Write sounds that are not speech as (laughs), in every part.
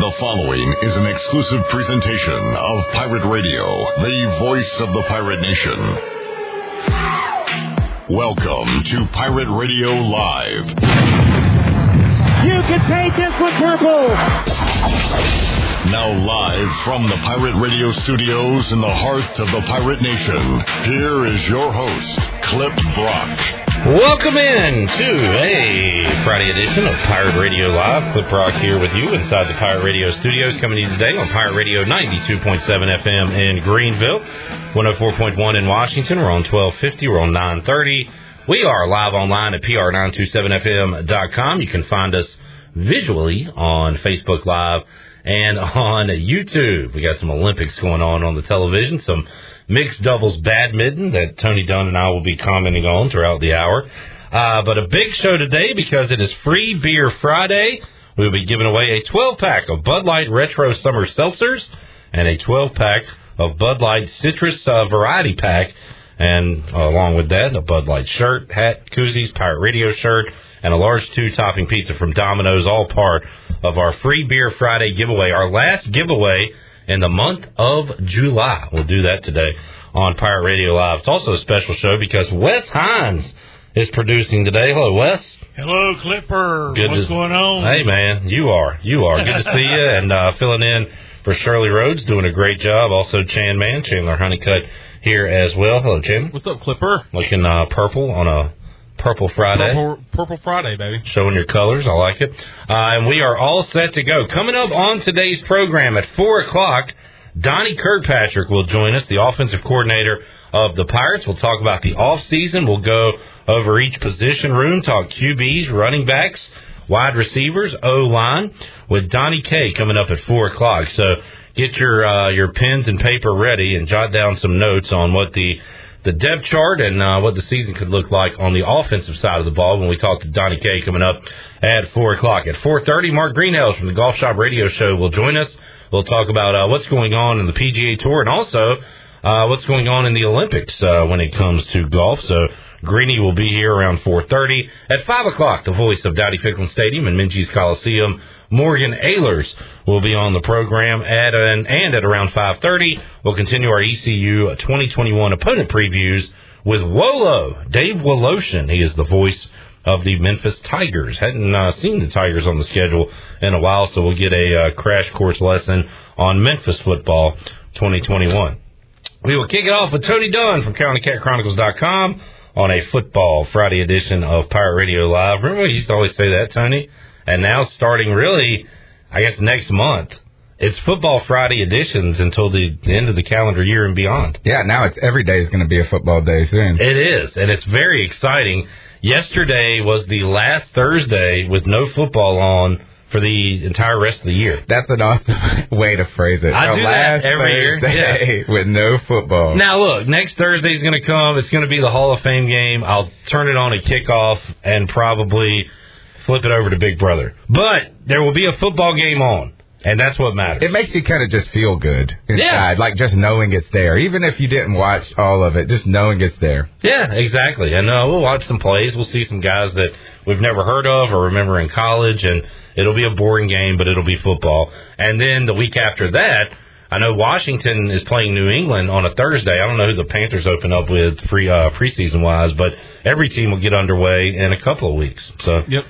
The following is an exclusive presentation of Pirate Radio, the voice of the pirate nation. Welcome to Pirate Radio Live. You can paint this with purple. Now live from the Pirate Radio studios in the heart of the pirate nation, here is your host, Clip Brock. Welcome in to a Friday edition of Pirate Radio Live. Clip Rock here with you inside the Pirate Radio studios, coming to you today on Pirate Radio 92.7 FM in Greenville, 104.1 in Washington. We're on 1250. We're on 930. We are live online at pr927fm.com. You can find us visually on Facebook Live and on YouTube. We got some Olympics going on on the television, some mixed doubles badminton that Tony Dunn and I will be commenting on throughout the hour. Uh, but a big show today because it is Free Beer Friday. We'll be giving away a 12 pack of Bud Light Retro Summer Seltzers and a 12 pack of Bud Light Citrus uh, Variety Pack. And uh, along with that, a Bud Light shirt, hat, koozies, Pirate Radio shirt, and a large two topping pizza from Domino's, all part of our Free Beer Friday giveaway. Our last giveaway in the month of July. We'll do that today on Pirate Radio Live. It's also a special show because Wes Hines is producing today. Hello, Wes. Hello, Clipper. Good What's to- going on? Hey, man, you are. You are. Good to see you. (laughs) And uh, filling in for Shirley Rhodes, doing a great job. Also, Chan Man, Chandler Honeycutt here as well. Hello, Chandler. What's up, Clipper? Looking uh, purple on a purple Friday. Purple, Purple Friday, baby. showing your colors. I like it. Uh, and we are all set to go. Coming up on today's program at 4 o'clock, Donnie Kirkpatrick will join us, the offensive coordinator of the Pirates. We'll talk about the offseason. We'll go over each position room, talk QBs, running backs, wide receivers, O-line, with Donnie K coming up at 4 o'clock. So get your uh, your pens and paper ready and jot down some notes on what the the depth chart and uh, what the season could look like on the offensive side of the ball when we talk to Donnie K coming up at four o'clock. At four thirty, Mark Greenhouse from the Golf Shop Radio Show will join us. We'll talk about uh, what's going on in the PGA Tour and also uh, what's going on in the Olympics uh, when it comes to golf. So Greeny will be here around four thirty. At five o'clock, the voice of Dowdy Ficklen Stadium and Minges Coliseum. Morgan Ehlers will be on the program at an, and at around 5:30 we'll continue our ECU 2021 opponent previews with Wolo Dave Woloshin. He is the voice of the Memphis Tigers. Hadn't uh, seen the Tigers on the schedule in a while, so we'll get a uh, crash course lesson on Memphis football 2021. We will kick it off with Tony Dunn from CountyCatChronicles.com on a football Friday edition of Pirate Radio Live. Remember we used to always say that, Tony? And now starting really, I guess next month, it's football Friday editions until the end of the calendar year and beyond. Yeah, now it's every day is going to be a football day soon. It is, and it's very exciting. Yesterday was the last Thursday with no football on for the entire rest of the year. That's an awesome (laughs) way to phrase it. I The do that every year, Thursday (laughs) with no football. Now look, next Thursday is going to come. It's going to be the Hall of Fame game. I'll turn it on at kickoff and probably flip it over to Big Brother. But there will be a football game on, and that's what matters. It makes you kind of just feel good inside, Yeah. like just knowing it's there. Even if you didn't watch all of it, just knowing it's there. Yeah, exactly. And uh, we'll watch some plays. We'll see some guys that we've never heard of or remember in college, and it'll be a boring game, but it'll be football. And then the week after that, I know Washington is playing New England on a Thursday. I don't know who the Panthers open up with free uh, preseason wise, but every team will get underway in a couple of weeks. So Yep.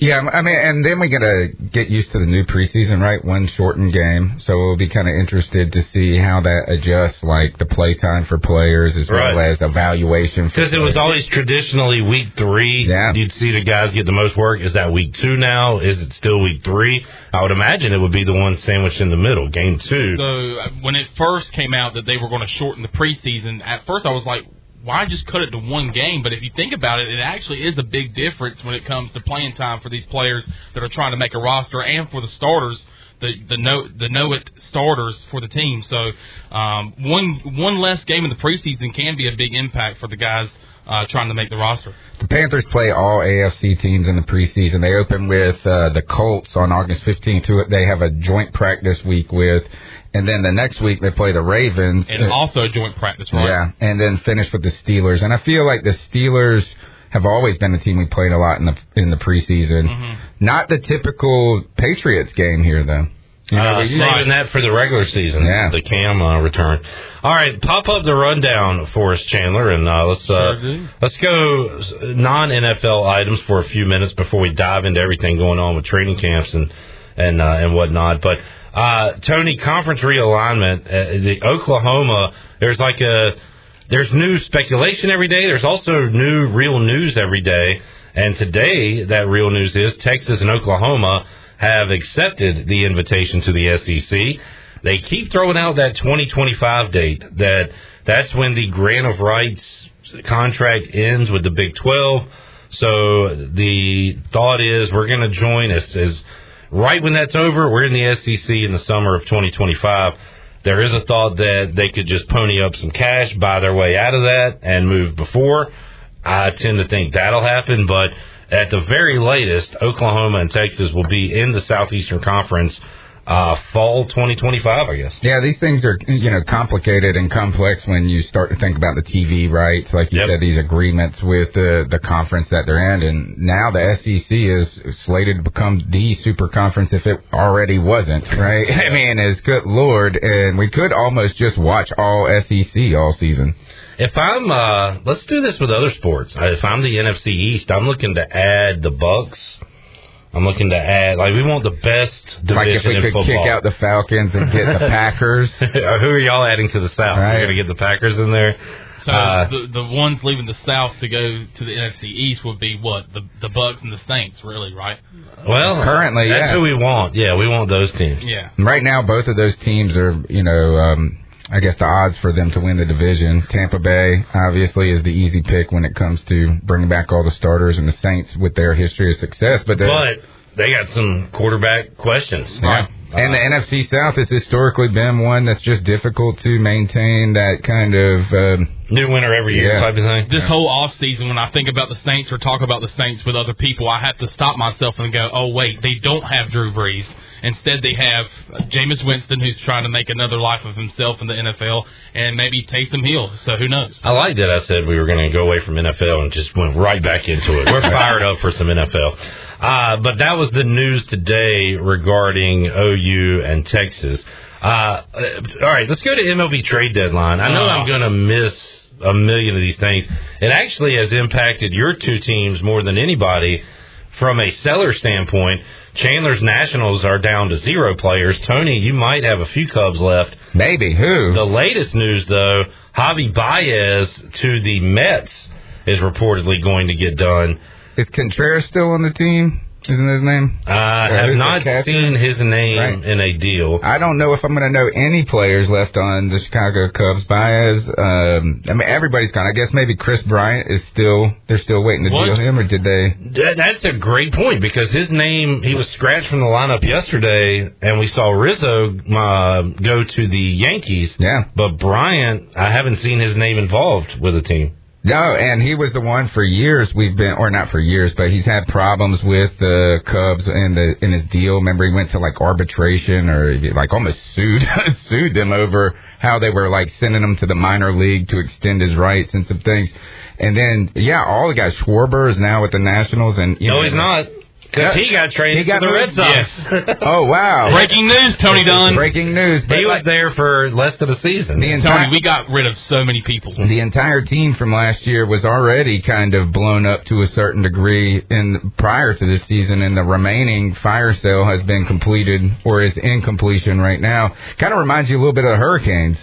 Yeah, I mean, and then we got to get used to the new preseason, right? One shortened game, so we'll be kind of interested to see how that adjusts, like the play time for players as well as evaluation. Because it was always traditionally week three. Yeah. You'd see the guys get the most work. Is that week two now? Is it still week three? I would imagine it would be the one sandwiched in the middle, game two. So uh, when it first came out that they were going to shorten the preseason, at first I was like, why just cut it to one game? But if you think about it, it actually is a big difference when it comes to playing time for these players that are trying to make a roster and for the starters. The the know the know it starters for the team. So um, one one less game in the preseason can be a big impact for the guys uh, trying to make the roster. The Panthers play all AFC teams in the preseason. They open with uh, the Colts on August 15th. Who They have a joint practice week with, and then the next week they play the Ravens. And Uh, also joint practice, right? Yeah, and then finish with the Steelers. And I feel like the Steelers have always been the team we played a lot in the in the preseason. Mm-hmm. Not the typical Patriots game here though. You know, uh, we- saving that for the regular season. Yeah. The Cam uh, return. All right, pop up the rundown for us, Chandler, and uh, let's uh, Sure let's go non NFL items for a few minutes before we dive into everything going on with training camps and and uh, and whatnot. But uh, Tony, conference realignment, uh, the Oklahoma. There's like a there's new speculation every day. There's also new real news every day. And today, that real news is Texas and Oklahoma have accepted the invitation to the SEC. They keep throwing out that 2025 date. That that's when the grant of rights contract ends with the Big 12. So the thought is we're going to join us as right when that's over. We're in the SEC in the summer of 2025 there is a thought that they could just pony up some cash, buy their way out of that, and move before. I tend to think that'll happen, but at the very latest, Oklahoma and Texas will be in the Southeastern Conference uh, fall 2025, I guess. Yeah, these things are you know complicated and complex when you start to think about the TV rights, like you Yep. said, these agreements with the the conference that they're in, and now the SEC is slated to become the super conference if it already wasn't, right? (laughs) I mean, is good lord, and we could almost just watch all SEC all season. If I'm, uh, let's do this with other sports. Uh, If I'm the NFC East, I'm looking to add the Bucks. I'm looking to add, like, we want the best division Like if we in could football. kick out the Falcons and get the (laughs) Packers. (laughs) Who are y'all adding to the South? Right. You're going to get the Packers in there. So Uh, the the ones leaving the South to go to the NFC East would be what the the Bucks and the Saints, really, right? Well, Currently, that's yeah. who we want. Yeah, we want those teams. Yeah. Right now, both of those teams are, you know, um, I guess the odds for them to win the division. Tampa Bay, obviously, is the easy pick when it comes to bringing back all the starters, and the Saints with their history of success. But, But they got some quarterback questions. yeah. and the NFC South has historically been one that's just difficult to maintain that kind of. Um, New winner every year Yeah. type of thing. This whole off season, when I think about the Saints or talk about the Saints with other people, I have to stop myself and go, "Oh wait, they don't have Drew Brees. Instead, they have uh, Jameis Winston, who's trying to make another life of himself in the NFL, and maybe Taysom Hill. So who knows? I like that I said we were going to go away from NFL and just went right back into it. We're (laughs) fired up for some NFL. Uh, but that was the news today regarding OU and Texas. Uh, uh, all right, let's go to MLB trade deadline. I know Oh. I'm going to miss a million of these things. It actually has impacted your two teams more than anybody from a seller standpoint. Chandler's Nationals are down to zero players. Tony, you might have a few Cubs left. maybe who? The latest news, though, Javi Baez to the Mets is reportedly going to get done. Is Contreras still on the team? Isn't his name? I have not seen his name Right. in a deal. I don't know if I'm going to know any players left on the Chicago Cubs. Baez, um, I mean, everybody's gone. I guess maybe Kris Bryant is still. They're still waiting to What? deal him, or did they? That's a great point because his name, he was scratched from the lineup yesterday, and we saw Rizzo uh, go to the Yankees. Yeah. But Bryant, I haven't seen his name involved with a team. No, and he was the one for years we've been, or not for years, but he's had problems with the Cubs in the in his deal. Remember, he went to like arbitration or like almost sued (laughs) sued them over how they were like sending him to the minor league to extend his rights and some things. And then, yeah, all the guys. Schwarber is now with the Nationals, and you No, know, he's not because he got traded He got to the Red? Sox. (laughs) Oh wow! Breaking news, Tony Dunn. Breaking news! But he was like, there for less than a season. the entire Tony, we got rid of so many people. the entire team from last year was already kind of blown up to a certain degree in prior to this season, and the remaining fire sale has been completed or is in completion right now. Kind of reminds you a little bit of the Hurricanes.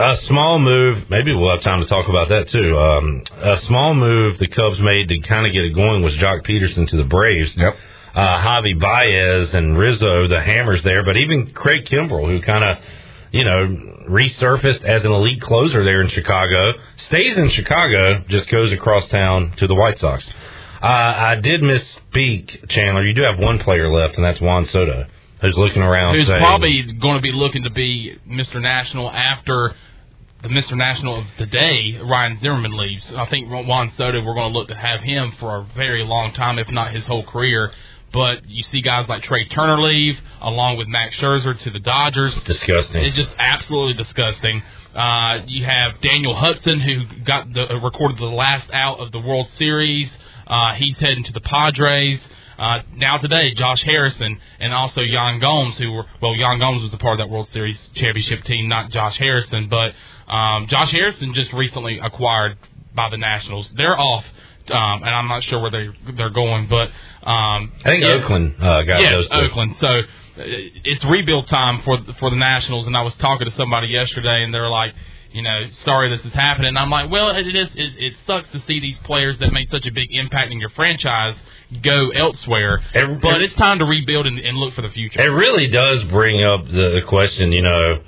A small move, maybe we'll have time to talk about that too. Um, a small move the Cubs made to kind of get it going was Joc Pederson to the Braves. Yep. Uh, Javi Baez and Rizzo, the hammers there, but even Craig Kimbrel, who kind of, you know, resurfaced as an elite closer there in Chicago, stays in Chicago, just goes across town to the White Sox. Uh, I did misspeak, Chandler. You do have one player left, and that's Juan Soto, who's looking around Who's saying, probably going to be looking to be Mr. National after the Mr. National of the day, Ryan Zimmerman leaves. I think Juan Soto, we're going to look to have him for a very long time, if not his whole career. But you see guys like Trea Turner leave, along with Max Scherzer to the Dodgers. disgusting. It's just absolutely disgusting. Uh, you have Daniel Hudson, who got the uh, recorded the last out of the World Series. Uh, he's heading to the Padres. Uh, now today, Josh Harrison and also Yan Gomes, who were well, Yan Gomes was a part of that World Series championship team, not Josh Harrison, but um, Josh Harrison just recently acquired by the Nationals. They're off. Um, and I'm not sure where they they're going, but um, I think yeah. Oakland uh, got yes, those two. Oakland. So uh, it's rebuild time for for the Nationals. And I was talking to somebody yesterday, and they're like, you know, sorry this is happening. And I'm like, well, it is. It, it sucks to see these players that made such a big impact in your franchise go elsewhere. It- but it- it's time to rebuild and, and look for the future. It really does bring up the, the question, you know,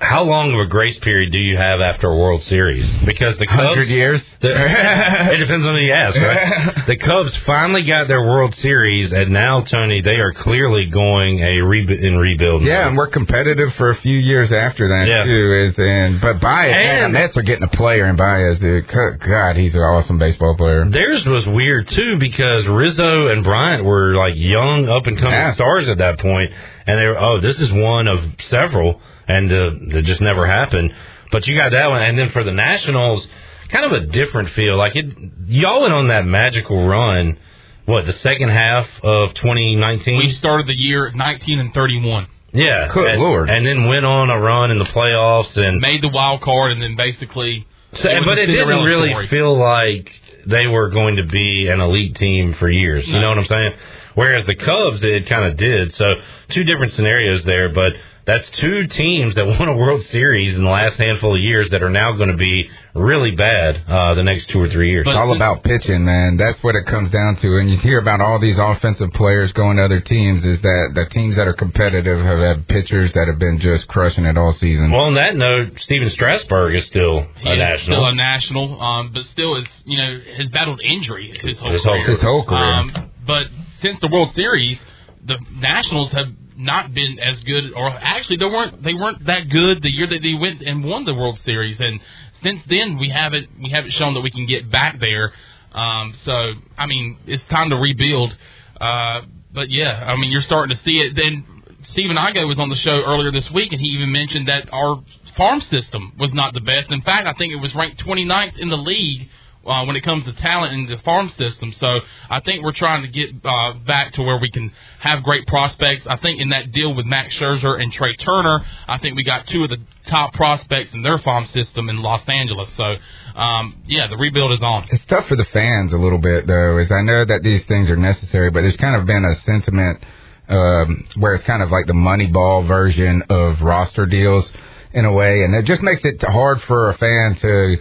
how long of a grace period do you have after a World Series? Because the Cubs, Hundred years. (laughs) The, it depends on who you ask, right? The Cubs finally got their World Series, and now Tony, they are clearly going a re- in rebuild. Yeah, mode. and we're competitive for a few years after that Yeah. too. Is and but Baez, man, And- the Mets are getting a player in Baez. Dude. God, he's an awesome baseball player. Theirs was weird too because Rizzo and Bryant were like young up and coming Yeah. stars at that point, and they were oh this is one of several, and uh, that just never happened. But you got that one, and then for the Nationals, kind of a different feel. Like it, y'all went on that magical run. What the second half of 2019? we started the year 19 and 31, yeah, Good and, Lord. and then went on a run in the playoffs and made the wild card, and then basically. So, was but a it didn't really story. feel like they were going to be an elite team for years. You No. know what I'm saying? Whereas the Cubs, it kind of did. So two different scenarios there, but that's two teams that won a World Series in the last handful of years that are now going to be really bad uh, the next two or three years. But- It's all about pitching, man. That's what it comes down to. And you hear about all these offensive players going to other teams. Is that the teams that are competitive have had pitchers that have been just crushing it all season. well, on that note, Stephen Strasburg is still He a is national. still a national, um, but still is you know has battled injury his whole His whole- career. his whole career. Um, but since the World Series, the Nationals have not been as good, or actually they weren't they weren't that good the year that they went and won the World Series, and since then we haven't we haven't shown that we can get back there. Um, so I mean, it's time to rebuild. Uh, but yeah, I mean, you're starting to see it. Then Stephen Igo was on the show earlier this week, and he even mentioned that our farm system was not the best. In fact, I think it was ranked 29th in the league uh, when it comes to talent in the farm system. So I think we're trying to get uh, back to where we can have great prospects. I think in that deal with Max Scherzer and Trea Turner, I think we got two of the top prospects in their farm system in Los Angeles. So um, yeah, the rebuild is on. It's tough for the fans a little bit though, is I know that these things are necessary, but there's kind of been a sentiment um, where it's kind of like the Moneyball version of roster deals in a way, and it just makes it hard for a fan to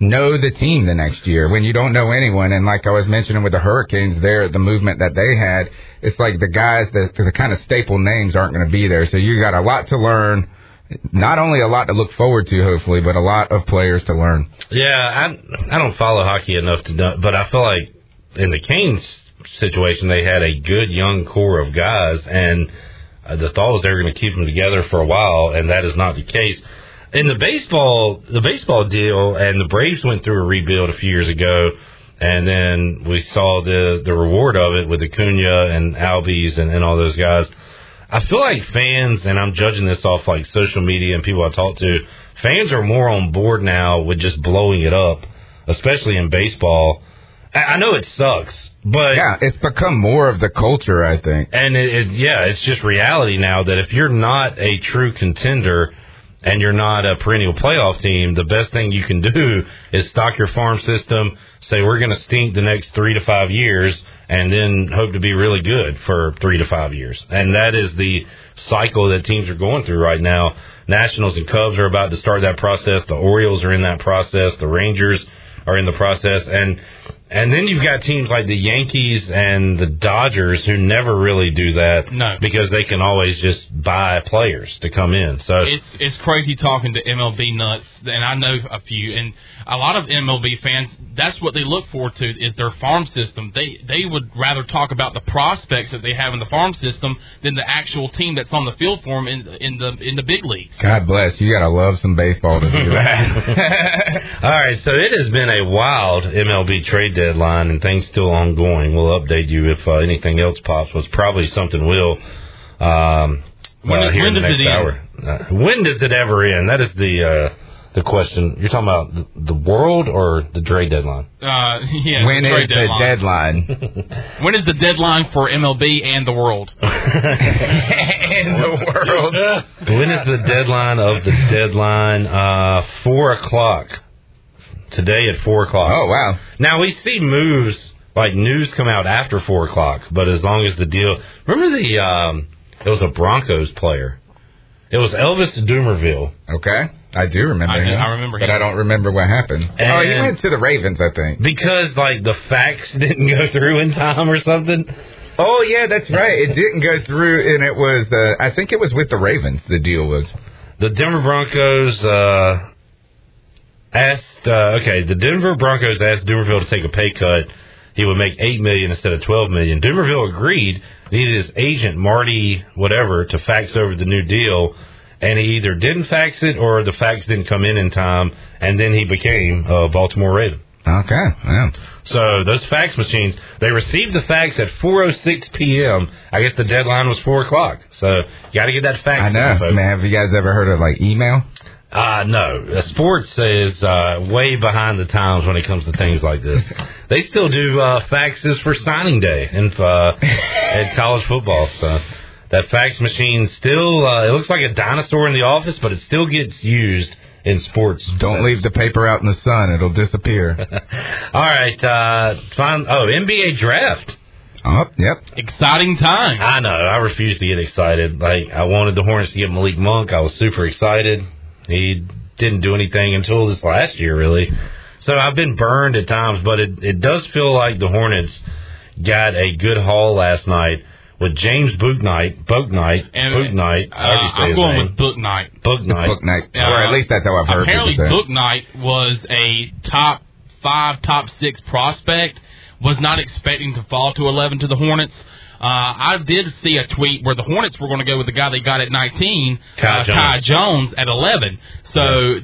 know the team the next year when you don't know anyone. And like I was mentioning with the Hurricanes, there the movement that they had, it's like the guys that the kind of staple names aren't going to be there, so you got a lot to learn. Not only a lot to look forward to, hopefully, but a lot of players to learn. Yeah, I I don't follow hockey enough to know, but I feel like in the Canes situation, they had a good young core of guys, and uh, the thought was they were going to keep them together for a while, and that is not the case. In the baseball, the baseball deal, and the Braves went through a rebuild a few years ago, and then we saw the the reward of it with Acuna and Albies and, and all those guys. I feel like fans, and I'm judging this off like social media and people I talk to, fans are more on board now with just blowing it up, especially in baseball. I I know it sucks, but Yeah, it's become more of the culture, I think. and it, it, yeah, it's just reality now that if you're not a true contender and you're not a perennial playoff team, the best thing you can do (laughs) is stock your farm system, say we're going to stink the next three to five years, and then hope to be really good for three to five years. And that is the cycle that teams are going through right now. Nationals and Cubs are about to start that process. The Orioles are in that process. The Rangers are in the process, and and then you've got teams like the Yankees and the Dodgers who never really do that No. because they can always just buy players to come in. So It's it's crazy talking to MLB nuts, and I know a few, and a lot of MLB fans. That's what they look forward to is their farm system. They they would rather talk about the prospects that they have in the farm system than the actual team that's on the field for them in in the in the big leagues. God bless. You gotta love some baseball to do that. (laughs) (laughs) All right, so it has been a wild MLB trade deadline, and things still ongoing. We'll update you if uh, anything else pops. Was probably something will. Um, When uh, does- here when in the does next it end? hour. Uh, when does it ever end? That is the uh, the question. You're talking about the, the world or the Dre deadline? Uh, (laughs) yeah. when the is trade the deadline? (laughs) When is the deadline for MLB and the world? (laughs) in the world. when is the deadline of the deadline? Uh, four o'clock today at four o'clock. Oh wow. Now we see moves like news come out after four o'clock, but as long as the deal. Remember the um, it was a Broncos player. It was Elvis Dumervil. Okay. I do remember I- him. I remember But him. I don't remember what happened. oh, he went to the Ravens, I think. Because like the facts (laughs) didn't go through in time or something. Oh yeah, that's right. It didn't go through, and it was. Uh, I think it was with the Ravens. The deal was. The Denver Broncos uh, asked. Uh, okay, the Denver Broncos asked Dumervil to take a pay cut. He would make eight million instead of twelve million. Dumervil agreed. Needed his agent Marty whatever to fax over the new deal, and he either didn't fax it or the fax didn't come in in time, and then he became a Baltimore Raven. Okay. Yeah. So those fax machines, they received the fax at 4:06 p.m. I guess the deadline was four o'clock. So you got to get that fax. I in, know. Man, have you guys ever heard of like email? Uh, no. Uh, Sports is uh, way behind the times when it comes to things like this. (laughs) they still do uh, faxes for signing day in uh, at (laughs) college football. So that fax machine still uh, it looks like a dinosaur in the office, but it still gets used in sports. Don't leave the paper out in the sun; it'll disappear. (laughs) All right. Uh, fine. Oh, NBA draft. oh, yep. Exciting time. I know. I refuse to get excited. Like I wanted the Hornets to get Malik Monk. I was super excited. He didn't do anything until this last year, really. So I've been burned at times, but it it does feel like the Hornets got a good haul last night with James Bouknight, Bouknight, And, Bouknight. Uh, however you say I'm going name. with Book Night. Bouknight. Uh, or at least that's how I've heard Apparently, people say. Book was a top five, top six prospect. Was not expecting to fall to 11 to the Hornets. Uh, I did see a tweet where the Hornets were going to go with the guy they got at 19, Kai uh, Jones. Kai Jones at 11. So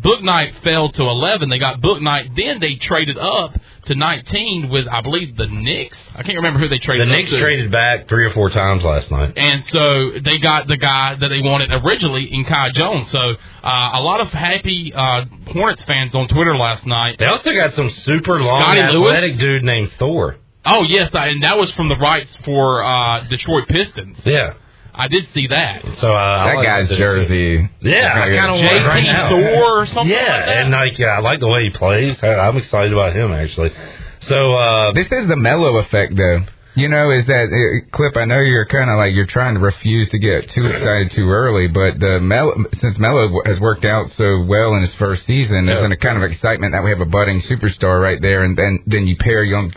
Bouknight fell to 11. They got Bouknight. Then they traded up to 19 with, I believe, the Knicks. I can't remember who they The traded. up Knicks to. traded back three or four times last night. And so they got the guy that they wanted originally in Kai Jones. So uh, a lot of happy uh, Hornets fans on Twitter last night. They also got some super long Scotty Lewis? athletic dude named Thor. Oh yes, I, and that was from the rights for uh, Detroit Pistons. Yeah. I did see that. So uh, that like guy's jersey. Yeah, I kind of want right now. Thor or something. Yeah, like that. and like yeah, I like the way he plays. I, I'm excited about him actually. So uh, This is the Melo effect, though. You know, is that uh, clip? I know you're kind of like you're trying to refuse to get too excited too early, but the Melo, since Melo has worked out so well in his first season, there's a kind of excitement that we have a budding superstar right there, and then then you pair young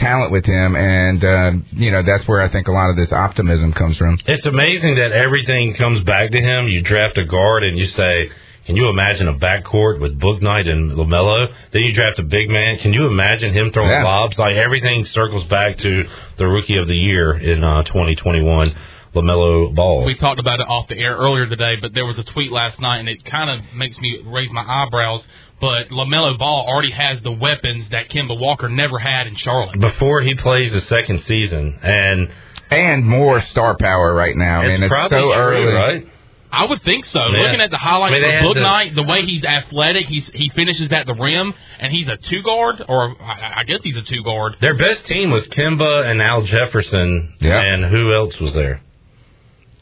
talent with him, and uh, you know that's where I think a lot of this optimism comes from. it's amazing that everything comes back to him. You draft a guard and you say, "Can you imagine a backcourt with Bouknight and Lamelo?" Then you draft a big man. Can you imagine him throwing Yeah. lobs? Like everything circles back to the rookie of the year in uh, 2021, Lamelo Ball. We talked about it off the air earlier today, but there was a tweet last night, and it kind of makes me raise my eyebrows. But Lamelo Ball already has the weapons that Kemba Walker never had in Charlotte. Before he plays the second season, and And more star power right now. I it's mean, it's probably so true, early. right? I would think so. Yeah. Looking at the highlights I mean, of had Book the- Night, the way he's athletic, he's he finishes at the rim, and he's a two guard, or I, I guess he's a two guard. Their best team was Kemba and Al Jefferson, Yeah. and who else was there?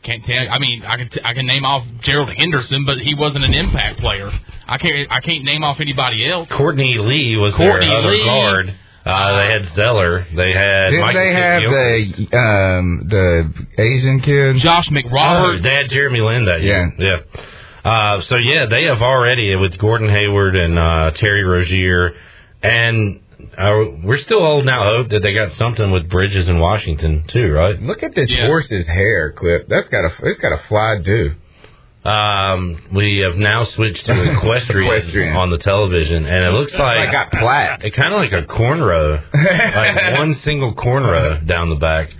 Can't tell. I mean, I can t- I can name off Gerald Henderson, but he wasn't an impact player. I can't I can't name off anybody else. Courtney Lee was Courtney their other Lee. guard. Uh, they had Zeller. They had. Didn't Michael they have Kidd-Gilchrist. the um the Asian kid? Josh Oh, McRoberts. they had Jeremy Lin that year. Yeah. Uh, so yeah, they have already with Gordon Hayward and uh, Terry Rozier, and uh, we're still holding out hope that they got something with Bridges in Washington too, right? Look at this Yeah. horse's hair clip. That's got a it's got a fly do. Um, we have now switched to (laughs) equestrian, Equestrian. on the television, and it looks like I got plaid. It kind of like a cornrow, like (laughs) one single cornrow down the back.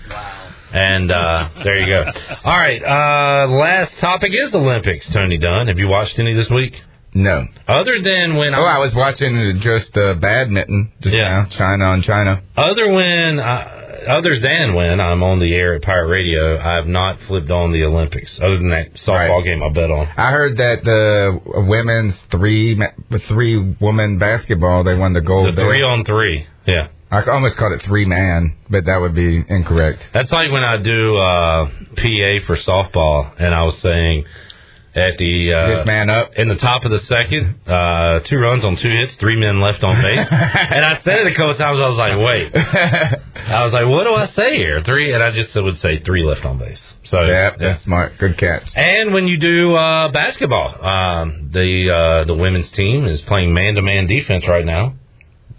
And uh, there you go. All right, uh, last topic is the Olympics. Tony Dunn, have you watched any this week? No. Other than when, Oh, I was watching just uh, badminton just Yeah. now. China on China. other when, uh, other than when I'm on the air at Pirate Radio, I have not flipped on the Olympics. Other than that softball Right. game I bet on. I heard that the women's three three woman basketball they won the gold. The there. three on three. Yeah. I almost called it three man, but that would be incorrect. That's like when I do uh, PA for softball, and I was saying at the uh, man up. in the top of the second, uh, two runs on two hits, three men left on base. (laughs) and I said it a couple times. I was like, wait. (laughs) I was like, what do I say here? Three, and I just would say three left on base. So yeah, that's smart. Good catch. And when you do uh, basketball, um, the uh, the women's team is playing man to man defense right now.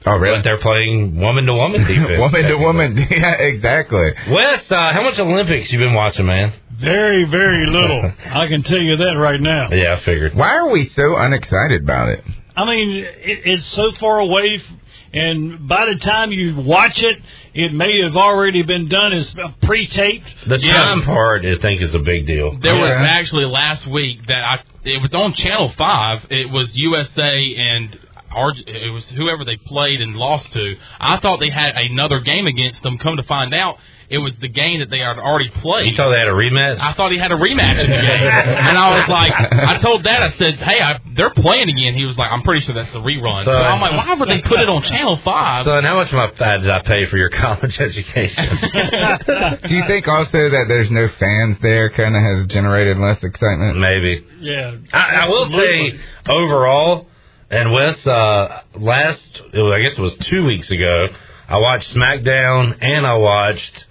Oh, really? But they're playing woman to woman (laughs) defense. woman to woman. (laughs) Yeah, exactly. Wes, uh, how much Olympics you been watching, man? Very, very little. (laughs) I can tell you that right now. Yeah, I figured. Why are we so unexcited about it? I mean, it, it's so far away, f- and by the time you watch it, it may have already been done as pre-taped. The Yeah. time part, I think, is a big deal. There was actually last week that I it was on Channel Five. It was USA and Arg- it was whoever they played and lost to. I thought they had another game against them. Come to find out, it was the game that they had already played. You thought they had a rematch? I thought he had a rematch in the game, (laughs) and I was like, I told Dad, I said, "Hey, I, they're playing again." He was like, "I'm pretty sure that's the rerun." So, So- I'm like, "Why would they put it on Channel 5? Son, how much of my fat did I pay for your (laughs) college education? (laughs) Do you think also that there's no fans there kind of has generated less excitement? Maybe. Yeah, I, I will say, overall, and Wes, uh, last, I guess it was two weeks ago, I watched SmackDown and I watched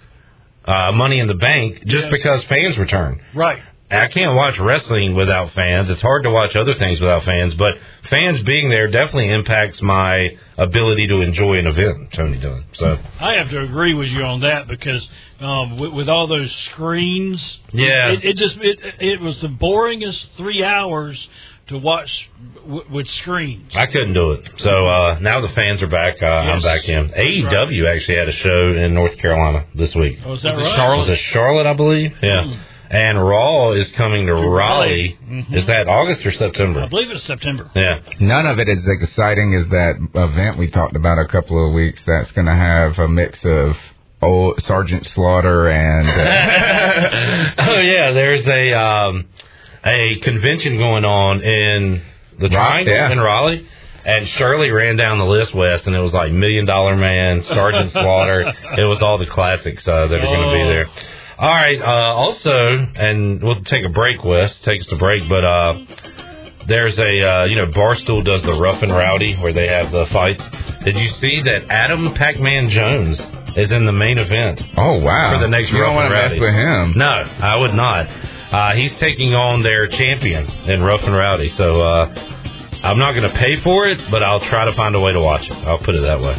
uh, Money in the Bank just Yes. because fans return. right. I can't watch wrestling without fans. It's hard to watch other things without fans, but fans being there definitely impacts my ability to enjoy an event. Tony Dunn. So I have to agree with you on that because um, with, with all those screens, Yeah. it, it just it it was the boringest three hours to watch w- with screens. I couldn't do it. So uh, now the fans are back. Uh, I'm back in. AEW actually had a show in North Carolina this week. Oh, is that Was it right? Charlotte? Was it Charlotte, I believe? Yeah. And Raw is coming to, Raleigh. Raleigh. Mhm. Is that August or September? I believe it's September. Yeah. None of it is exciting as that event we talked about a couple of weeks that's going to have a mix of old Sergeant Slaughter and uh, (laughs) oh yeah, there's a um, a convention going on in the Right, Triangle yeah. in Raleigh. And Shirley ran down the list, West, and it was like Million Dollar Man, Sergeant Slaughter. (laughs) It was all the classics uh, that are going to be Oh. there. All right. Uh, also, and we'll take a break, West. Take us a break, but uh, there's a uh, you know Barstool does the Rough and Rowdy where they have the fights. Did you see that Adam Pac-Man Jones is in the main event? oh wow, For the next you Rough and to Rowdy. with him. No, I would not. Uh, he's taking on their champion in Rough and Rowdy. So uh, I'm not going to pay for it, but I'll try to find a way to watch it. I'll put it that way.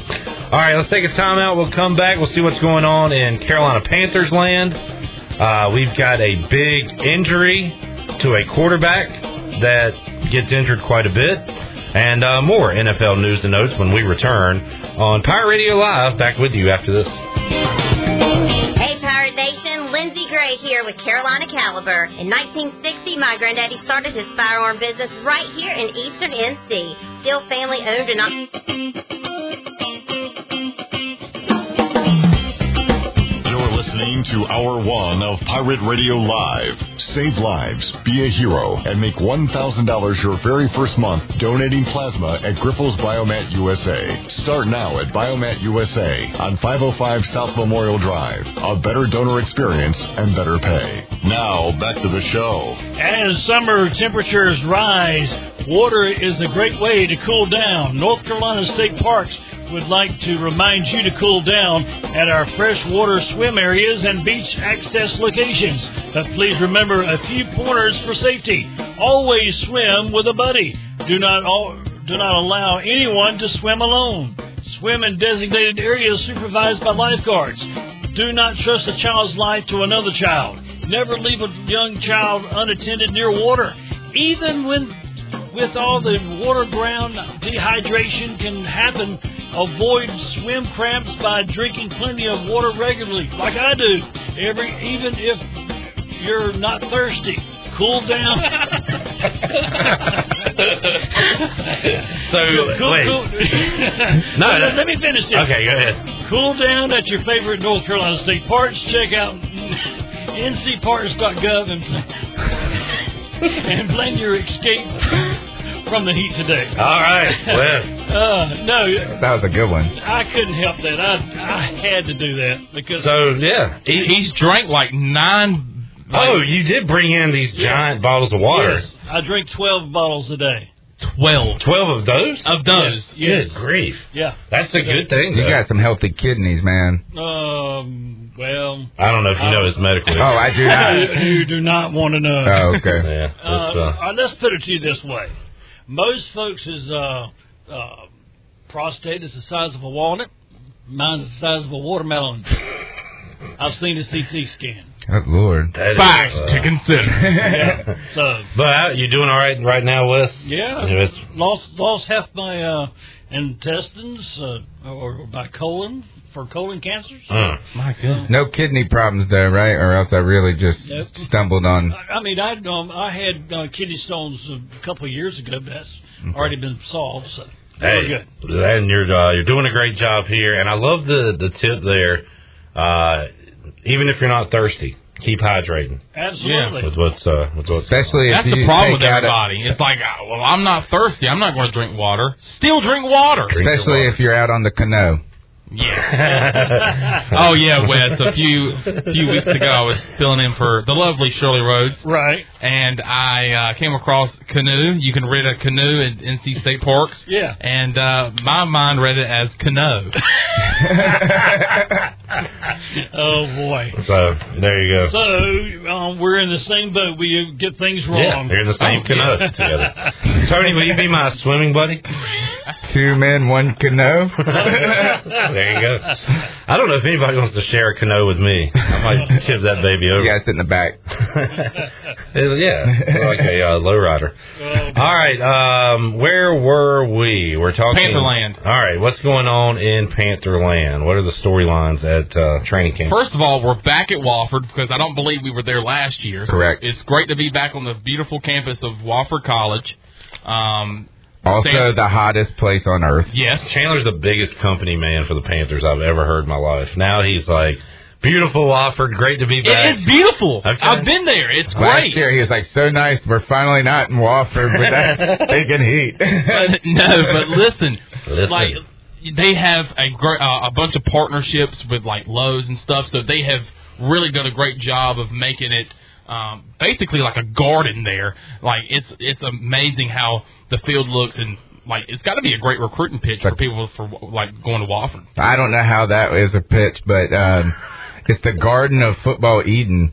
All right, let's take a timeout. We'll come back. We'll see what's going on in Carolina Panthers land. Uh, we've got a big injury to a quarterback that gets injured quite a bit. And uh, more NFL news and notes when we return on Pirate Radio Live. Back with you after this. Here with Carolina Caliber. In 1960, my granddaddy started his firearm business right here in Eastern NC. Still family owned and You're listening to Hour One of Pirate Radio Live. Save lives, be a hero, and make $1,000 your very first month donating plasma at Grifols Biomat USA. Start now at Biomat USA on 505 South Memorial Drive. A better donor experience and better pay. Now, back to the show. As summer temperatures rise, water is a great way to cool down. North Carolina State Parks would like to remind you to cool down at our freshwater swim areas and beach access locations. But please remember a few pointers for safety. Always swim with a buddy. Do not all, do not allow anyone to swim alone. Swim in designated areas supervised by lifeguards. Do not trust a child's life to another child. Never leave a young child unattended near water. Even when with all the water ground dehydration can happen, avoid swim cramps by drinking plenty of water regularly, like I do. Every even if you're not thirsty. Cool down. (laughs) So, Cool- wait. cool- No, let, no. let me finish this. Okay, go ahead. Cool down at your favorite North Carolina State parks. Check out ncparks.gov and, (laughs) and plan your escape from the heat today. All right, (laughs) Wes. Uh, no, That was a good one. I couldn't help that. I I had to do that because So yeah, He, he's drank like nine. Oh, you did bring in these Yeah. giant bottles of water. yes, I drink twelve bottles a day. twelve Twelve of those? of those. Yes. Good grief. Yeah. That's a good thing. You though. got some healthy kidneys, man. Um. Well, I don't know if you know his medical. Oh, I do you, not. (laughs) you do not want to know. Oh, okay. Yeah. Uh, uh, uh, let's put it to you this way: most folks' uh, uh, prostate is the size of a walnut. Mine's the size of a watermelon. (laughs) I've seen a CT scan. Oh, Lord. that is, Facts uh, to consider. Yeah. (laughs) so But uh, you doing all right right now, Wes? yeah, You know, it's- lost lost half my uh, intestines uh, or my colon for colon cancers. Mm. My goodness. No kidney problems, though, right? Or else I really just Nope. stumbled on. I I mean, I um, I had uh, kidney stones a couple of years ago, but that's already been solved. So Hey, good. and you're uh, you're doing a great job here, and I love the the tip there. Uh, even if you're not thirsty, keep hydrating Absolutely. with what's uh, with what's Especially if That's you the problem with take a- everybody. It's like, uh, well, I'm not thirsty. I'm not going to drink water. Still drink water. Drink Especially water. if you're out on the canoe. Yeah. (laughs) oh yeah, Wes. A few few weeks ago, I was filling in for the lovely Shirley Rhodes, Right. and I uh, came across canoe. You can rent a canoe at NC State Parks. Yeah. And uh, my mind read it as canoe. (laughs) (laughs) Oh boy. so there you go. So um, we're in the same boat. We get things wrong. yeah, wrong. you're in the same Oh, canoe yeah. together. Tony, will you be my swimming buddy? Two men, one canoe. There you go. I don't know if anybody wants to share a canoe with me. I might (laughs) tip that baby over. You guys sit in the back. (laughs) yeah, like a uh, lowrider. Well, All right, um, where were we? We're talking Pantherland. All right, what's going on in Pantherland? What are the storylines at uh, training camp? First of all, we're back at Wofford because I don't believe we were there last year. So Correct. It's great to be back on the beautiful campus of Wofford College. Um, Also, Sam- the hottest place on earth. yes, Chandler's the biggest company man for the Panthers I've ever heard in my life. Now he's like, beautiful Wofford, great to be back. it is beautiful. Okay. I've been there. It's Last great. year, he was like, so nice. We're finally not in Wofford with that (laughs) stinking heat. But- no, but listen, Listen. like they have a great uh, a bunch of partnerships with like Lowe's and stuff, so they have really done a great job of making it um, basically like a garden there. Like it's it's amazing how the field looks and. Like it's got to be a great recruiting pitch for people for like going to Wofford. I don't know how that is a pitch, but um, it's the Garden of Football Eden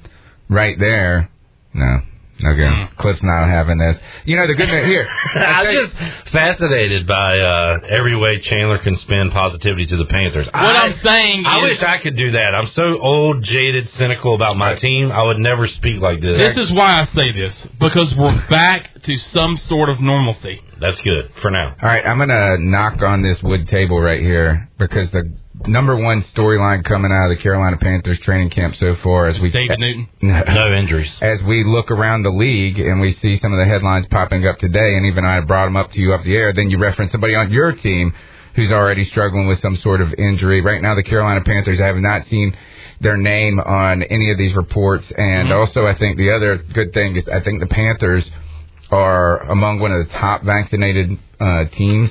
right there. No. Okay. Cliff's not having this. You know, the good thing here. (laughs) I'm just fascinated by uh, every way Chandler can spin positivity to the Panthers. What I, I'm saying I is, wish I could do that. I'm so old, jaded, cynical about my team. I would never speak like this. this is why I say this because we're (laughs) back to some sort of normalcy. That's good for now. All right, I'm going to knock on this wood table right here because the number one storyline coming out of the Carolina Panthers training camp so far as we David Newton. (laughs) No injuries. as we look around the league and we see some of the headlines popping up today, and even I brought them up to you up the air, then you reference somebody on your team who's already struggling with some sort of injury. Right now, the Carolina Panthers, I have not seen their name on any of these reports. And mm-hmm. also, I think the other good thing is I think the Panthers are among one of the top vaccinated uh, teams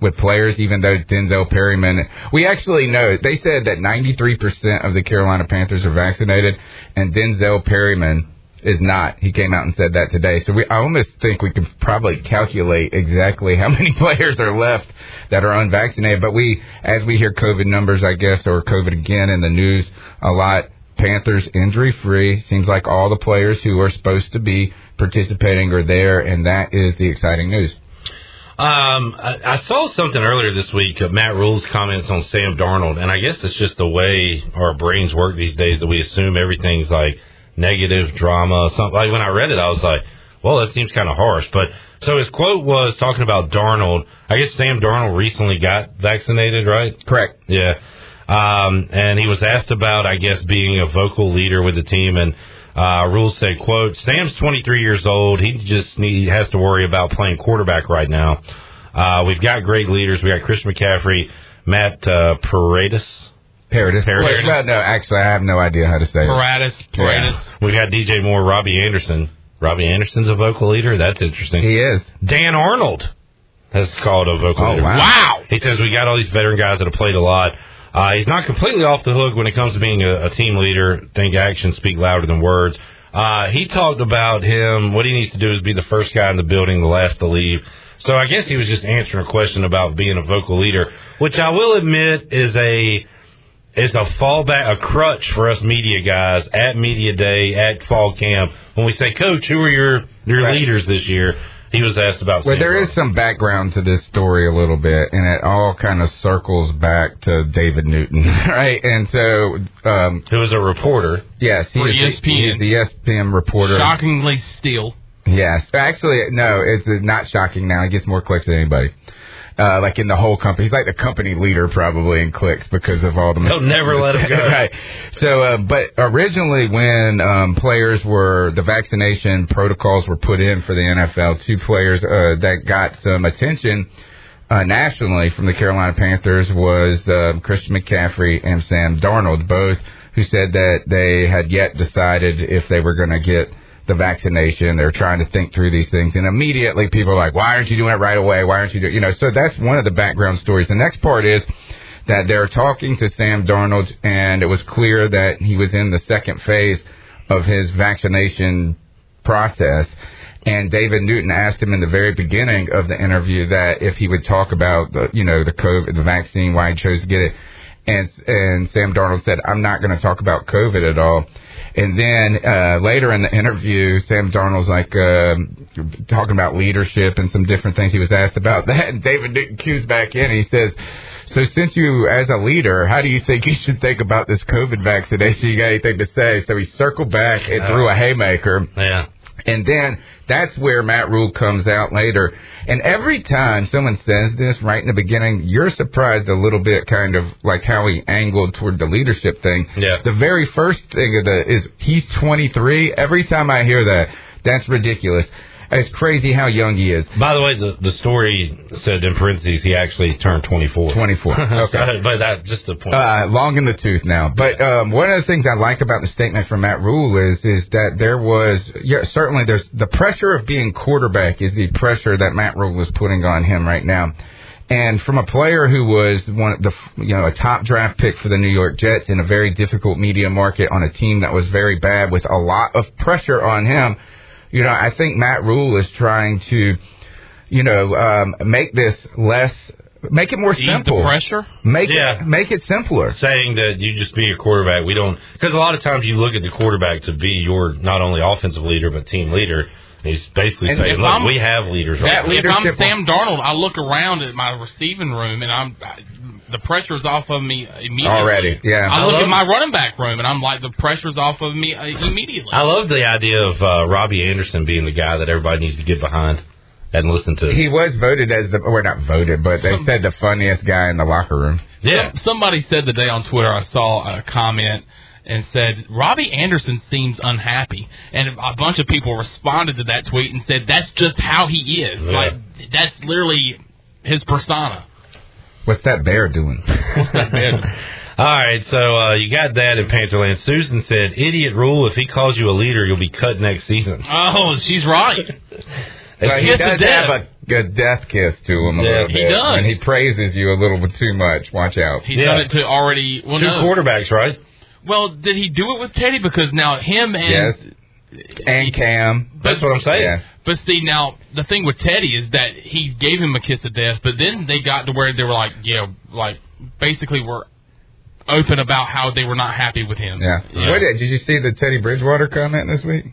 with players, even though Denzel Perryman. We actually know they said that 93% of the Carolina Panthers are vaccinated, and Denzel Perryman is not. He came out and said that today. So we, I almost think we could probably calculate exactly how (laughs) many players are left that are unvaccinated. But we, as we hear COVID numbers, I guess, or COVID again in the news a lot, Panthers injury free. Seems like all the players who are supposed to be participating are there, and that is the exciting news. Um, I, I saw something earlier this week. Uh, Matt Rhule's comments on Sam Darnold, and I guess it's just the way our brains work these days that we assume everything's like negative drama. Something like when I read it, I was like, "Well, that seems kind of harsh." But so his quote was talking about Darnold. I guess Sam Darnold recently got vaccinated, right? Correct. Yeah. Um, and he was asked about, I guess, being a vocal leader with the team, and uh, Rhule said, "quote Sam's 23 years old. He just need, has to worry about playing quarterback right now. Uh, we've got great leaders. We got Chris McCaffrey, Matt uh, Paredes. Paradis. Paradis. Well, no, actually, I have no idea how to say it. Paratus, Paratus. We got DJ Moore, Robbie Anderson. Robbie Anderson's a vocal leader. That's interesting. He is. Dan Arnold has called a vocal Oh, leader. wow. Wow. He says we got all these veteran guys that have played a lot. Uh, he's not completely off the hook when it comes to being a, a team leader. Think actions speak louder than words. Uh, he talked about him. What he needs to do is be the first guy in the building, the last to leave. So I guess he was just answering a question about being a vocal leader, which I will admit is a is a fallback, a crutch for us media guys at media day, at fall camp. When we say, Coach, who are your your Right. leaders this year? He was asked about. Well, Sam there is Darnold. some background to this story a little bit, and it all kind of circles back to David Newton, (laughs) right? And so, um, who was a reporter. yes, he For is the, ESPN. he is the ESPN reporter. Shockingly still. Yes, actually, no, it's not shocking now. He gets more clicks than anybody. Uh, like in the whole company, he's like the company leader probably in clicks because of all the. They'll never let him go. (laughs) right. So, uh, but originally when um, players were the vaccination protocols were put in for the NFL, two players uh, that got some attention uh, nationally from the Carolina Panthers was um, Christian McCaffrey and Sam Darnold, both who said that they had yet decided if they were going to get the vaccination. They're trying to think through these things, and immediately people are like, "Why aren't you doing it right away? Why aren't you doing?" You know, so that's one of the background stories. The next part is that they're talking to Sam Darnold, and it was clear that he was in the second phase of his vaccination process. And David Newton asked him in the very beginning of the interview that if he would talk about the, you know, the COVID, the vaccine, why he chose to get it. And, and Sam Darnold said, I'm not going to talk about COVID at all. And then, uh, later in the interview, Sam Darnold's like, um, talking about leadership and some different things he was asked about that. And David Newton cues back in and he says, so since you, as a leader, how do you think you should think about this COVID vaccination? You got anything to say? So he circled back and threw a haymaker. Yeah. And then that's where Matt Rhule comes out later. And every time someone says this right in the beginning, you're surprised a little bit, kind of like how he angled toward the leadership thing. Yeah. The very first thing of the is he's 23. Every time I hear that, that's ridiculous. It's crazy how young he is. By the way, the the story said in parentheses he actually turned 24. 24. (laughs) Okay. but that just the point. Uh, long in the tooth now. But um, one of the things I like about the statement from Matt Rhule is is that there was yeah certainly there's the pressure of being quarterback is the pressure that Matt Rhule is putting on him right now. And from a player who was one of the you know a top draft pick for the New York Jets in a very difficult media market on a team that was very bad with a lot of pressure on him, you know I think Matt Rhule is trying to you know um, make this less make it more Ease simple. the pressure. Make Yeah. it make it simpler. saying that you just be a quarterback. We don't because a lot of times you look at the quarterback to be your not only offensive leader but team leader. He's basically And saying, "Look, I'm- we have leaders right That. If I'm Sam Darnold, I look around at my receiving room and I'm I, the pressure's off of me immediately. Already, yeah. I I look at my running back room and I'm like, the pressure's off of me uh, immediately. I love the idea of uh, Robbie Anderson being the guy that everybody needs to get behind and listen to. He was voted as the, or not voted, but they said the funniest guy in the locker room. yeah, Some- somebody said today on Twitter, I saw a comment and said Robbie Anderson seems unhappy, and a bunch of people responded to that tweet and said that's just how he is. Yeah. Like that's literally his persona. What's that bear doing? What's that bad? (laughs) All right, so uh, you got that in Pantherland. Susan said, "Idiot rule: If he calls you a leader, you'll be cut next season." oh, she's right. (laughs) But he kiss does have a, a death kiss to him a Yeah, little he bit. does. And he praises you a little bit too much. Watch out. He's Yeah. done it to already. Well, Two no. quarterbacks, right? Well, did he do it with Teddy? Because now him and Yes. And Cam. That's what I'm saying. Yeah. But see, now the thing with Teddy is that he gave him a kiss of death, but then they got to where they were like, yeah, like basically were open about how they were not happy with him. Yeah. Yeah. What did, did you see the Teddy Bridgewater comment this week?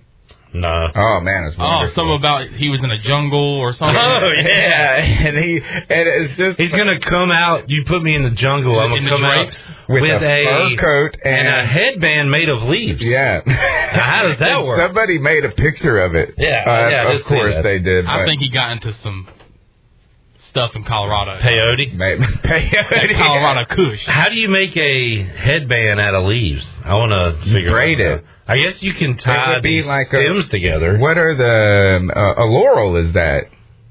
No. Oh man, it's Oh, wonderful. some about he was in a jungle or something. Oh, yeah. and he and it's just He's gonna come out. You put me in the jungle. I'm gonna the come out with, with a, fur coat and and, a headband made of leaves. Yeah. how does that (laughs) work? Somebody made a picture of it. Yeah, Uh, yeah, I of course they did. I think he got into some stuff in Colorado. Peyote. (laughs) maybe That Colorado Kush. How do you make a headband out of leaves? I want to figure braid it. out. I guess you can tie would be like a- stems together. What are the uh, a laurel? Is that?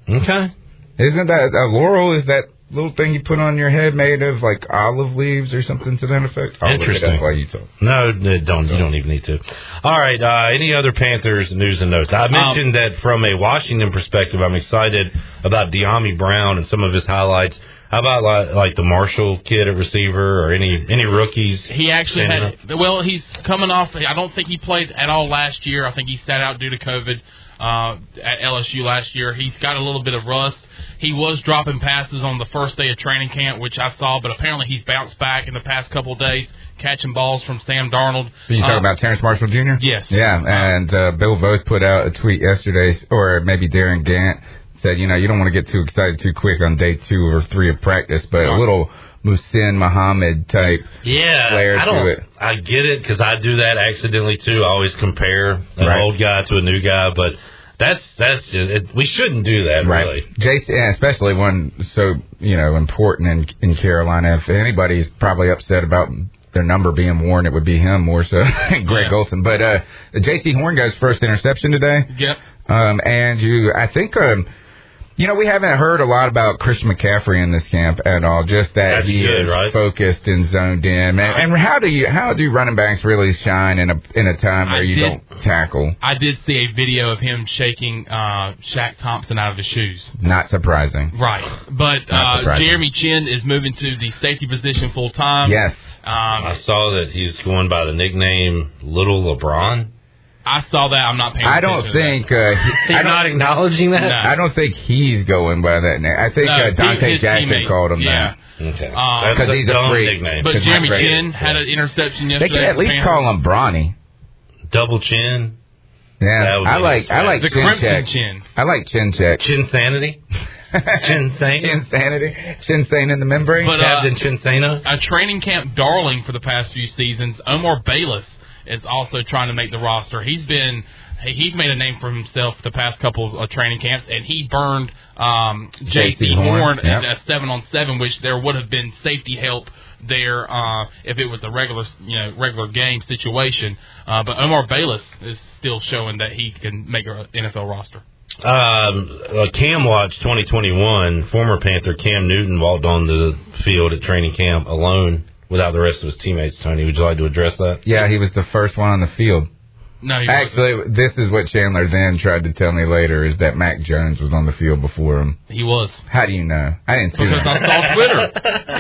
Okay. Isn't that a laurel? Is that little thing you put on your head made of like olive leaves or something to that effect? I'll Interesting. up while you talk. No, no, don't. You don't even need to. All right. Uh, any other Panthers news and notes? I mentioned that from a Washington perspective, I'm excited about Dyami Brown and some of his highlights. How about like, like the Marshall kid at receiver or any any rookies? He actually Stand had. Well, he's coming off. I don't think he played at all last year. I think he sat out due to COVID uh, at LSU last year. He's got a little bit of rust. He was dropping passes on the first day of training camp, which I saw, but apparently he's bounced back in the past couple of days, catching balls from Sam Darnold. Are you talking Uh, about Terrace Marshall Jr.? Yes. Yeah, and uh, Bill Voth put out a tweet yesterday, or maybe Darin Gantt said, you know, you don't want to get too excited too quick on day two or three of practice, but a little Muhsin Muhammad type. Yeah, flair I to don't. it. I get it because I do that accidentally too. I always compare an Right. old guy to a new guy, but that's that's just, it, we shouldn't do that really. Jason, especially one so you know important in in Carolina. If anybody's probably upset about their number being worn, it would be him more so, (laughs) Greg Yeah. Olsen. But uh, Jaycee Horn got his first interception today. Yep. Um, and you, I think, um, you know, we haven't heard a lot about Christian McCaffrey in this camp at all. Just that That's he good, is right? focused and zoned in. And, and how do you, how do running backs really shine in a in a time where I you did- don't tackle? I did see a video of him shaking uh, Shaq Thompson out of his shoes. Not surprising. Right, but uh, surprising. Jeremy Chinn is moving to the safety position full time. Yes. Um, I saw that he's going by the nickname Little LeBron. I saw that. I'm not paying. Attention. I don't think uh, he, (laughs) I You're don't, not acknowledging that. No. I don't think he's going by that name. I think No, uh, he- Donte his Jackson teammate, called him yeah. Okay, Uh, That's 'Cause he's a dumb freak. nickname. But Because Jeremy Chinn great. had an interception yesterday. They yesterday. could at least Panthers. call him Brawny. Double chin, Yeah, I like I like the chin check. Chin. I like chin check. chin sanity, (laughs) chin sane, Chin sanity. Chin sane in the membrane. But, uh, Captain Chinsana. a training camp darling for the past few seasons. Omar Bayless is also trying to make the roster. He's been he's made a name for himself the past couple of training camps, and he burned um, Jaycee Horn Horn, in a seven on seven, which there would have been safety help there uh, if it was a regular you know regular game situation. Uh, but Omar Bayless is still showing that he can make an NFL roster. Um, uh, Cam Watch 2021, former Panther Cam Newton walked on the field at training camp alone without the rest of his teammates. Tony, would you like to address that? Yeah, he was the first one on the field. No, he wasn't. Actually, this is what Chandler then tried to tell me later is that Mac Jones was on the field before him. he was How do you know? I didn't see because that. I saw Twitter.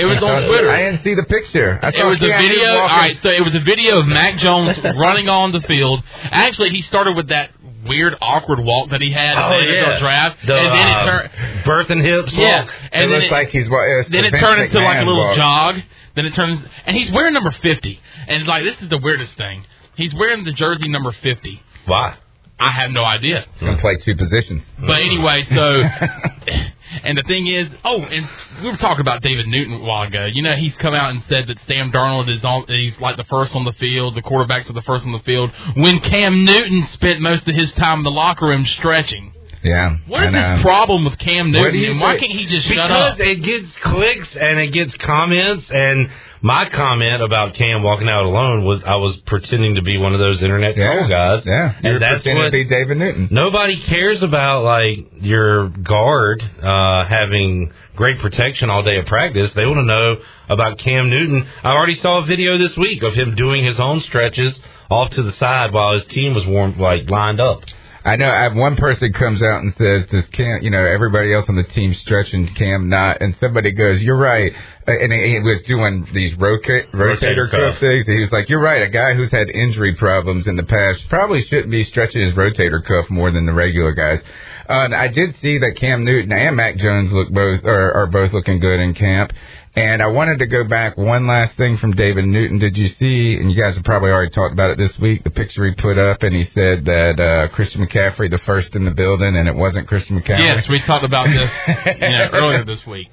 It was on Twitter. I didn't see the picture. I It was a video. All right, so it was a video of Mac Jones (laughs) running on the field. Actually, he started with that weird, awkward walk that he had at the NFL draft, Oh, The, and then it uh, turned. birth and hips. Yeah, walk. It and then looks it, like he's wa- then the it turned into like a little walk. jog. Then it turns, and he's wearing number fifty, and it's like this is the weirdest thing. He's wearing the jersey number fifty. Why? I have no idea. He's gonna play two positions. But anyway, so (laughs) and the thing is, oh, and we were talking about David Newton a while ago. You know, he's come out and said that Sam Darnold is on. He's like the first on the field. The quarterbacks are the first on the field. When Cam Newton spent most of his time in the locker room stretching. Yeah. What is and, his um, problem with Cam Newton? you why can't he just shut up? Because it gets clicks and it gets comments. And my comment about Cam walking out alone was I was pretending to be one of those internet Yeah. troll guys. Yeah. You're and that's pretending what to be David Newton. Nobody cares about like your guard uh, having great protection all day at practice. They want to know about Cam Newton. I already saw a video this week of him doing his own stretches off to the side while his team was warm, like lined up. I know I, have one person comes out and says, "Does Cam, you know, everybody else on the team stretching, Cam not?" And somebody goes, "You're right." Uh, And he was doing these roca- rotator, Rotator cuff things. And he was like, "You're right. A guy who's had injury problems in the past probably shouldn't be stretching his rotator cuff more than the regular guys." Uh, and I did see that Cam Newton and Mac Jones look both are, are both looking good in camp. And I wanted to go back one last thing from David Newton. Did you see? And you guys have probably already talked about it this week. The picture he put up, and he said that uh, Christian McCaffrey the first in the building, and it wasn't Christian McCaffrey. Yes, we talked about this you know, (laughs) earlier this week.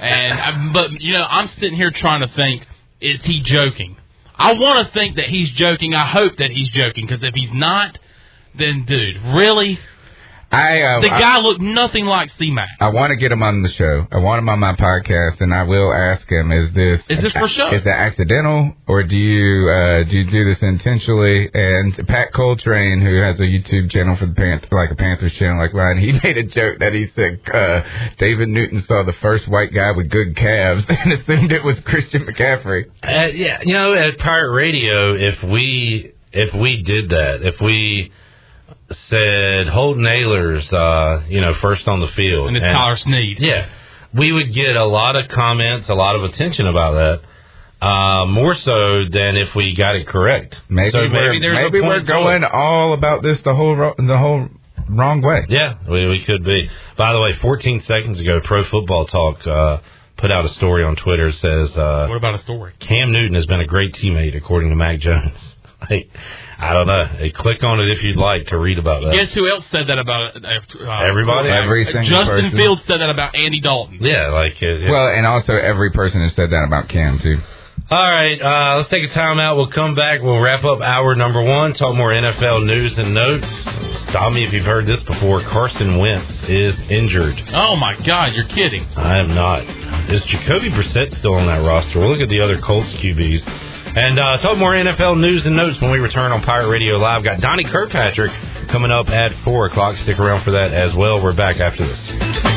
And I, but you know, I'm sitting here trying to think: Is he joking? I want to think that he's joking. I hope that he's joking because if he's not, then dude, really, I uh, The I- guy looked nothing like C-Mac. I want to get him on the show. I want him on my podcast, and I will ask him: Is this Is this for show? Is that accidental, or do you uh, do you do this intentionally? And Pat Coltrane, who has a YouTube channel for the Panth- like a Panthers channel like mine, he (laughs) made a joke that he said uh, David Newton saw the first white guy with good calves (laughs) and assumed it was Christian McCaffrey. Uh, yeah, you know, at Pirate Radio, if we if we did that, if we said Holton Ahlers, uh, you know, first on the field, And it's Tyler Snead. yeah, we would get a lot of comments, a lot of attention about that. Uh, more so than if we got it correct. Maybe so we're, maybe a we're point to going it. all about this the whole ro- the whole wrong way. Yeah, we, we could be. By the way, 14 seconds ago, Pro Football Talk uh, put out a story on Twitter says uh, What about a story? Cam Newton has been a great teammate, according to Mac Jones. (laughs) Like, I don't know. Hey, click on it if you'd like to read about that. Guess who else said that about uh, uh, Everybody? Every single Justin person. Fields said that about Andy Dalton. Yeah, like it, it- Well, and also every person has said that about Cam too. All right, uh, let's take a timeout. We'll come back. We'll wrap up hour number one. Talk more NFL news and notes. Stop me if you've heard this before. Carson Wentz is injured. Oh my God, you're kidding! I am not. Is Jacoby Brissett still on that roster? We'll look at the other Colts QBs. And uh, talk more NFL news and notes when we return on Pirate Radio Live. Got Donnie Kirkpatrick coming up at 4 o'clock. Stick around for that as well. We're back after this.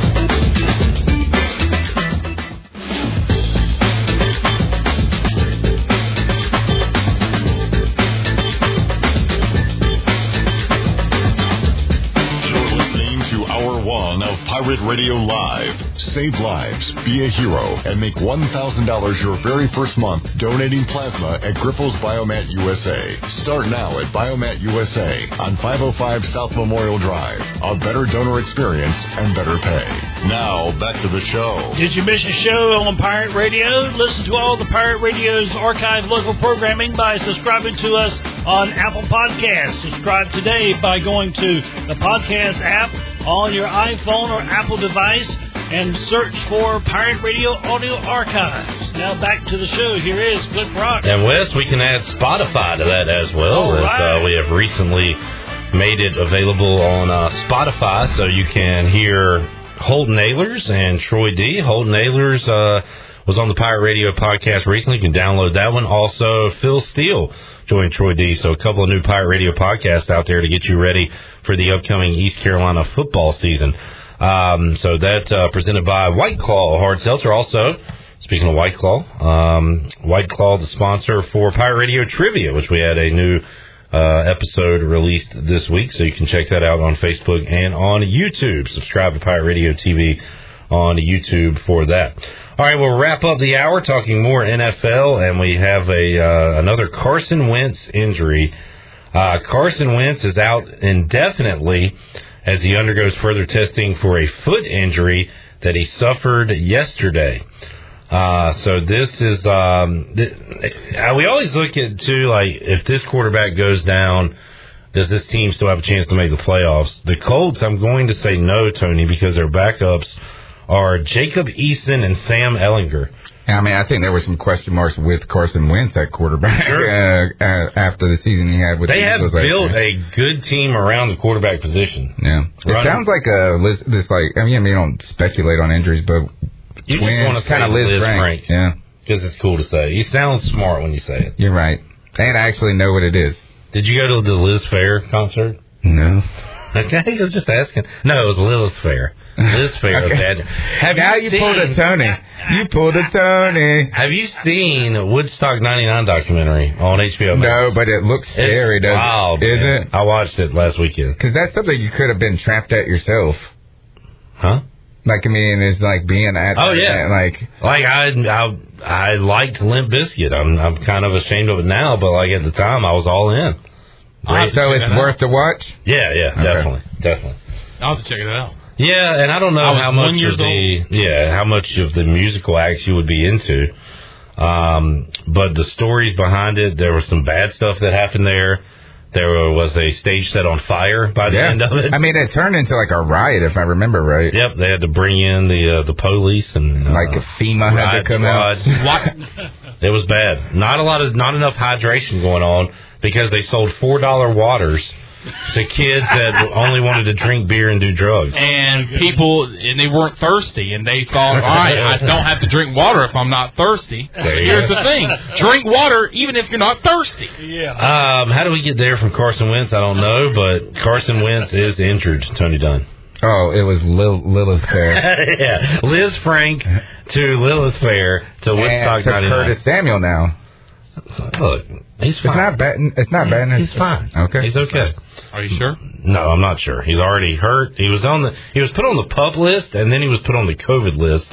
Pirate Radio Live. Save lives, be a hero, and make $1,000 your very first month donating plasma at Grifols Biomat USA. Start now at Biomat USA on 505 South Memorial Drive. A better donor experience and better pay. Now, back to the show. Did you miss a show on Pirate Radio? Listen to all the Pirate Radio's archived local programming by subscribing to us on Apple Podcasts. Subscribe today by going to the podcast app on your iPhone or Apple device and search for Pirate Radio Audio Archives. Now back to the show. Here is Cliff Rock. And Wes, we can add Spotify to that as well, as right. uh, we have recently made it available on uh, Spotify, so you can hear Holton Ahlers and Troy D. Holton Ahlers uh, was on the Pirate Radio podcast recently. You can download that one. Also, Phil Steele joined Troy D. So a couple of new Pirate Radio podcasts out there to get you ready for the upcoming East Carolina football season. Um, so that uh, presented by White Claw Hard Seltzer. Also, speaking of White Claw, um, White Claw, the sponsor for Pirate Radio Trivia, which we had a new uh, episode released this week. So you can check that out on Facebook and on YouTube. Subscribe to Pirate Radio TV on YouTube for that. All right, we'll wrap up the hour talking more NFL, and we have a uh, another Carson Wentz injury. Uh, Carson Wentz is out indefinitely as he undergoes further testing for a foot injury that he suffered yesterday. Uh, so this is um, th- uh, we always look at too like if this quarterback goes down, does this team still have a chance to make the playoffs? The Colts, I'm going to say no, Tony, because their backups are Jacob Eason and Sam Ehlinger. I mean, I think there were some question marks with Carson Wentz at quarterback Sure. (laughs) uh, uh, after the season he had with They the have built a good team around the quarterback position. Yeah, it sounds like a Liz, this like I mean, I mean, you don't speculate on injuries, but You just want to kind of Liz, Lisfranc. Frank. Yeah, because it's cool to say. You sound smart when you say it. you're right, and I actually know what it is. Did you go to the Liz Fair concert? No, (laughs) Okay, I was just asking. No, it was Lilith Fair. Liz Fair. Okay. okay. Have now you, you, pulled a Tony. You pulled a Tony. Have you seen Woodstock '99 documentary on HBO? No, but it looks it's scary, doesn't wild, it? Is man. it? I watched it last weekend. Because that's something you could have been trapped at yourself. Huh? Like I mean, it's like being at. Oh, yeah. Like Like I, I, I liked Limp Bizkit. I'm, I'm kind of ashamed of it now, but like at the time, I was all in. Ah, Great. so it's that out. worth to watch. Yeah, yeah, Okay. definitely, definitely. I'll have to check it out. Yeah, and I don't know I how much of the yeah how much of the musical acts you would be into, um, but the stories behind it, there was some bad stuff that happened there. There was a stage set on fire by the Yeah, end of it. I mean, it turned into like a riot, if I remember right. yep, they had to bring in the uh, the police and uh, Like FEMA had to come out. squad. (laughs) What? It was bad. Not a lot of not enough hydration going on because they sold four dollar waters to kids that only wanted to drink beer and do drugs. and people and they weren't thirsty and they thought, all right, I don't have to drink water if I'm not thirsty. Here's go. the thing: drink water even if you're not thirsty. Yeah. Um, how do we get there from Carson Wentz? I don't know, but Carson Wentz is injured. Tony Dunn. Oh, it was Lil, Lilith Fair. (laughs) yeah, Lisfranc to Lilith Fair to Woodstock and to 99. Curtis Samuel now. Look, he's It's fine. not bad. It's not bad. He's fine. Okay. He's okay. Are you sure? No, I'm not sure. He's already hurt. He was on the he was put on the pup list and then he was put on the COVID list.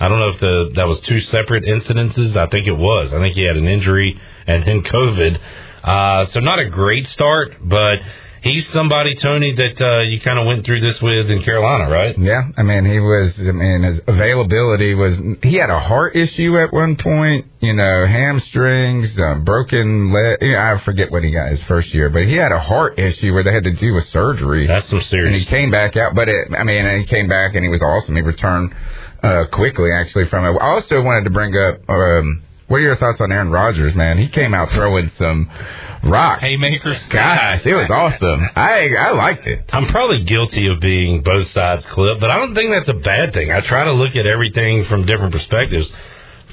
I don't know if the that was two separate incidences. I think it was. I think he had an injury and then COVID. Uh, so not a great start, but he's somebody, Tony, that uh, you kind of went through this with in Carolina, right? Yeah, I mean, he was. I mean, his availability was. He had a heart issue at one point. You know, hamstrings, uh, broken leg. I forget what he got his first year, but he had a heart issue where they had to do a surgery. That's some serious. and he came back out. But it, I mean, he came back and he was awesome. He returned uh, quickly, actually, from it. I also wanted to bring up. Um, what are your thoughts on Aaron Rodgers, man? He came out throwing some rocks. Haymakers. Gosh, it was awesome. I I liked it. I'm probably guilty of being both sides clip, but I don't think that's a bad thing. I try to look at everything from different perspectives.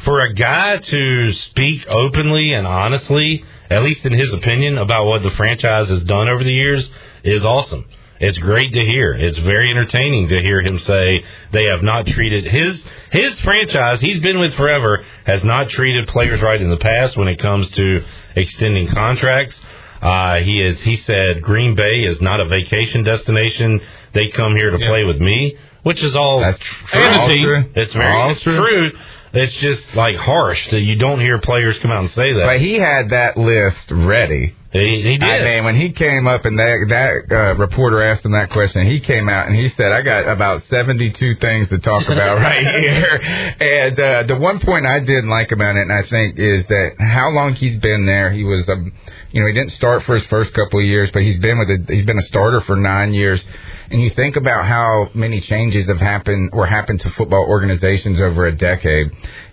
For a guy to speak openly and honestly, at least in his opinion, about what the franchise has done over the years is awesome. It's great to hear. It's very entertaining to hear him say they have not treated his his franchise he's been with forever has not treated players right in the past when it comes to extending contracts. Uh, he is. He said Green Bay is not a vacation destination. They come here to Yeah. play with me, which is all That's true. It's very All true. It's just like harsh that you don't hear players come out and say that. But he had that list ready. he, he did. I mean, when he came up and that that uh, reporter asked him that question, he came out and he said, "I got about seventy-two things to talk (laughs) about right (laughs) here." And uh, the one point I didn't like about it, and I think, is that how long he's been there. He was, um, you know, he didn't start for his first couple of years, but he's been with a, he's been a starter for nine years. And you think about how many changes have happened or happened to football organizations over a decade.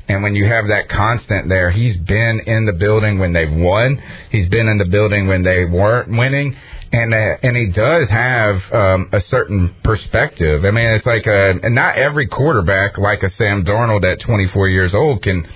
And when you have that constant there, he's been in the building when they've won. He's been in the building when they weren't winning. And uh, and he does have um, a certain perspective. I mean, it's like a, and not every quarterback, like a Sam Darnold at 24 years old, can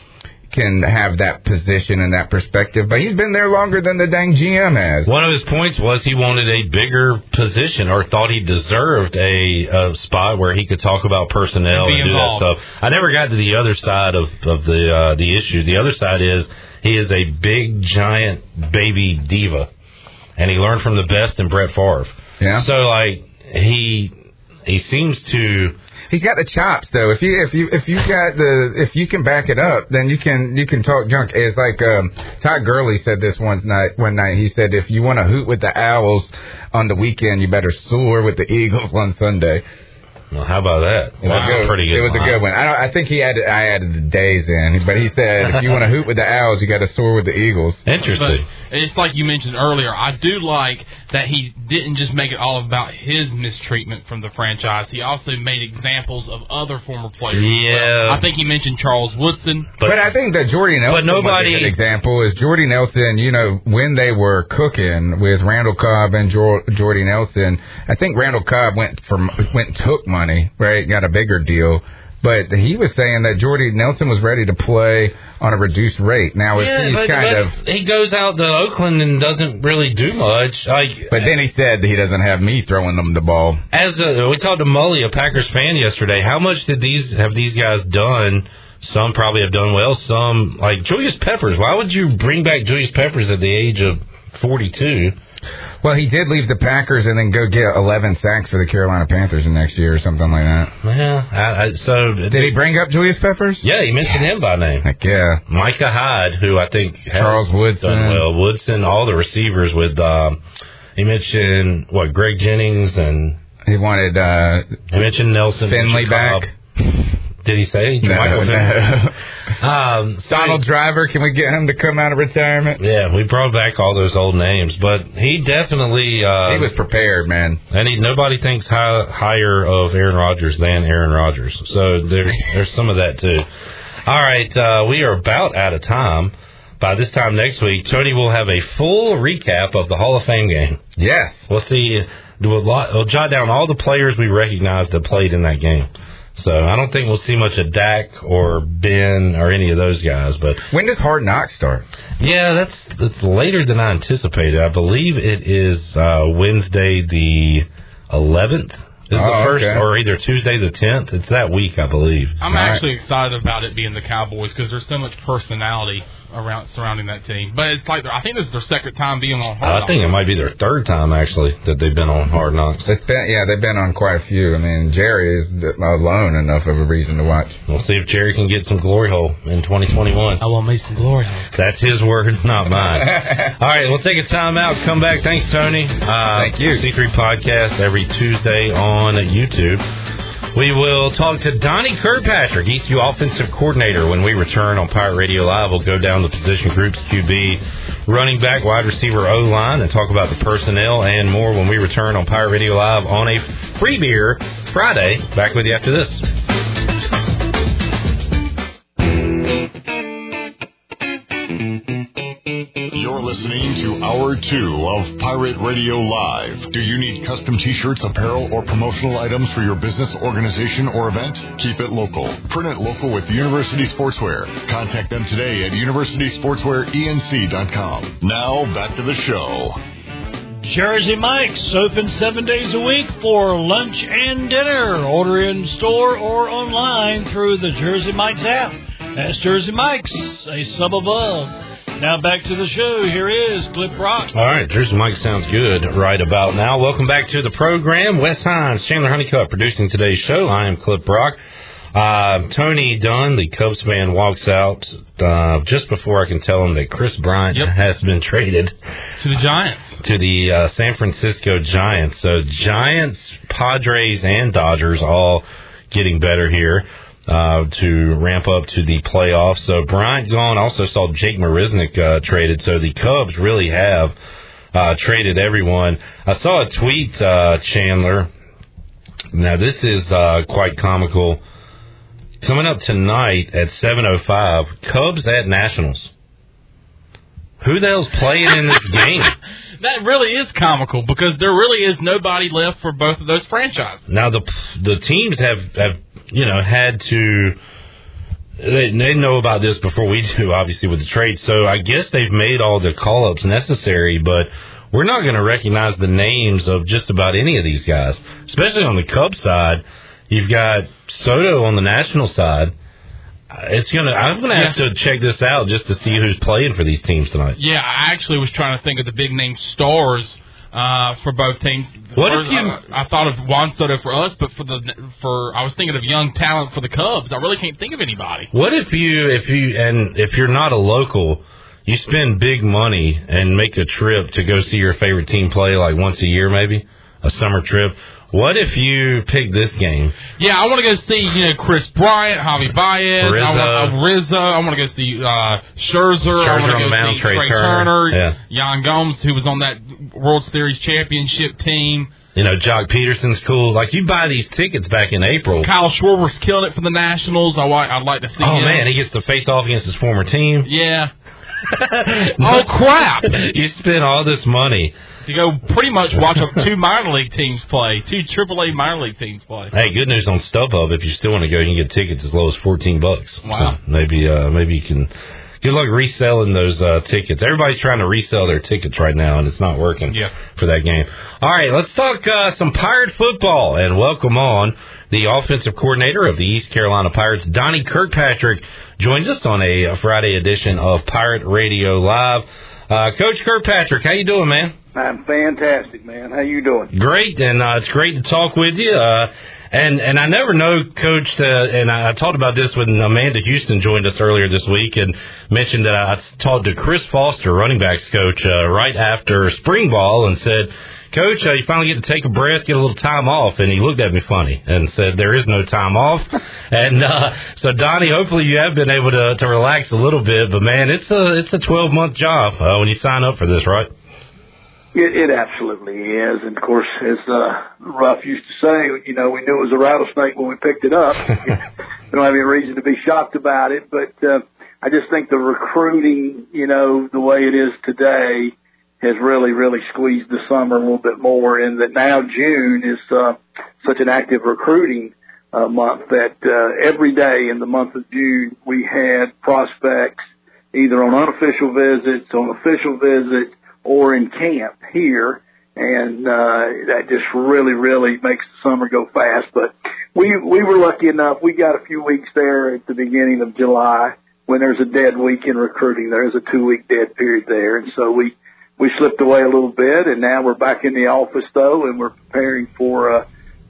can have that position and that perspective. But he's been there longer than the dang GM has. One of his points was he wanted a bigger position or thought he deserved a, a spot where he could talk about personnel Be and do that stuff. I never got to the other side of, of the uh, the issue. The other side is he is a big giant baby diva, and he learned from the best in Brett Favre. Yeah. So like he he seems to He's got the chops though. If you if you if you got the if you can back it up, then you can you can talk junk. It's like um, Todd Gurley said this one night. One night he said, if you want to hoot with the Owls on the weekend, you better soar with the Eagles on Sunday. Well, how about that? It was, That's a, good, pretty good. it was a good one. I don't. I think he added. I added the days in, but he said if you want to hoot with the Owls, you got to soar with the Eagles. Interesting. But it's like you mentioned earlier. I do like that he didn't just make it all about his mistreatment from the franchise. He also made examples of other former players. Yeah. well. I think he mentioned Charles Woodson. But, I think that Jordy Nelson nobody- was a good example is Jordy Nelson. You know when they were cooking with Randall Cobb and Jor- Jordy Nelson, I think Randall Cobb went from went and took money, right? Got a bigger deal. But he was saying that Jordy Nelson was ready to play on a reduced rate. Now if Yeah, he's kind but of, he goes out to Oakland and doesn't really do much. Like, but then he said that he doesn't have me throwing them the ball. as a, we talked to Mully, a Packers fan, yesterday. How much did these have these guys done? Some probably have done well. Some like Julius Peppers. Why would you bring back Julius Peppers at the age of forty-two? Well, he did leave the Packers and then go get 11 sacks for the Carolina Panthers the next year or something like that. Yeah. I, I, so Did he bring up Julius Peppers? Yeah, he mentioned him by name. Heck yeah. Micah Hyde, who I think has Charles Woodson. done well. Woodson, all the receivers with. Um, he mentioned what Greg Jennings and He wanted uh, he mentioned Nelson Finley back. (laughs) Did he say No, Michael no. Um, so- Donald Driver, can we get him to come out of retirement? Yeah, we brought back all those old names, but he definitely uh, he was prepared, man. and he, nobody thinks high, higher of Aaron Rodgers than Aaron Rodgers. So there's there's some of that too. All right, uh, we are about out of time. by this time next week, Tony will have a full recap of the Hall of Fame game. Yes. We'll see. We'll, we'll jot down all the players we recognize that played in that game. So I don't think we'll see much of Dak or Ben or any of those guys. But when does Hard Knocks start? Yeah, that's that's later than I anticipated. I believe it is uh, Wednesday the 11th is Oh, the first, okay. or either Tuesday the 10th. It's that week, I believe. I'm All right. actually excited about it being the Cowboys because there's so much personality around surrounding that team. But it's like I think this is their second time being on Hard knocks. I think it might be their third time actually that they've been on Hard Knocks. It's been, yeah, they've been on quite a few. I mean, Jerry is alone enough of a reason to watch. We'll see if Jerry can get some glory hole in 2021. I want me some glory. hole. That's his words, not mine. (laughs) All right, we'll take a time out. Come back. Thanks, Tony. Uh, Thank you. C3 Podcast every Tuesday on YouTube. We will talk to Donnie Kirkpatrick, ECU offensive coordinator, when we return on Pirate Radio Live. We'll go down the position groups, QB, running back, wide receiver, O line, and talk about the personnel and more when we return on Pirate Radio Live on a free beer Friday. Back with you after this. You're listening to Hour 2 of Pirate Radio Live. Do you need custom t-shirts, apparel, or promotional items for your business, organization, or event? Keep it local. Print it local with University Sportswear. Contact them today at universitysportswearenc.com. Now, back to the show. Jersey Mike's open seven days a week for lunch and dinner. Order in store or online through the Jersey Mike's app. That's Jersey Mike's, a sub above. Now back to the show. Here is Clip Rock. All right, Jersey Mike sounds good right about now. Welcome back to the program. Wes Hines, Chandler Honeycutt producing today's show. I am Clip Brock. Uh, Tony Dunn, the Cubs fan, walks out uh, just before I can tell him that Kris Bryant Yep. has been traded To the Giants. to the uh, San Francisco Giants. So Giants, Padres, and Dodgers all getting better here uh, to ramp up to the playoffs. So Bryant gone. Also saw Jake Marisnick uh, traded. So the Cubs really have uh, traded everyone. I saw a tweet, uh, Chandler. Now this is uh, quite comical. Coming up tonight at 7:05, Cubs at Nationals. Who the hell's playing in this (laughs) game? That really is comical because there really is nobody left for both of those franchises. Now the the teams have have you know had to they, they know about this before we (laughs) do, obviously with the trade. So I guess they've made all the call ups necessary, but we're not going to recognize the names of just about any of these guys, especially on the Cubs side. You've got Soto on the national side. It's gonna. I'm gonna have to check this out just to see who's playing for these teams tonight. Yeah, I actually was trying to think of the big name stars uh, for both teams. What if you- I, I thought of Juan Soto for us, but for the for I was thinking of young talent for the Cubs. I really can't think of anybody. What if you, if you, and if you're not a local, you spend big money and make a trip to go see your favorite team play like once a year, maybe a summer trip. What if you pick this game? Yeah, I want to go see you know Kris Bryant, Javi Baez, Rizzo. I want, uh, Rizzo. I want to go see uh, Scherzer. I Scherzer want to go mound, see Trea Trea, Turner. Turner, Yan Gomes, who was on that World Series championship team. You know, Joc Pederson's cool. Like you buy these tickets back in April. Kyle Schwarber's killing it for the Nationals. I I'd like to see Oh him. man, he gets to face off against his former team. Yeah. (laughs) oh crap! (laughs) you spend all this money. To go pretty much watch two minor league teams play, two AAA minor league teams play. Hey, good news on StubHub. If you still want to go, you can get tickets as low as fourteen bucks. Wow. So maybe, uh, maybe you can. Good luck reselling those uh, tickets. Everybody's trying to resell their tickets right now, and it's not working Yeah. for that game. All right, let's talk uh, some Pirate football and welcome on the offensive coordinator of the East Carolina Pirates, Donnie Kirkpatrick, joins us on a Friday edition of Pirate Radio Live. Uh, Coach Kirkpatrick, how you doing, man? I'm fantastic, man. How you doing? Great, and uh, it's great to talk with you. Uh, and and I never know, Coach. Uh, and I, I talked about this when Amanda Houston joined us earlier this week, and mentioned that I talked to Chris Foster, running backs coach, uh, right after spring ball, and said. Coach, uh, you finally get to take a breath, get a little time off, and he looked at me funny and said, "There is no time off." (laughs) and uh, so, Donnie, hopefully you have been able to to relax a little bit, but man, it's a it's a twelve month job uh, when you sign up for this, right? It, it absolutely is, and of course, as uh, Ruff used to say, you know, we knew it was a rattlesnake when we picked it up. (laughs) we don't have any reason to be shocked about it, but uh, I just think the recruiting, you know, the way it is today has really, really squeezed the summer a little bit more. In that now June is, uh, such an active recruiting, uh, month that, uh, every day in the month of June we had prospects either on unofficial visits, on official visits, or in camp here. And, uh, that just really, really makes the summer go fast. But we, we were lucky enough. We got a few weeks there at the beginning of July when there's a dead week in recruiting. There is a two week dead period there. And so we, we slipped away a little bit and now we're back in the office though and we're preparing for, uh,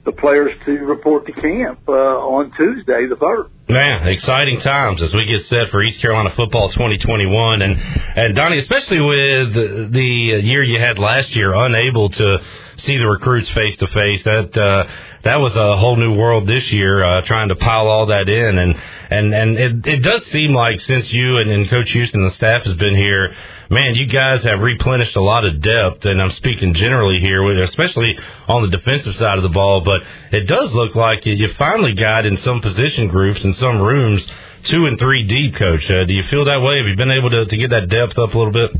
the players to report to camp, uh, on Tuesday, the third. Man, exciting times as we get set for East Carolina football 2021. And, and Donnie, especially with the year you had last year, unable to see the recruits face to face, that, uh, that was a whole new world this year, uh, trying to pile all that in. And, and, and it, it does seem like since you and, and Coach Houston and the staff has been here, man, you guys have replenished a lot of depth, and I'm speaking generally here, especially on the defensive side of the ball. But it does look like you finally got in some position groups in some rooms two and three deep. Coach, uh, do you feel that way? Have you been able to, to get that depth up a little bit?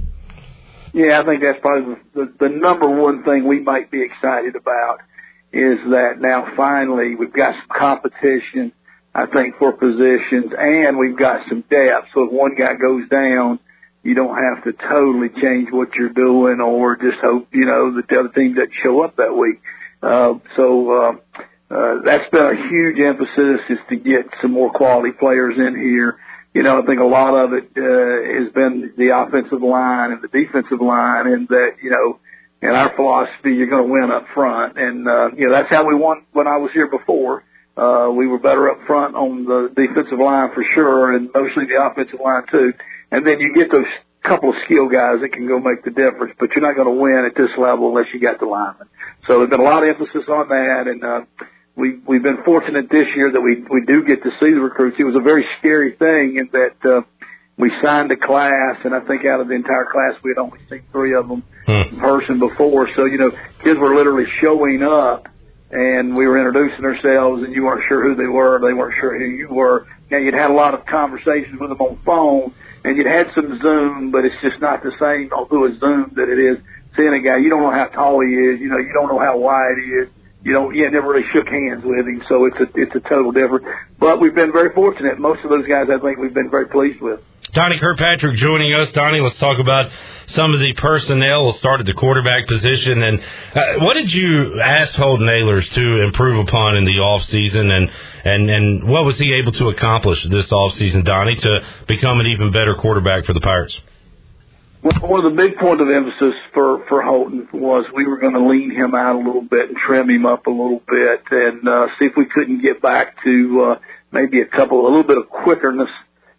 Yeah, I think that's probably the, the number one thing we might be excited about is that now finally we've got some competition. I think for positions, and we've got some depth. So if one guy goes down, you don't have to totally change what you're doing or just hope, you know, that the other team doesn't show up that week. Uh, so, uh, uh, that's been a huge emphasis is to get some more quality players in here. You know, I think a lot of it, uh, has been the offensive line and the defensive line and that, you know, in our philosophy, you're going to win up front. And, uh, you know, that's how we won when I was here before. Uh, we were better up front on the defensive line for sure and mostly the offensive line too. And then you get those couple of skill guys that can go make the difference, but you're not going to win at this level unless you got the linemen. So there's been a lot of emphasis on that, and uh, we we've been fortunate this year that we we do get to see the recruits. It was a very scary thing in that uh, we signed a class, and I think out of the entire class we had only seen three of them hmm. in person before. So you know, kids were literally showing up. And we were introducing ourselves, and you weren't sure who they were. They weren't sure who you were. Now you'd had a lot of conversations with them on phone, and you'd had some Zoom, but it's just not the same through a Zoom that it is seeing a guy. You don't know how tall he is. You know, you don't know how wide he is. You know, yeah, never really shook hands with him, so it's a it's a total different. But we've been very fortunate. Most of those guys, I think, we've been very pleased with. Donnie Kirkpatrick joining us. Donnie, let's talk about some of the personnel. We'll start at the quarterback position. And uh, what did you ask Holton Ahlers to improve upon in the off season, and and and what was he able to accomplish this off season, Donnie, to become an even better quarterback for the Pirates? One of the big points of emphasis for for Holton was we were going to lean him out a little bit and trim him up a little bit, and uh, see if we couldn't get back to uh, maybe a couple, a little bit of quickerness,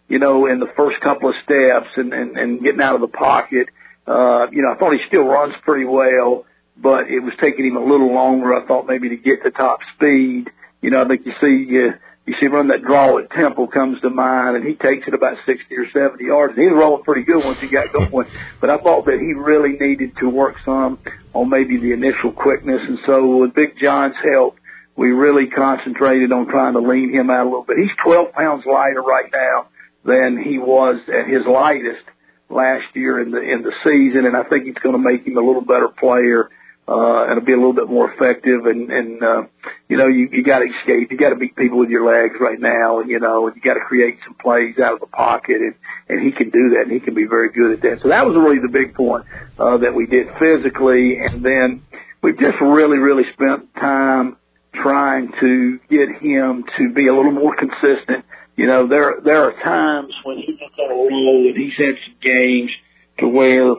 you know, in the first couple of steps and and, and getting out of the pocket. Uh, you know, I thought he still runs pretty well, but it was taking him a little longer. I thought maybe to get to top speed. You know, I think you see. Uh, you see run that draw at Temple comes to mind, and he takes it about 60 or 70 yards. He's rolling pretty good once he got going, but I thought that he really needed to work some on maybe the initial quickness. And so with Big John's help, we really concentrated on trying to lean him out a little bit. He's 12 pounds lighter right now than he was at his lightest last year in the in the season, and I think it's going to make him a little better player uh, and it'll be a little bit more effective. And, and, uh, you know, you, you got to escape. You got to beat people with your legs right now. And, you know, and you got to create some plays out of the pocket. And, and he can do that and he can be very good at that. So that was really the big point, uh, that we did physically. And then we've just really, really spent time trying to get him to be a little more consistent. You know, there, there are times when he gets on a roll and he's had some games to where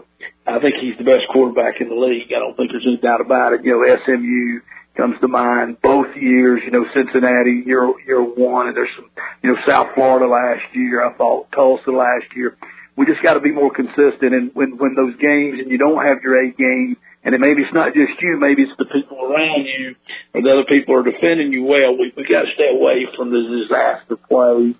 I think he's the best quarterback in the league. I don't think there's any doubt about it. You know, SMU comes to mind both years, you know, Cincinnati year, year one, and there's some, you know, South Florida last year. I thought Tulsa last year. We just got to be more consistent. And when, when those games and you don't have your A game, and it maybe it's not just you, maybe it's the people around you or the other people are defending you well, we, we got to stay away from the disaster plays.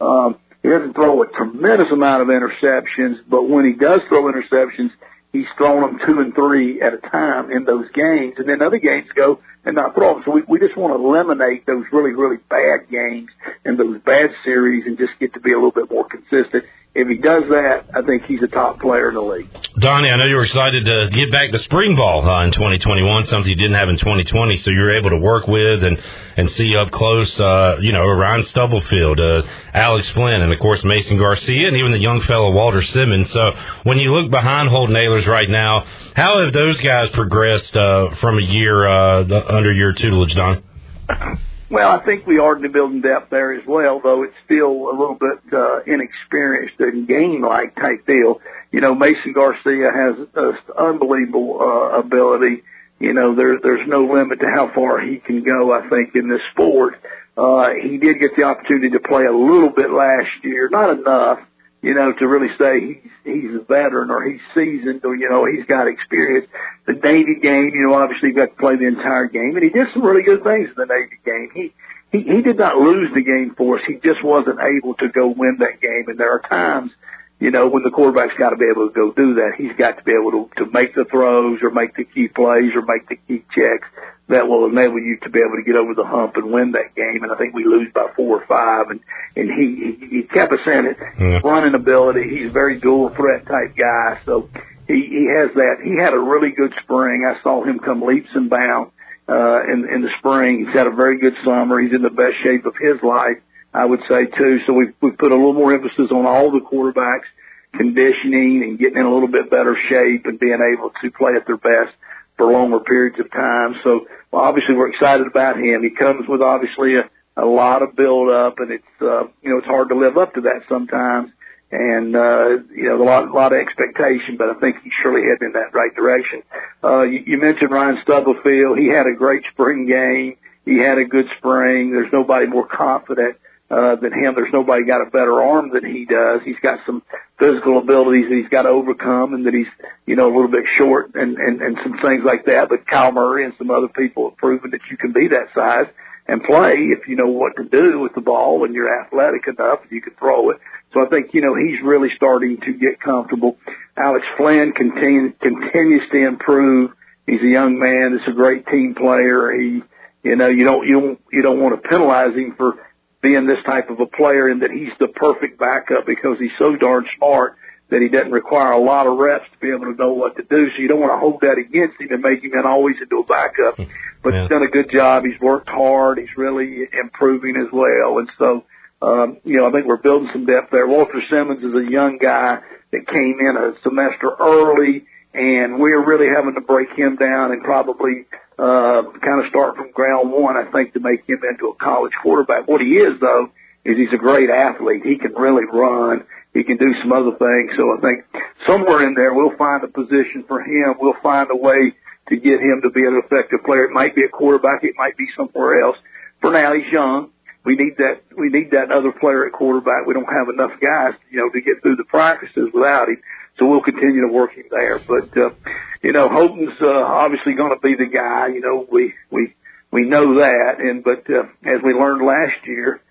Um, he doesn't throw a tremendous amount of interceptions, but when he does throw interceptions, he's thrown them two and three at a time in those games, and then other games go and not throw them. So we, we just want to eliminate those really, really bad games and those bad series and just get to be a little bit more consistent. if he does that, I think he's a top player in the league. Donnie, I know you were excited to get back to spring ball uh, in 2021, something you didn't have in 2020. So you were able to work with and and see up close, uh, you know, Ryan Stubblefield, uh, Alex Flynn, and of course Mason Garcia, and even the young fellow Walter Simmons. So when you look behind Holton Ahlers right now, how have those guys progressed uh, from a year uh, under your tutelage, Don? Well, I think we are building depth there as well, though it's still a little bit uh, inexperienced and game-like type deal. You know, Mason Garcia has an unbelievable uh, ability. You know, there, there's no limit to how far he can go. I think in this sport, uh, he did get the opportunity to play a little bit last year, not enough, you know, to really say he's he's a veteran or he's seasoned or you know he's got experience. The Navy game, you know, obviously he got to play the entire game, and he did some really good things in the Navy game. He he he did not lose the game for us. He just wasn't able to go win that game. And there are times, you know, when the quarterback's got to be able to go do that. He's got to be able to to make the throws or make the key plays or make the key checks that will enable you to be able to get over the hump and win that game. And I think we lose by four or five. And and he he, he kept us in it. Yeah. Running ability. He's a very dual threat type guy. So he he has that. He had a really good spring. I saw him come leaps and bounds uh, in in the spring. He's had a very good summer. He's in the best shape of his life, I would say too. So we've we've put a little more emphasis on all the quarterbacks conditioning and getting in a little bit better shape and being able to play at their best for longer periods of time. So well, obviously we're excited about him. He comes with obviously a, a lot of build up and it's, uh, you know, it's hard to live up to that sometimes. And, uh, you know, a lot, a lot of expectation, but I think he's surely heading in that right direction. Uh, you, you mentioned Ryan Stubblefield. He had a great spring game. He had a good spring. There's nobody more confident uh, than him. There's nobody got a better arm than he does. He's got some physical abilities that he's got to overcome and that he's, you know, a little bit short and, and, and some things like that. But Kyle Murray and some other people have proven that you can be that size and play if you know what to do with the ball and you're athletic enough and you can throw it. So I think, you know, he's really starting to get comfortable. Alex Flynn continue, continues to improve. He's a young man. He's a great team player. He, you know, you don't, you don't, you don't want to penalize him for being this type of a player and that he's the perfect backup because he's so darn smart that he doesn't require a lot of reps to be able to know what to do. So you don't want to hold that against him and make him an always into a backup. But yeah. he's done a good job. He's worked hard. He's really improving as well. And so, um, you know, I think we're building some depth there. Walter Simmons is a young guy that came in a semester early and we're really having to break him down and probably uh, kind of start from ground one, I think, to make him into a college quarterback. What he is, though, is he's a great athlete. He can really run. He can do some other things. So I think somewhere in there, we'll find a position for him. We'll find a way to get him to be an effective player. It might be a quarterback. It might be somewhere else. For now, he's young. We need that. We need that other player at quarterback. We don't have enough guys, you know, to get through the practices without him. So we'll continue to work him there. But uh, you know, Holton's uh, obviously going to be the guy. You know, we we we know that. And but uh, as we learned last year,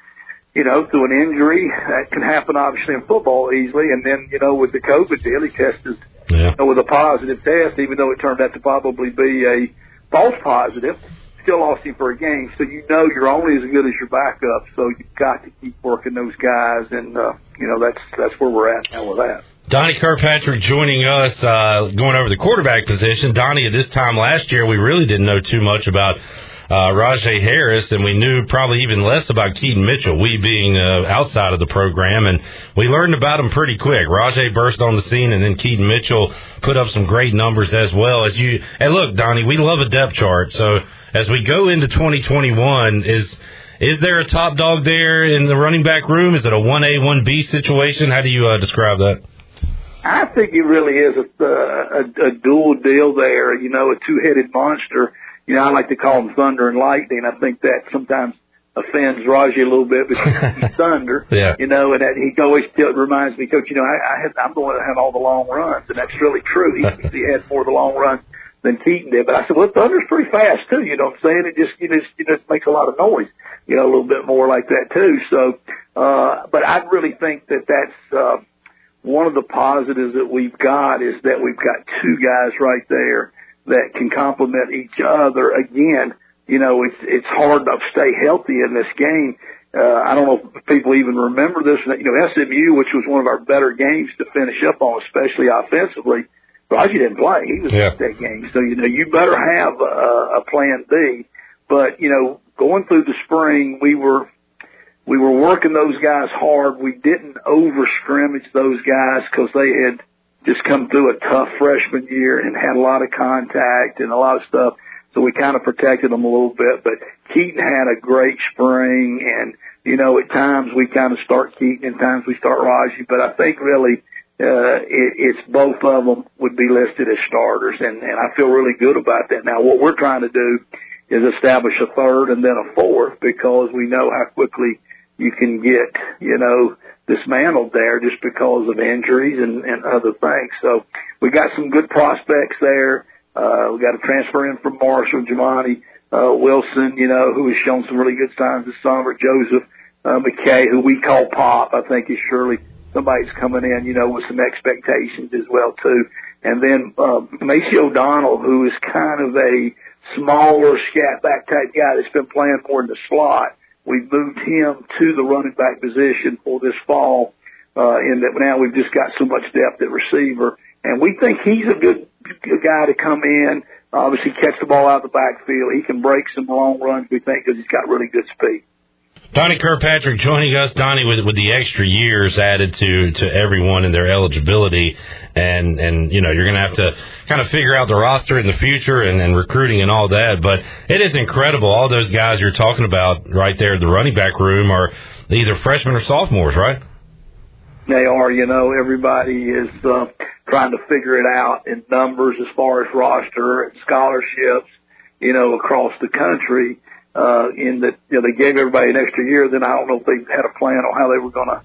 you know, through an injury that can happen obviously in football easily. And then you know, with the COVID deal, he tested yeah. you know, with a positive test, even though it turned out to probably be a false positive. Still lost him for a game, so you know you're only as good as your backup. So you've got to keep working those guys, and uh, you know that's that's where we're at now with that. Donnie Kirkpatrick joining us, uh, going over the quarterback position. Donnie, at this time last year, we really didn't know too much about uh, Rahjai Harris, and we knew probably even less about Keaton Mitchell, we being uh, outside of the program, and we learned about him pretty quick. Rahjai burst on the scene, and then Keaton Mitchell put up some great numbers as well. As you, and look, Donnie, we love a depth chart, so as we go into 2021, is is there a top dog there in the running back room? Is it a 1A, 1B situation? How do you uh, describe that? I think it really is a, a, a dual deal there. You know, a two-headed monster. You know, I like to call him thunder and lightning. I think that sometimes offends Rahjai a little bit because he's (laughs) thunder. yeah. You know, and that he always still reminds me, Coach. You know, I, I had, I'm the one that had all the long runs, and that's really true. He, (laughs) he had more of the long runs than Keaton did. But I said, well, thunder's pretty fast too. You know what I'm saying? It just, you know, it just makes a lot of noise. You know, a little bit more like that too. So, uh, but I really think that that's. uh one of the positives that we've got is that we've got two guys right there that can complement each other. Again, you know, it's it's hard to stay healthy in this game. uh, I don't know if people even remember this. You know, SMU, which was one of our better games to finish up on, especially offensively, Rahjai didn't play. He was Yeah. at that game. So, you know, you better have a, a plan B. But, you know, going through the spring, we were, we were working those guys hard. We didn't over scrimmage those guys because they had just come through a tough freshman year and had a lot of contact and a lot of stuff. So we kind of protected them a little bit, but Keaton had a great spring and, you know, at times we kind of start Keaton and times we start Rahjai, but I think really, uh, it, it's both of them would be listed as starters and, and I feel really good about that. Now what we're trying to do is establish a third and then a fourth because we know how quickly you can get, you know, dismantled there just because of injuries and, and other things. So we got some good prospects there. Uh, we got a transfer in from Marshall, Jamani, uh, Wilson, you know, who has shown some really good signs this summer. Joseph, uh, McKay, who we call Pop, I think is surely somebody's coming in, you know, with some expectations as well too. And then, uh, Macy O'Donnell, who is kind of a smaller scat back type guy that's been playing more in the slot. We've moved him to the running back position for this fall, uh, in that now we've just got so much depth at receiver. And we think he's a good, good guy to come in, obviously catch the ball out of the backfield. He can break some long runs, we think, because he's got really good speed. Donnie Kirkpatrick joining us, Donnie, with with the extra years added to to everyone and their eligibility, and and you know you're going to have to kind of figure out the roster in the future and, and recruiting and all that. But it is incredible. All those guys you're talking about right there, in the running back room, are either freshmen or sophomores, right? They are, you know, everybody is uh, trying to figure it out in numbers as far as roster and scholarships, you know, across the country. Uh, in that, you know, they gave everybody an extra year. Then I don't know if they had a plan on how they were going to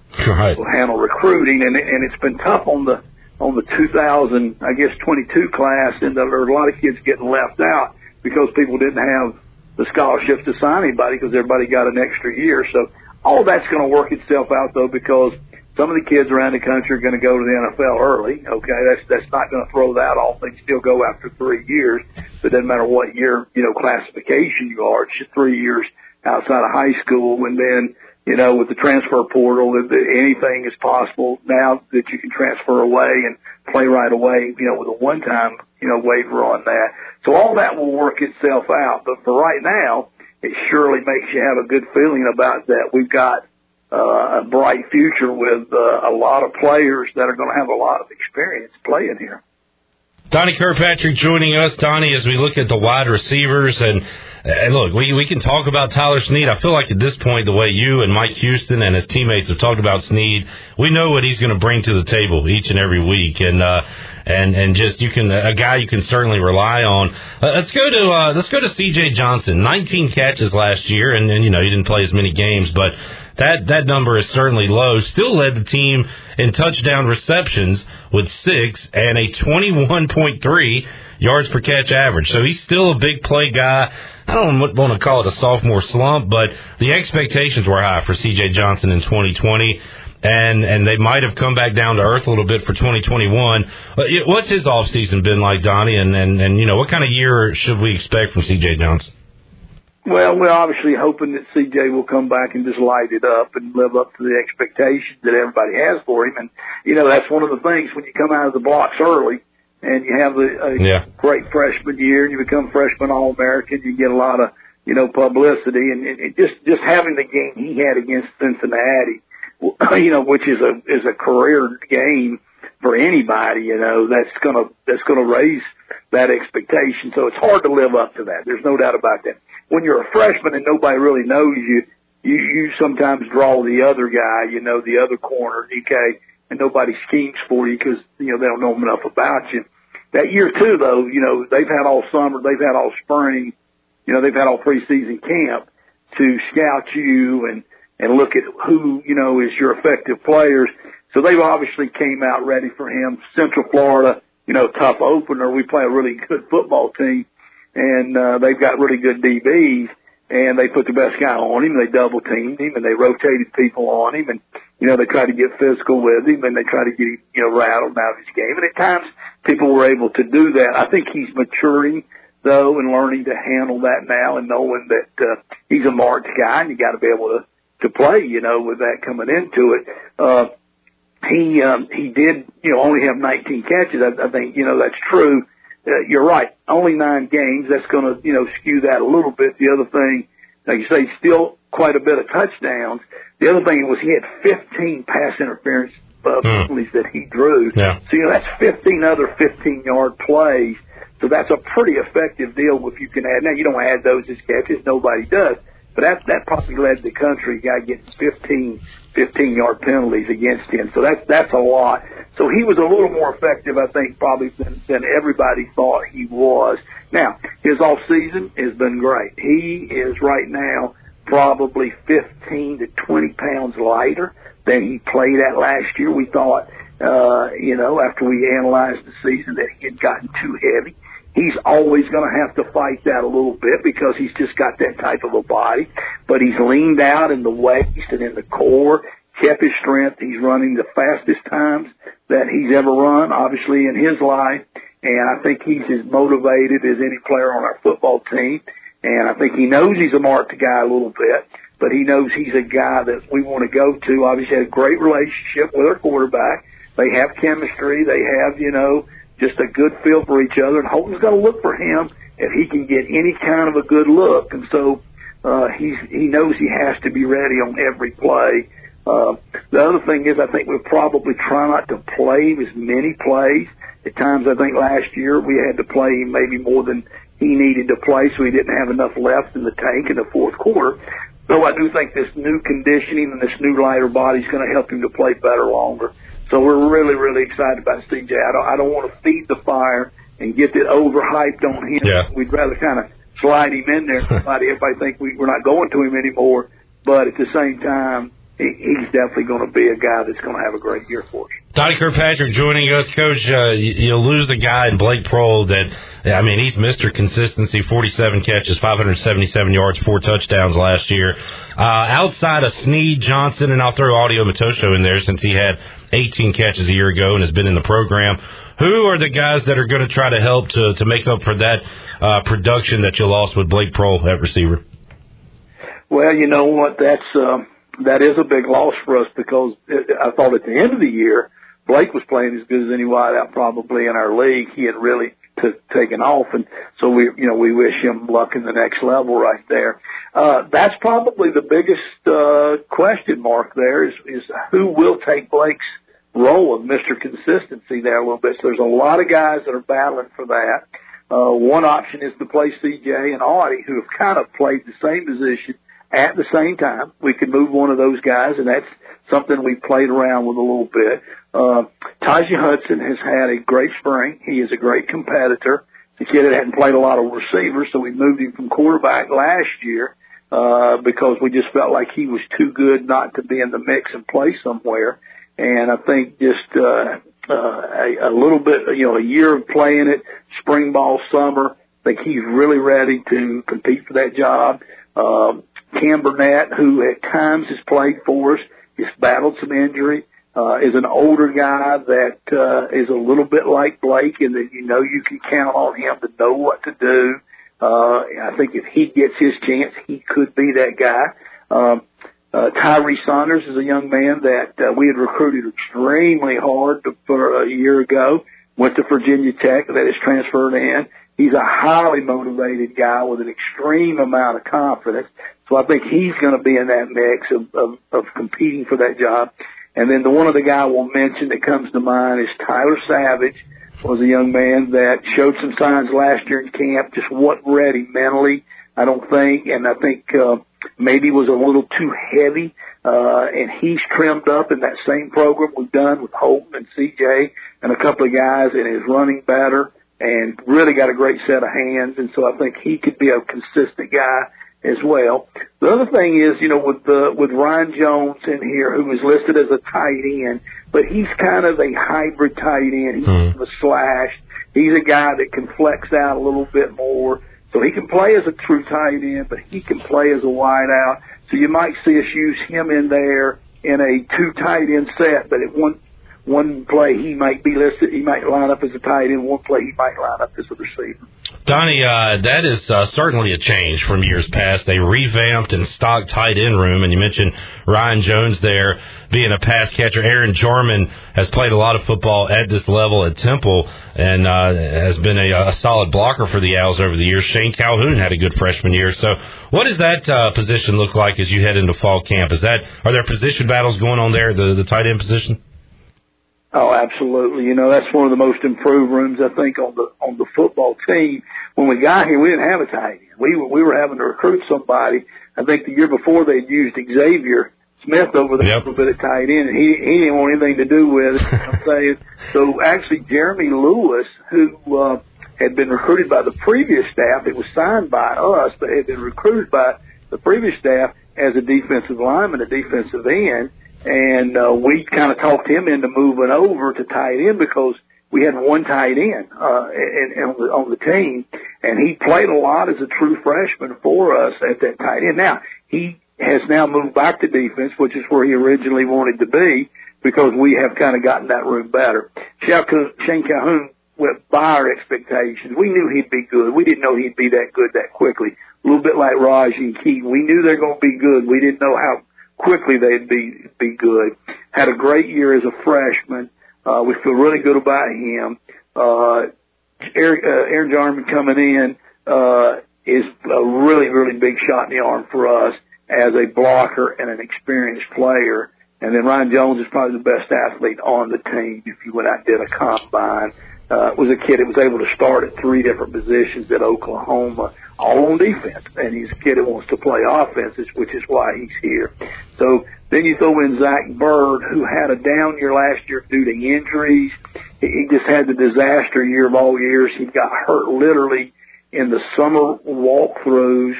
handle recruiting, and and it's been tough on the on the 2000, I guess, 22 class, and there are a lot of kids getting left out because people didn't have the scholarships to sign anybody because everybody got an extra year. So all that's going to work itself out though because some of the kids around the country are going to go to the NFL early. Okay, that's that's not going to throw that off. They still go after three years. So it doesn't matter what year you know classification you are. It's just three years outside of high school, and then you know with the transfer portal, that that anything is possible now that you can transfer away and play right away. You know with a one-time you know waiver on that. So all that will work itself out. But for right now, it surely makes you have a good feeling about that. We've got uh, a bright future with uh, a lot of players that are going to have a lot of experience playing here. Donnie Kirkpatrick joining us, Donnie, as we look at the wide receivers and and look, we we can talk about Tyler Snead. I feel like at this point, the way you and Mike Houston and his teammates have talked about Snead, we know what he's going to bring to the table each and every week, and uh, and and just you can a guy you can certainly rely on. Uh, let's go to uh, let's go to C.J. Johnson, 19 catches last year, and and you know he didn't play as many games, but that that number is certainly low. Still led the team in touchdown receptions with six and a 21.3 yards per catch average. So he's still a big play guy. I don't want to call it a sophomore slump, but the expectations were high for C.J. Johnson in 2020. And and they might have come back down to earth a little bit for 2021. What's his off season been like, Donnie? And, and and you know what kind of year should we expect from C.J. Johnson? Well, we're obviously hoping that CJ will come back and just light it up and live up to the expectations that everybody has for him. And, you know, that's one of the things when you come out of the blocks early and you have a, a Yeah. great freshman year and you become freshman All-American, you get a lot of, you know, publicity and, and it just, just having the game he had against Cincinnati, (clears throat) you know, which is a, is a career game for anybody, you know, that's gonna, that's gonna raise that expectation. So it's hard to live up to that. There's no doubt about that. When you're a freshman and nobody really knows you, you, you sometimes draw the other guy, you know, the other corner, okay, and nobody schemes for you because, you know, they don't know enough about you. That year too, though, you know, they've had all summer, they've had all spring, you know, they've had all preseason camp to scout you and, and look at who, you know, is your effective players. So they've obviously came out ready for him. Central Florida, you know, tough opener. We play a really good football team and, uh, they've got really good DBs and they put the best guy on him. They double teamed him and they rotated people on him and, you know, they tried to get physical with him and they tried to get him, you know, rattled out of his game. And at times people were able to do that. I think he's maturing though and learning to handle that now and knowing that, uh, he's a marked guy and you got to be able to, to play, you know, with that coming into it. Uh, he, um, he did, you know, only have 19 catches. I, I think, you know, that's true. Uh, you're right. Only nine games. That's going to, you know, skew that a little bit. The other thing, like you say, still quite a bit of touchdowns. The other thing was he had 15 pass interference uh, Hmm. penalties that he drew. Yeah. So, you know, that's 15 other 15 yard plays. So that's a pretty effective deal if you can add. Now, you don't add those as catches. Nobody does. But that, that probably led the country, guy getting 15, 15 yard penalties against him. So that's, that's a lot. So he was a little more effective, I think, probably than, than everybody thought he was. Now, his off season has been great. He is right now probably 15 to 20 pounds lighter than he played at last year. We thought, uh, you know, after we analyzed the season that he had gotten too heavy. He's always going to have to fight that a little bit because he's just got that type of a body. But he's leaned out in the waist and in the core, kept his strength. He's running the fastest times that he's ever run, obviously, in his life. And I think he's as motivated as any player on our football team. And I think he knows he's a marked guy a little bit, but he knows he's a guy that we want to go to. Obviously, had a great relationship with our quarterback. They have chemistry. They have, you know, just a good feel for each other. And Holton's going to look for him if he can get any kind of a good look. And so uh, he's he knows he has to be ready on every play. Uh, the other thing is, I think we'll probably try not to play as many plays. At times, I think last year we had to play maybe more than he needed to play, so he didn't have enough left in the tank in the fourth quarter. Though I do think this new conditioning and this new lighter body is going to help him to play better longer. So we're really, really excited about CJ. I don't, I don't want to feed the fire and get it overhyped on him. Yeah. We'd rather kind of slide him in there. (laughs) Everybody, everybody think we, we're not going to him anymore. But at the same time, he, he's definitely going to be a guy that's going to have a great year for us. Donnie Kirkpatrick joining us, Coach. Uh, you, you lose the guy in Blake Proehl that, I mean, he's Mr. Consistency, 47 catches, 577 yards, four touchdowns last year. Uh, outside of Snead, Johnson, and I'll throw Audie Omotosho in there since he had 18 catches a year ago and has been in the program. Who are the guys that are going to try to help to, to make up for that uh, production that you lost with Blake Proehl at receiver? Well, you know what? That's um, that is a big loss for us because it, I thought at the end of the year Blake was playing as good as any wideout probably in our league. He had really t- taken off, and so we, you know, we wish him luck in the next level right there. Uh, that's probably the biggest uh, question mark there is is who will take Blake's role of Mr. Consistency there a little bit. So there's a lot of guys that are battling for that. Uh, one option is to play CJ and Audie, who have kind of played the same position at the same time. We could move one of those guys, and that's something we played around with a little bit. Uh, Tajee Hudson has had a great spring. He is a great competitor. The kid hadn't played a lot of receivers, so we moved him from quarterback last year uh, because we just felt like he was too good not to be in the mix and play somewhere. And I think just uh, uh, a, a little bit, you know, a year of playing it, spring ball, summer. I think he's really ready to compete for that job. Um, Cam Burnett, who at times has played for us, has battled some injury, uh, is an older guy that uh, is a little bit like Blake in that you know you can count on him to know what to do. Uh, I think if he gets his chance, he could be that guy. Um, uh, Tyree Saunders is a young man that uh, we had recruited extremely hard to, for a year ago. Went to Virginia Tech, that is transferred in. He's a highly motivated guy with an extreme amount of confidence. So I think he's going to be in that mix of, of, of competing for that job. And then the one other guy we'll mention that comes to mind is Tyler Savage was a young man that showed some signs last year in camp, just wasn't ready mentally, I don't think, and I think uh, maybe was a little too heavy. Uh, and he's trimmed up in that same program we've done with Holton and CJ and a couple of guys, and is running better and really got a great set of hands. And so I think he could be a consistent guy as well. The other thing is, you know, with the with Ryan Jones in here, who is listed as a tight end, but he's kind of a hybrid tight end. He's Mhm. a slash. He's a guy that can flex out a little bit more. So he can play as a true tight end, but he can play as a wide out. So you might see us use him in there in a two tight end set, but at one one play he might be listed, he might line up as a tight end. One play he might line up as a receiver. Donnie, uh, that is uh, certainly a change from years past. They revamped and stocked tight end room, and you mentioned Ryan Jones there being a pass catcher. Aaron Jarman has played a lot of football at this level at Temple and uh, has been a, a solid blocker for the Owls over the years. Shane Calhoun had a good freshman year. So, what does that uh, position look like as you head into fall camp? Is that are there position battles going on there, the the tight end position? Oh, absolutely. You know, that's one of the most improved rooms I think on the on the football team. When we got here, we didn't have a tight end. We were we were having to recruit somebody. I think the year before they'd used Xavier Smith over there yep. a little bit at tight end, and he he didn't want anything to do with it. (laughs) I'm saying so. Actually, Jeremy Lewis, who uh, had been recruited by the previous staff, it was signed by us, but had been recruited by the previous staff as a defensive lineman, a defensive end and uh, we kind of talked him into moving over to tight end because we had one tight end uh, and, and on, the, on the team, and he played a lot as a true freshman for us at that tight end. Now he has now moved back to defense, which is where he originally wanted to be, because we have kind of gotten that room better. Shane Calhoun went by our expectations. We knew he'd be good. We didn't know he'd be that good that quickly. A little bit like Raj and Keaton. We knew they're going to be good. We didn't know how quickly they'd be be good. Had a great year as a freshman. Uh, we feel really good about him. Uh, Aaron, uh, Aaron Jarman coming in uh, is a really really big shot in the arm for us as a blocker and an experienced player. And then Ryan Jones is probably the best athlete on the team. If you went out and did a combine, uh, was a kid that was able to start at three different positions at Oklahoma on defense, and he's a kid that wants to play offenses, which is why he's here. So then you throw in Zach Bird, who had a down year last year due to injuries. He just had the disaster year of all years. He got hurt literally in the summer walkthroughs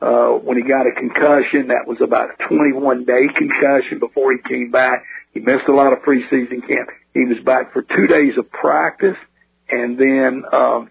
uh, when he got a concussion. That was about a 21 day concussion before he came back. He missed a lot of preseason camp. He was back for two days of practice and then um,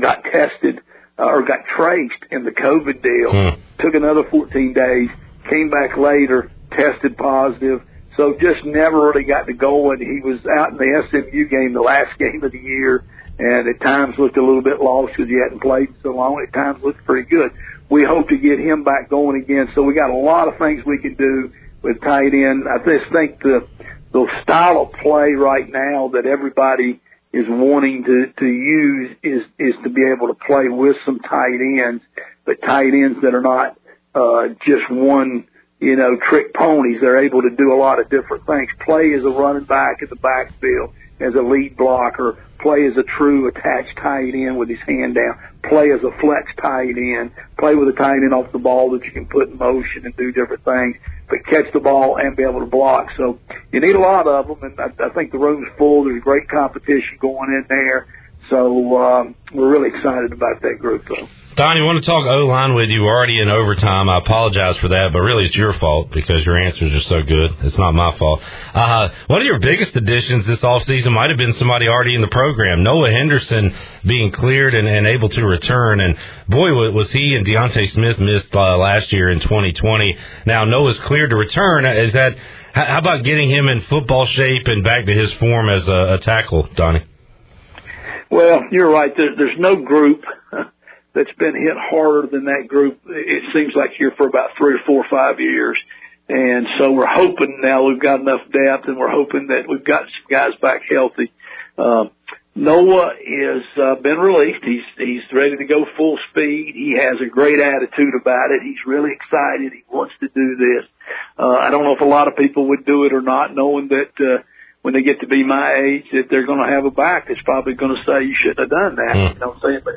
got tested uh, or got traced in the COVID deal. Hmm. Took another 14 days, came back later, tested positive. So just never really got to going. He was out in the SMU game, the last game of the year, and at times looked a little bit lost because he hadn't played so long. At times looked pretty good. We hope to get him back going again. So we got a lot of things we can do with tight end. I just think the the style of play right now that everybody is wanting to, to use is, is to be able to play with some tight ends, but tight ends that are not, uh, just one, you know, trick ponies. They're able to do a lot of different things. Play as a running back at the backfield, as a lead blocker, play as a true attached tight end with his hand down, play as a flex tight end, play with a tight end off the ball that you can put in motion and do different things but catch the ball and be able to block. So you need a lot of them, and I, I think the room's full. There's great competition going in there. So um, we're really excited about that group, though. Donnie, I want to talk O line with you. We're already in overtime. I apologize for that, but really it's your fault because your answers are so good. It's not my fault. Uh, one of your biggest additions this offseason might have been somebody already in the program. Noah Henderson being cleared and, and able to return. And boy, was he and Deontay Smith missed uh, last year in 2020. Now Noah's cleared to return. Is that, how about getting him in football shape and back to his form as a, a tackle, Donnie? Well, you're right. There, there's no group (laughs) that's been hit harder than that group. It seems like here for about three or four or five years. And so we're hoping now we've got enough depth and we're hoping that we've got some guys back healthy. Um, Noah has uh, been released. He's he's ready to go full speed. He has a great attitude about it. He's really excited. He wants to do this. Uh, I don't know if a lot of people would do it or not, knowing that uh, when they get to be my age, that they're going to have a back that's probably going to say you shouldn't have done that. Mm. You know what I'm saying? But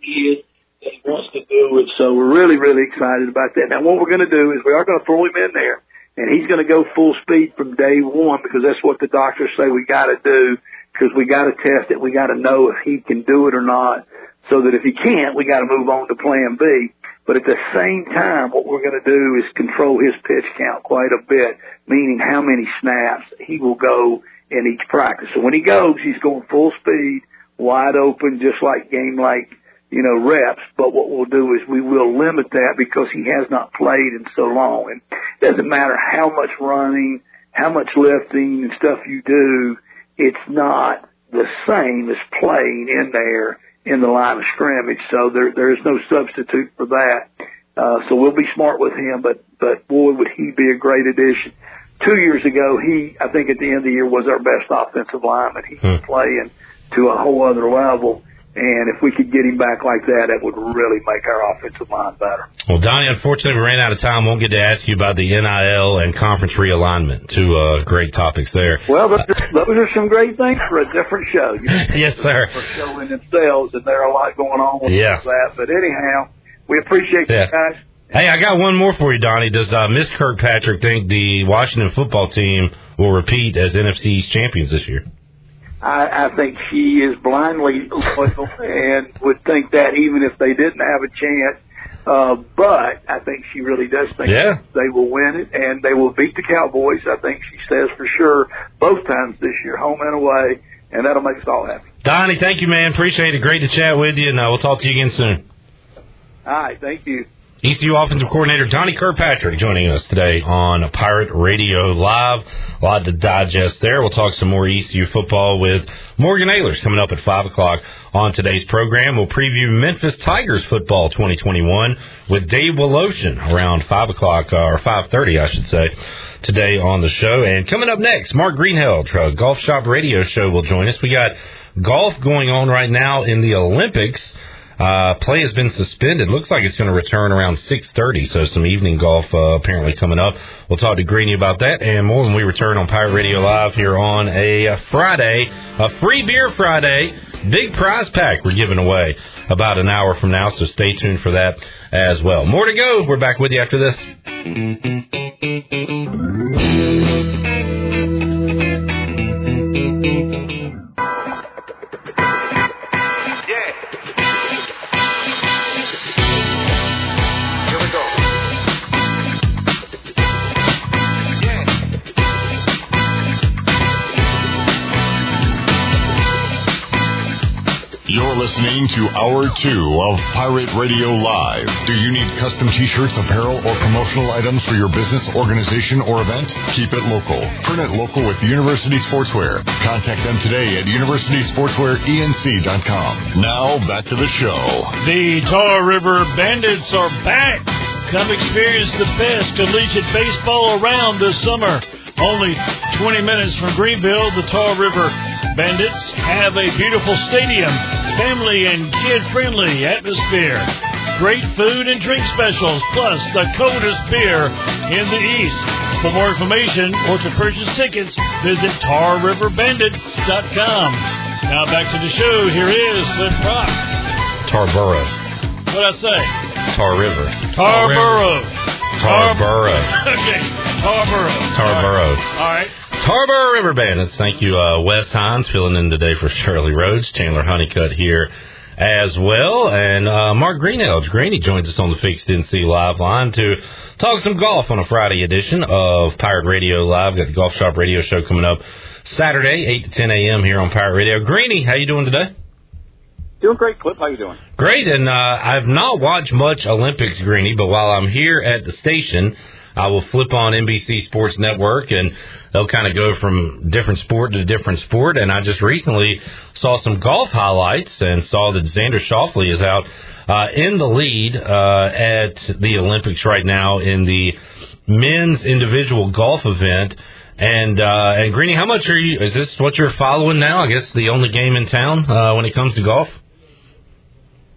he that he wants to do it. So we're really, really excited about that. Now, what we're going to do is we are going to throw him in there, and he's going to go full speed from day one because that's what the doctors say we got to do because we got to test it. We got to know if he can do it or not. So that if he can't, we got to move on to Plan B. But at the same time, what we're going to do is control his pitch count quite a bit, meaning how many snaps he will go in each practice. So when he goes, he's going full speed, wide open, just like game like you know, reps, but what we'll do is we will limit that because he has not played in so long. And it doesn't matter how much running, how much lifting and stuff you do, it's not the same as playing in there in the line of scrimmage. So there there is no substitute for that. Uh, so we'll be smart with him, but but boy, would he be a great addition. Two years ago, he I think at the end of the year was our best offensive lineman. He's Hmm. playing to a whole other level. And if we could get him back like that, that would really make our offensive line better. Well, Donnie, unfortunately, we ran out of time. Won't get to ask you about the NIL and conference realignment. Two uh, great topics there. Well, those are, those are some great things for a different show. You know, (laughs) yes, sir. for showing themselves, and there are a lot going on with Yeah. that. But anyhow, we appreciate Yeah. you guys. Hey, I got one more for you, Donnie. Does uh, Miss Kirkpatrick think the Washington football team will repeat as NFC East champions this year? I, I think she is blindly loyal and would think that even if they didn't have a chance. Uh, but I think she really does think Yeah. they will win it and they will beat the Cowboys. I think she says for sure both times this year, home and away, and that'll make us all happy. Donnie, thank you, man. Appreciate it. Great to chat with you, and uh, we'll talk to you again soon. All right, thank you. ECU offensive coordinator Donnie Kirkpatrick joining us today on Pirate Radio Live. A lot to digest there. We'll talk some more ECU football with Morgan Aylers coming up at 5 o'clock on today's program. We'll preview Memphis Tigers football 2021 with Dave Woloshin around 5 o'clock, or 5.30, I should say, today on the show. And coming up next, Mark Greenheld, Golf Shop Radio Show will join us. We got golf going on right now in the Olympics. Uh, play has been suspended. Looks like it's going to return around 6:30. So some evening golf uh, apparently coming up. We'll talk to Greeny about that and more when we return on Pirate Radio Live here on a, uh Friday, a free beer Friday, big prize pack we're giving away about an hour from now. So stay tuned for that as well. More to go. We're back with you after this. You're listening to Hour 2 of Pirate Radio Live. Do you need custom t-shirts, apparel, or promotional items for your business, organization, or event? Keep it local. Print it local with University Sportswear. Contact them today at universitysportswearenc.com. Now, back to the show. The Tar River Bandits are back. Come experience the best collegiate baseball around this summer. Only 20 minutes from Greenville, the Tar River Bandits have a beautiful stadium, family and kid friendly atmosphere, great food and drink specials, plus the coldest beer in the East. For more information or to purchase tickets, visit tarriverbandits.com. Now back to the show. Here is Cliff Rock. Tarboro, What'd I say? Tar River, Tarboro. Tarboro, (laughs) Okay, Tarboro. Tarboro. All right. Tarboro River Bandits. Thank you, uh, Wes Hines, filling in today for Shirley Rhodes. Chandler Honeycutt here as well. And uh, Mark Greenelge. Greeny joins us on the Fixed NC Live line to talk some golf on a Friday edition of Pirate Radio Live. Got the Golf Shop Radio Show coming up Saturday, 8 to 10 a.m. here on Pirate Radio. Greeny, how you doing today? Doing great, Clip. How you doing? Great, and uh, I've not watched much Olympics, Greeny, but while I'm here at the station, I will flip on NBC Sports Network, and they'll kind of go from different sport to different sport. And I just recently saw some golf highlights and saw that Xander Schauffele is out uh, in the lead uh, at the Olympics right now in the men's individual golf event. And uh, and Greeny, how much are you? Is this what you're following now? I guess the only game in town uh, when it comes to golf.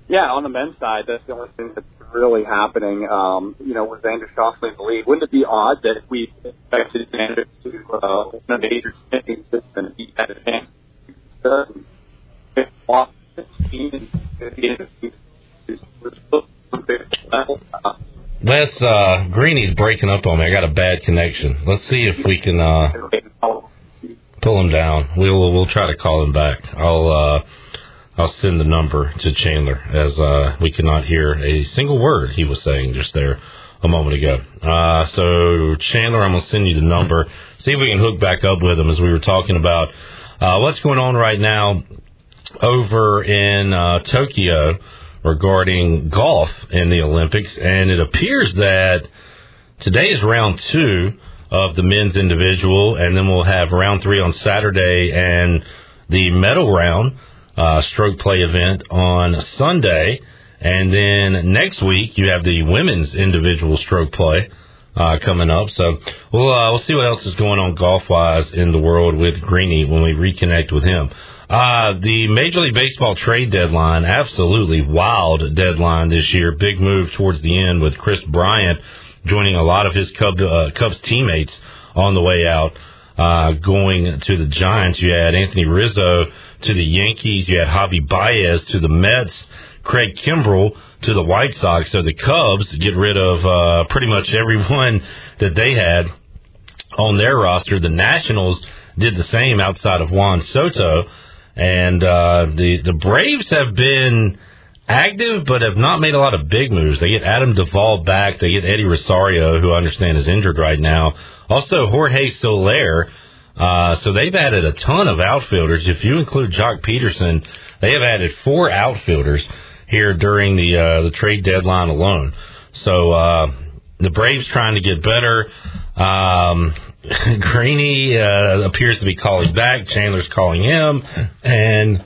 Yeah, on the men's side, that's the only thing that's really happening. Um, you know, with Xander Schauffele in the lead, wouldn't it be odd that if we expected Xander to uh, win a major championship and he had a chance to off the team Les uh, Greeny's breaking up on me. I got a bad connection. Let's see if we can uh, pull him down. We'll we'll try to call him back. I'll uh, I'll send the number to Chandler as uh, we could not hear a single word he was saying just there a moment ago. Uh, so Chandler, I'm gonna send you the number. See if we can hook back up with him as we were talking about uh, what's going on right now over in uh, Tokyo regarding golf in the Olympics, and it appears that today is round two of the men's individual, and then we'll have round three on Saturday and the medal round uh, stroke play event on Sunday. And then next week you have the women's individual stroke play uh, coming up. So we'll uh, we'll see what else is going on golf wise in the world with Greeny when we reconnect with him. Uh, the Major League Baseball trade deadline, absolutely wild deadline this year. Big move towards the end with Kris Bryant joining a lot of his Cub, uh, Cubs teammates on the way out, uh, going to the Giants. You had Anthony Rizzo to the Yankees. You had Javi Baez to the Mets. Craig Kimbrel to the White Sox. So the Cubs get rid of uh, pretty much everyone (laughs) that they had on their roster. The Nationals did the same outside of Juan Soto, and uh, the the Braves have been active but have not made a lot of big moves. They get Adam Duvall back. They get Eddie Rosario, who I understand is injured right now. Also Jorge Soler. Uh, so they've added a ton of outfielders. If you include Joc Pederson, they have added four outfielders here during the uh, the trade deadline alone. So uh, the Braves trying to get better. Um, (laughs) Greeny uh, appears to be calling back. Chandler's calling him, and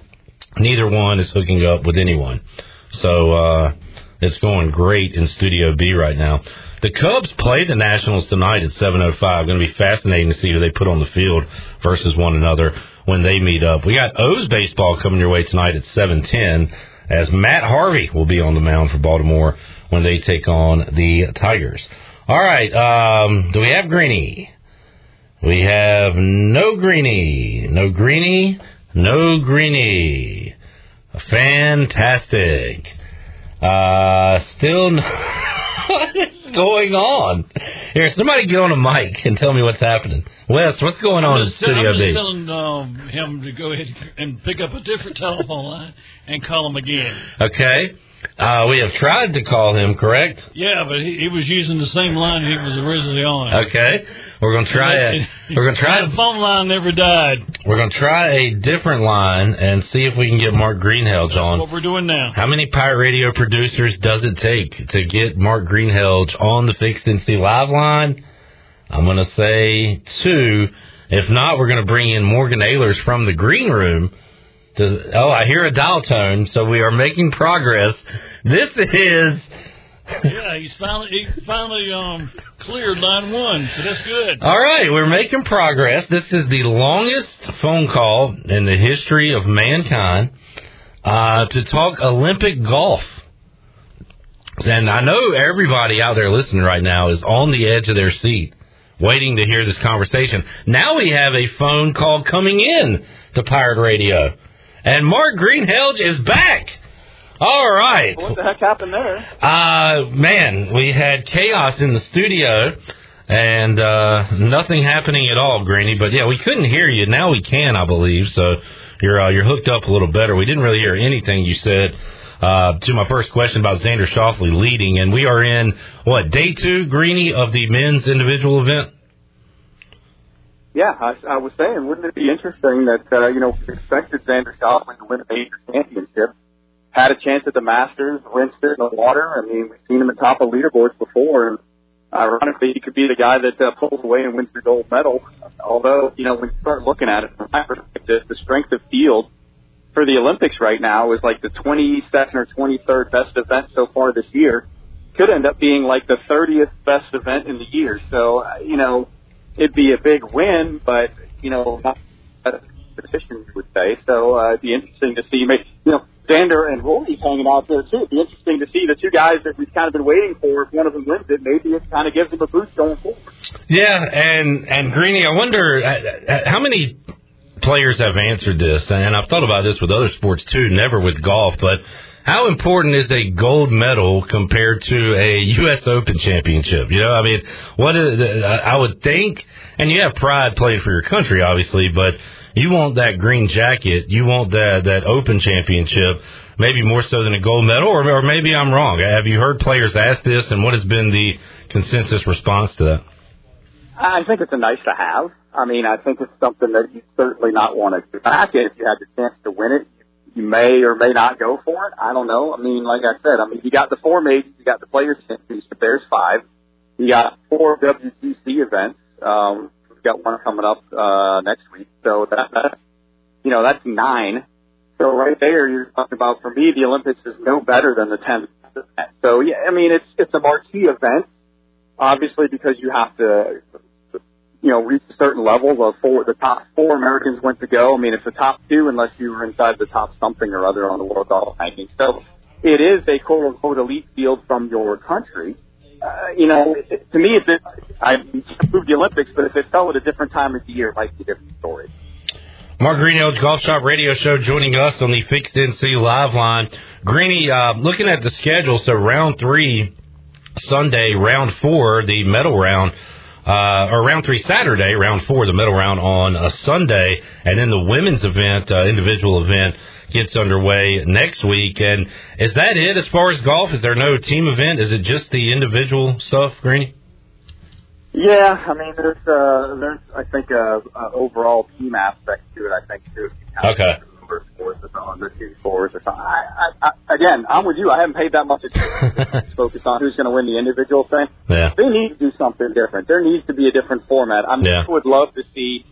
neither one is hooking up with anyone. So uh, it's going great in Studio B right now. The Cubs play the Nationals tonight at 7:05. Going to be fascinating to see who they put on the field versus one another when they meet up. We got O's baseball coming your way tonight at 7:10 as Matt Harvey will be on the mound for Baltimore when they take on the Tigers. All right, um, do we have Greeny? We have no Greeny, no Greeny, no Greeny. Fantastic. Uh, still. (laughs) is going on? Here, somebody get on a mic and tell me what's happening. Wes, what's going on in Studio I'm just B? telling um, him to go ahead and pick up a different telephone line and call him again. Okay. Uh, we have tried to call him, correct? Yeah, but he, he was using the same line he was originally on. Okay. We're gonna try it. (laughs) We're gonna try. The phone line never died. We're gonna try a different line and see if we can get Mark Greenhelge That's on. what we're doing now. How many pirate radio producers does it take to get Mark Greenhelge on the Fixed and NC Live line? I'm going to say two. If not, we're going to bring in Morgan Ehlers from the green room. To, oh, I hear a dial tone, so we are making progress. This is. Yeah, he's finally he finally um cleared line one, so that's good. All right, we're making progress. This is the longest phone call in the history of mankind uh, to talk Olympic golf. And I know everybody out there listening right now is on the edge of their seat, waiting to hear this conversation. Now we have a phone call coming in to Pirate Radio, and Mark Greenhelge is back. All right. What the heck happened there? Uh, man, we had chaos in the studio and uh, nothing happening at all, Greeny. But yeah, we couldn't hear you. Now we can, I believe. So you're uh, you're hooked up a little better. We didn't really hear anything you said. Uh, to my first question about Xander Schauffele leading, and we are in what day two, Greeny, of the men's individual event. Yeah, I, I was saying, wouldn't it be interesting that uh, you know we expected Xander Schauffele to win a major championship, had a chance at the Masters, rinsed it in the water. I mean, we've seen him at top of leaderboards before, and ironically, he could be the guy that uh, pulls away and wins the gold medal. Although, you know, when you start looking at it from my perspective, the strength of field for the Olympics right now is like the 22nd or 23rd best event so far this year. Could end up being like the 30th best event in the year. So, uh, you know, it'd be a big win, but, you know, not a competition, you would say. So, uh, it'd be interesting to see, you know, Xander and Rory's hanging out there too. It'd be interesting to see the two guys that we've kind of been waiting for. If one of them wins it, maybe it kind of gives them a boost going forward. Yeah, and and Greeny, I wonder uh, uh, how many players have answered this, and I've thought about this with other sports too, never with golf, but how important is a gold medal compared to a U.S. Open championship? You know, I mean, what is, I would think, and you have pride playing for your country, obviously, but you want that green jacket, you want that that Open championship, maybe more so than a gold medal, or, or maybe I'm wrong. Have you heard players ask this, and what has been the consensus response to that? I think it's a nice to have. I mean, I think it's something that you certainly not want to back if you had the chance to win it. You may or may not go for it. I don't know. I mean, like I said, I mean, you got the four majors, you got the Players Championship. But there's five. You got four WGC events. Um, got one coming up uh, next week. So that, that, you know, that's nine. So right there, you're talking about for me, the Olympics is no better than the 10th. So yeah, I mean, it's it's a marquee event, obviously because you have to, you know, reach a certain level. of four, the top four Americans went to go. I mean, it's the top two unless you were inside the top something or other on the world golf ranking. So it is a quote unquote elite field from your country. Uh, you know, it, to me, it, I approved the Olympics, but if it fell at a different time of the year, it might be a different story. Mark Greenhill, Golf Shop Radio Show, joining us on the Fixed NC Live Line. Greeny, uh, looking at the schedule, so round three, Sunday, round four, the medal round, uh, or round three Saturday, round four, the medal round on a Sunday, and then the women's event, uh, individual event, gets underway next week. And is that it as far as golf? Is there no team event? Is it just the individual stuff, Greeny? Yeah, I mean, there's uh, there's I think a, a overall team aspect to it. I think too. Okay. Number scores or something, the two scores or something. I, I, I, again, I'm with you. I haven't paid that much attention (laughs) focus on who's going to win the individual thing. Yeah. They need to do something different. There needs to be a different format. I mean, Yeah. I would love to see.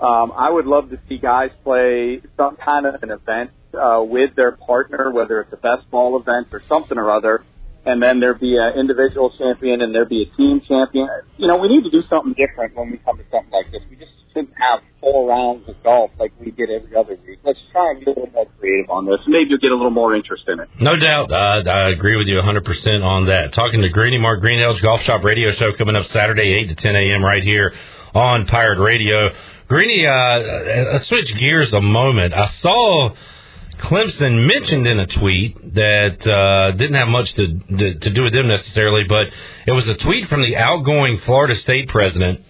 Um, I would love to see guys play some kind of an event uh, with their partner, whether it's a best ball event or something or other, and then there'd be an individual champion and there'd be a team champion. You know, we need to do something different when we come to something like this. We just shouldn't have four rounds of golf like we did every other week. Let's try and be a little more creative on this. Maybe you'll get a little more interest in it. No doubt. Uh, I agree with you 100% on that. Talking to Greeny, Mark Greenhill's Golf Shop Radio Show coming up Saturday, 8 to 10 a.m. right here on Pirate Radio. Greeny, uh, uh, switch gears a moment. I saw Clemson mentioned in a tweet that uh, didn't have much to, to to do with them necessarily, but it was a tweet from the outgoing Florida State president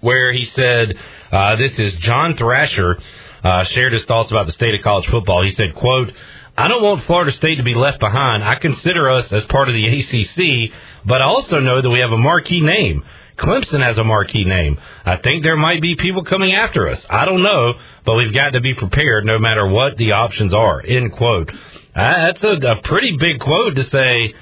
where he said, uh, "This is John Thrasher." Uh, shared his thoughts about the state of college football. He said, "quote I don't want Florida State to be left behind. I consider us as part of the ACC, but I also know that we have a marquee name." Clemson has a marquee name. I think there might be people coming after us. I don't know, but we've got to be prepared no matter what the options are. End quote. Uh, that's a, a pretty big quote to say.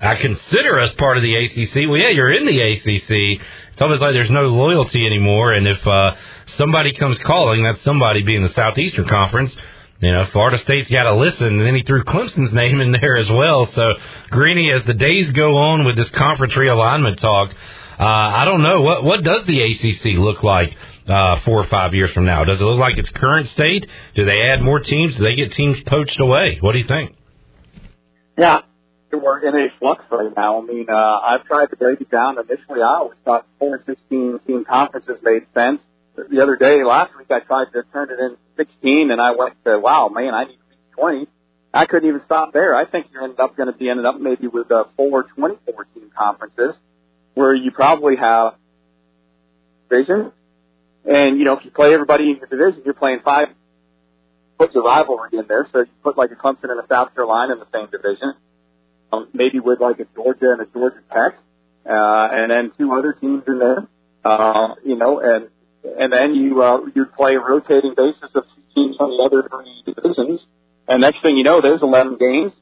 I consider us part of the ACC. Well, yeah, you're in the ACC. It's almost like there's no loyalty anymore. And if uh, somebody comes calling, that's somebody being the Southeastern Conference. You know, Florida State's got to listen, and then he threw Clemson's (laughs) name in there as well. So, Greeny, as the days go on with this conference realignment talk, uh, I don't know what what does the ACC look like uh, four or five years from now? Does it look like its current state? Do they add more teams? Do they get teams poached away? What do you think? Yeah, we're in a flux right now. I mean, uh, I've tried to break it down. Initially, I always thought four and sixteen team conferences made sense. The other day, last week, I tried to turn it into sixteen, and I went to, wow, man, I need to be twenty. I couldn't even stop there. I think you're ended up going to be ended up maybe with uh, four 24 team conferences, where you probably have divisions, and you know if you play everybody in your division, you're playing five. Puts a rivalry in there, so you put like a Clemson and a South Carolina in the same division um, maybe with like a Georgia and a Georgia Tech, uh, and then two other teams in there, uh, you know, and and then you uh, you play a rotating basis of teams on the other three divisions, and next thing you know, there's 11 games.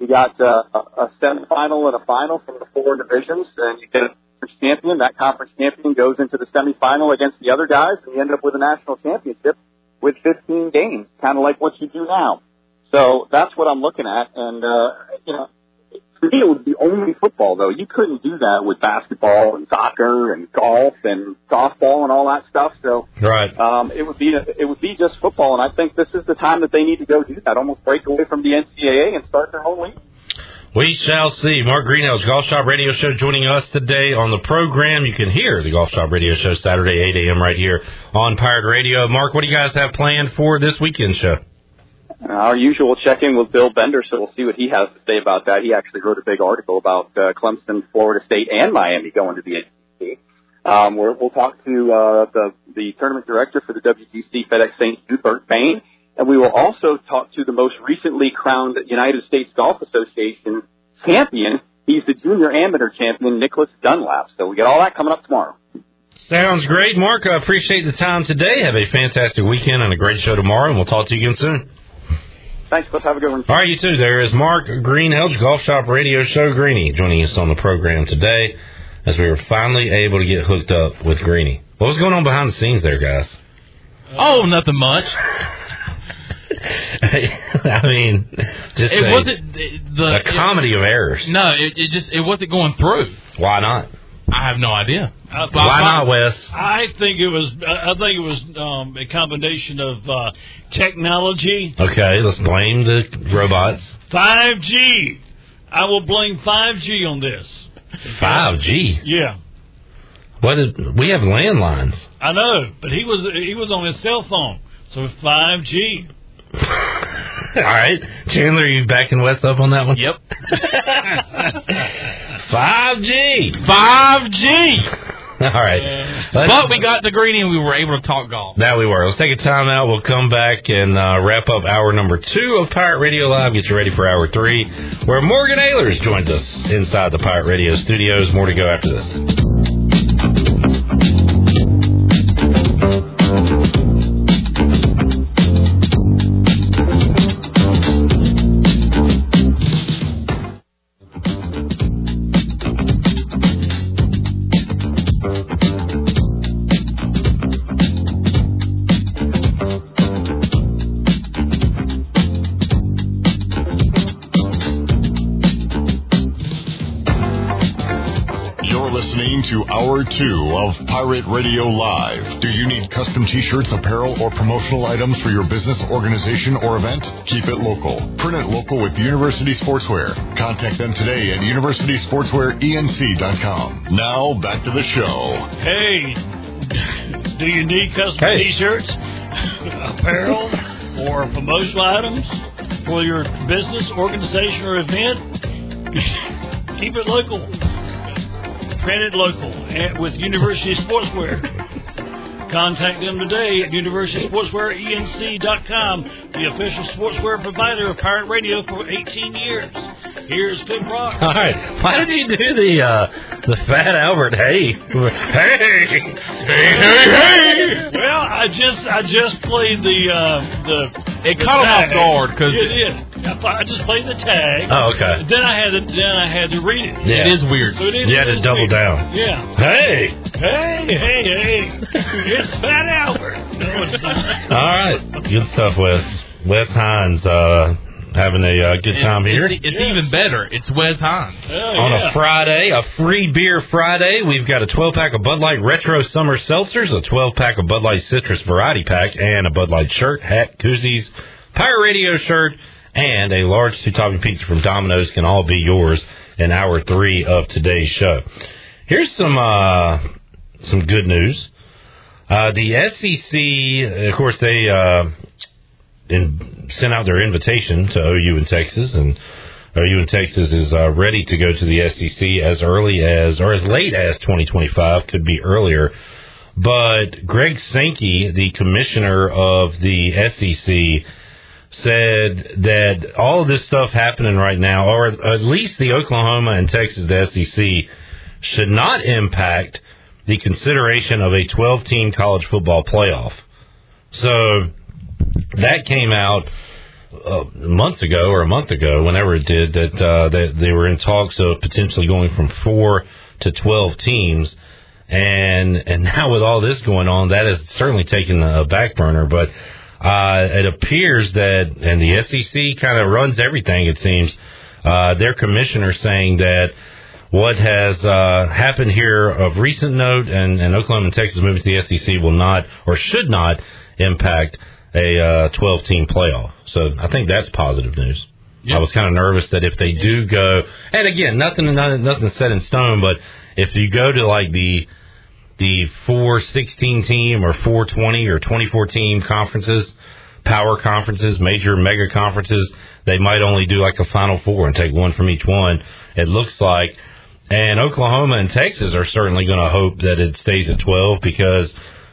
You got uh, a semifinal and a final from the four divisions, and you get a conference champion. That conference champion goes into the semifinal against the other guys, and you end up with a national championship with 15 games, kind of like what you do now. So that's what I'm looking at, and uh, you know, for me, it would be only football, though. You couldn't do that with basketball and soccer and golf and softball and all that stuff. So, Right. um, it would be it would be just football, and I think this is the time that they need to go do that. Almost break away from the NCAA and start their own league. We shall see. Mark Greenhill's Golf Shop Radio Show joining us today on the program. You can hear the Golf Shop Radio Show Saturday, 8 a.m. right here on Pirate Radio. Mark, what do you guys have planned for this weekend show? Uh, Our usual check-in with Bill Bender, so we'll see what he has to say about that. He actually wrote a big article about uh, Clemson, Florida State, and Miami going to the ACC. Um, we're, we'll talk to uh, the the tournament director for the WGC FedEx St. Jude, Bert Bain, and we will also talk to the most recently crowned United States Golf Association champion. He's the junior amateur champion, Nicholas Dunlap. So we got all that coming up tomorrow. Sounds great, Mark. I appreciate the time today. Have a fantastic weekend and a great show tomorrow, and we'll talk to you again soon. Thanks, Cliff. Have a good one. All right, you too. There is Mark Greenhill, Golf Shop Radio Show Greeny, joining us on the program today as we were finally able to get hooked up with Greeny. What was going on behind the scenes there, guys? Oh, nothing much. (laughs) I mean, just It a, wasn't the, the a comedy of errors. no, it, it just it wasn't going through. Why not? I have no idea. I, Why not, Wes? I think it was. I think it was um, a combination of uh, technology, Okay, let's blame the robots. 5G. I will blame 5G on this. Five G. Yeah, What is? We have landlines. I know, but he was he was on his cell phone, so 5G. (laughs) All right, Chandler, you backing Wes up on that one? Yep. (laughs) (laughs) Five G. Five G. (laughs) All right, But we got the Greeny and we were able to talk golf. That we were. Let's take a time out. We'll come back and uh, wrap up hour number two of Pirate Radio Live. Get you ready for hour three, where Morgan Ayers joins us inside the Pirate Radio studios. More to go after this. To Hour 2 of Pirate Radio Live. Do you need custom t-shirts, apparel, or promotional items for your business, organization, or event? Keep it local. Print it local with University Sportswear. Contact them today at universitysportswearenc.com. Now, back to the show. Hey, do you need custom Hey. T-shirts, apparel, or promotional items for your business, organization, or event? (laughs) Keep it local. Print it local and with University Sportswear. Contact them today at universitysportswearenc.com, the official sportswear provider of Pirate Radio for 18 years. Here's Big Rock. All right. Why did you do the uh, the Fat Albert? Hey, hey, hey, hey, hey. Well, I just I just played the uh, the It the caught him off tag. guard 'cause- it did. I, I just played the tag. Oh, okay. Then I had to then I had to read it. Yeah. It is weird. So it is, You had to double weird. down. Yeah. Hey. Hey, hey, hey! it's Fat Albert. No, it's not. All right. Good stuff, Wes. Wes Hines uh, having a uh, good time It's, here. it's, it's Yes. even better. It's Wes Hines. Oh, On yeah. a Friday, a free beer Friday, we've got a 12 pack of Bud Light Retro Summer Seltzers, a 12 pack of Bud Light Citrus Variety Pack, and a Bud Light shirt, hat, koozies, Pirate Radio shirt, and a large two topping pizza from Domino's can all be yours in hour three of today's show. Here's some uh, some good news. Uh, the SEC, of course, they uh, in, sent out their invitation to OU in Texas, and OU in Texas is uh, ready to go to the SEC as early as or as late as 2025, could be earlier. But Greg Sankey, the commissioner of the SEC, said that all of this stuff happening right now, or at least the Oklahoma and Texas, SEC, should not impact the consideration of a 12 team college football playoff. So that came out uh, months ago or a month ago, whenever it did, that uh, that they were in talks of potentially going from four to 12 teams. And and (laughs) now with all this going on, that has certainly taken a back burner. But uh, it appears that, and the SEC kind of runs everything. It seems uh, their commissioner saying that what has uh, happened here of recent note, and, and Oklahoma and Texas moving to the SEC will not or should not impact a uh, 12 team playoff. So I think that's positive news. I was kind of nervous that if they do go, and again, nothing, nothing, nothing set in stone, but if you go to like the the 416 team or 420 or 24 team conferences, power conferences, major mega conferences, they might only do like a final four and take one from each one. It looks like, and Oklahoma and Texas are certainly going to hope that it stays at 12 because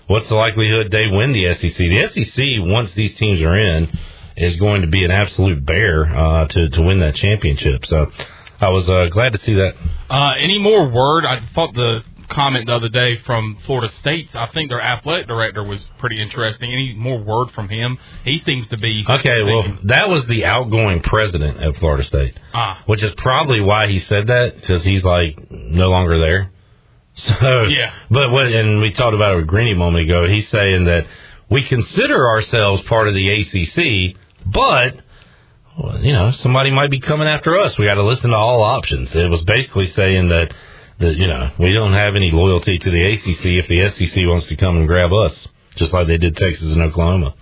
what's the likelihood they win the SEC? The SEC, once these teams are in, is going to be an absolute bear uh, to to win that championship. So I was uh, glad to see that. Uh, any more word? I thought the comment the other day from Florida State. I think their athletic director was pretty interesting. Any more word from him? He seems to be Okay, well, that was the outgoing president of Florida State, ah, which is probably why he said that because he's like no longer there. So Yeah. but what and we talked about it with Greeny a moment ago. He's saying that we consider ourselves part of the ACC, but well, you know, somebody might be coming after us. We got to listen to all options. It was basically saying that that you know we don't have any loyalty to the ACC if the SEC wants to come and grab us, just like they did Texas and Oklahoma.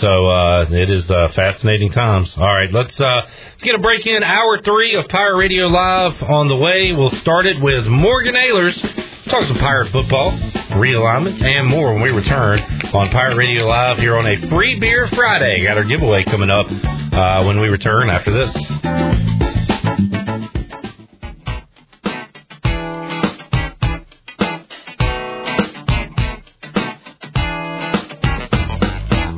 So uh, it is uh, fascinating times. All right, let's uh, let's get a break in. Hour three of Pirate Radio Live on the way. We'll start it with Morgan Ayers. Talk some Pirate football, realignment, and more when we return on Pirate Radio Live here on a Free Beer Friday. Got our giveaway coming up uh, when we return after this.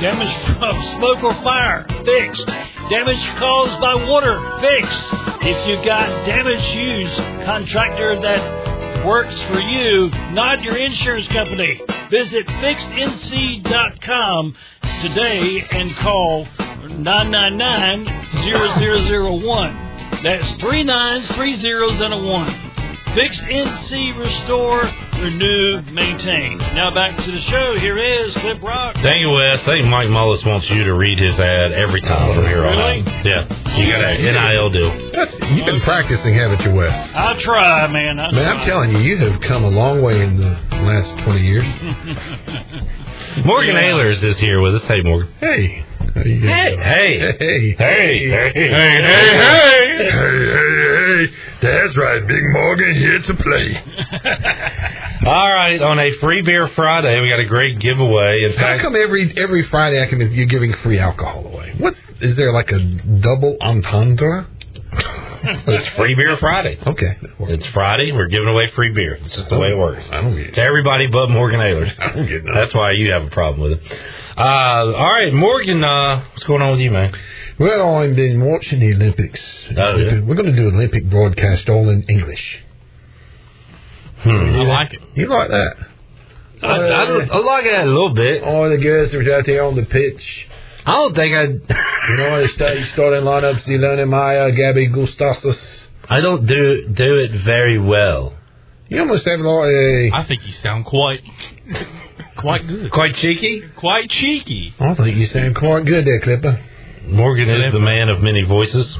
Damage from smoke or fire. Fixed. Damage caused by water. Fixed. If you got damaged shoes, contractor that works for you, not your insurance company. Visit fixednc.com today and call 999-0001. That's three nines, three zeros, and a one. Fixed NC Restore, Renew, Maintain. Now back to the show. Here is Clip Rock. Thank you, Wes. I think Mike Mullis wants you to read his ad every time from here on Really? out. Yeah, you got a NIL deal. That's, you've been practicing, haven't you, Wes? I try, man. I Man, I'm telling you, you have come a long way in the last 20 years. Morgan Yeah. Ayers is here with us. Hey, Morgan. Hey. How you guys Hey, doing? hey. Hey. Hey, hey, hey, Hey, hey, hey. That's right. Big Morgan here to play. (laughs) All right, on a free beer Friday, we got a great giveaway. In How come every every Friday I can you're giving free alcohol away? What is there like a double entendre? (laughs) it's free beer Friday. Okay. It's Friday. We're giving away free beer. It's just the way it works. I don't get it. To everybody but Morgan Ayers. I don't get nothing. That's why you have a problem with it. Uh, all right, Morgan, uh, what's going on with you, man? Well, I've been watching the Olympics. Oh, yeah? We're going to do Olympic broadcast all in English. Hmm. I like it. You like that? I, I, I like that a little bit. All the girls that was out there on the pitch. I don't think I. You know, the start, starting lineups, Ilona Maher, Gabby Gustafsson. I don't do do it very well. You almost have like a. I think you sound quite, quite good, Quite cheeky. quite cheeky. I think you sound quite good there, Clipper. Morgan is the man of many voices.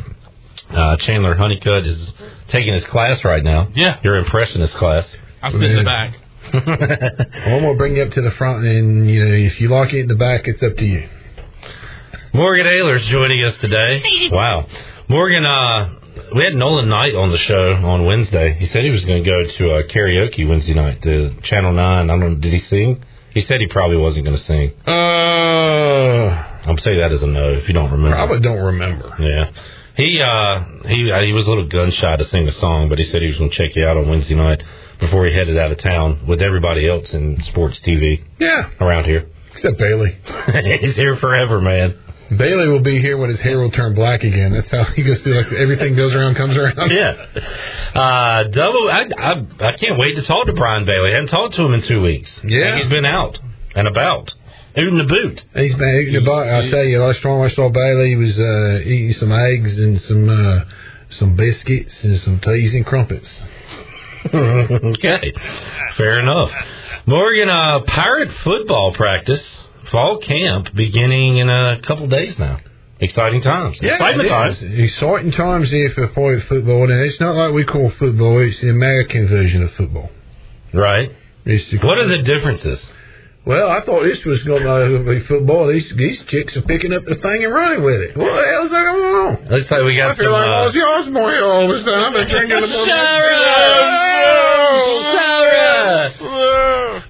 Uh, Chandler Honeycutt is taking his class right now. Yeah. Your impressionist class. I sit in the back. (laughs) I'm gonna bring you up to the front, and you know, if you like it in the back, it's up to you. Morgan Ayler's joining us today. Wow. Morgan, uh, we had Nolan Knight on the show on Wednesday. He said he was going to go to uh, karaoke Wednesday night to Channel 9. I don't know, did he sing? He said he probably wasn't going to sing. Uh, I'm saying that as a no if you don't remember. probably don't remember. Yeah. He uh he uh, he was a little gun shy to sing a song, but he said he was going to check you out on Wednesday night before he headed out of town with everybody else in sports TV Yeah, around here. except Bailey. (laughs) He's here forever, man. Bailey will be here when his hair will turn black again. That's how he goes through. Like everything goes around, comes around. (laughs) Yeah. Uh, double. I, I I can't wait to talk to Brian Bailey. I haven't talked to him in two weeks. Yeah. he's been out and about, hooting the boot. He's been eating the boot. I'll tell you, last time I saw Bailey, he was uh, eating some eggs and some uh, some biscuits and some teas and crumpets. (laughs) okay, fair enough. Morgan, uh, pirate football practice, fall camp beginning in a couple days now. Exciting times. Excitement it times. Exciting times here for pirate football. And it's not like we call football; it's the American version of football. Right. It's the, What are the differences? Well, I thought this was going to be football. These these chicks are picking up the thing and running with it. What the hell's that going on? Looks like we got I feel some. like uh, Ozzy Osbourne here all of a sudden. I've been drinking the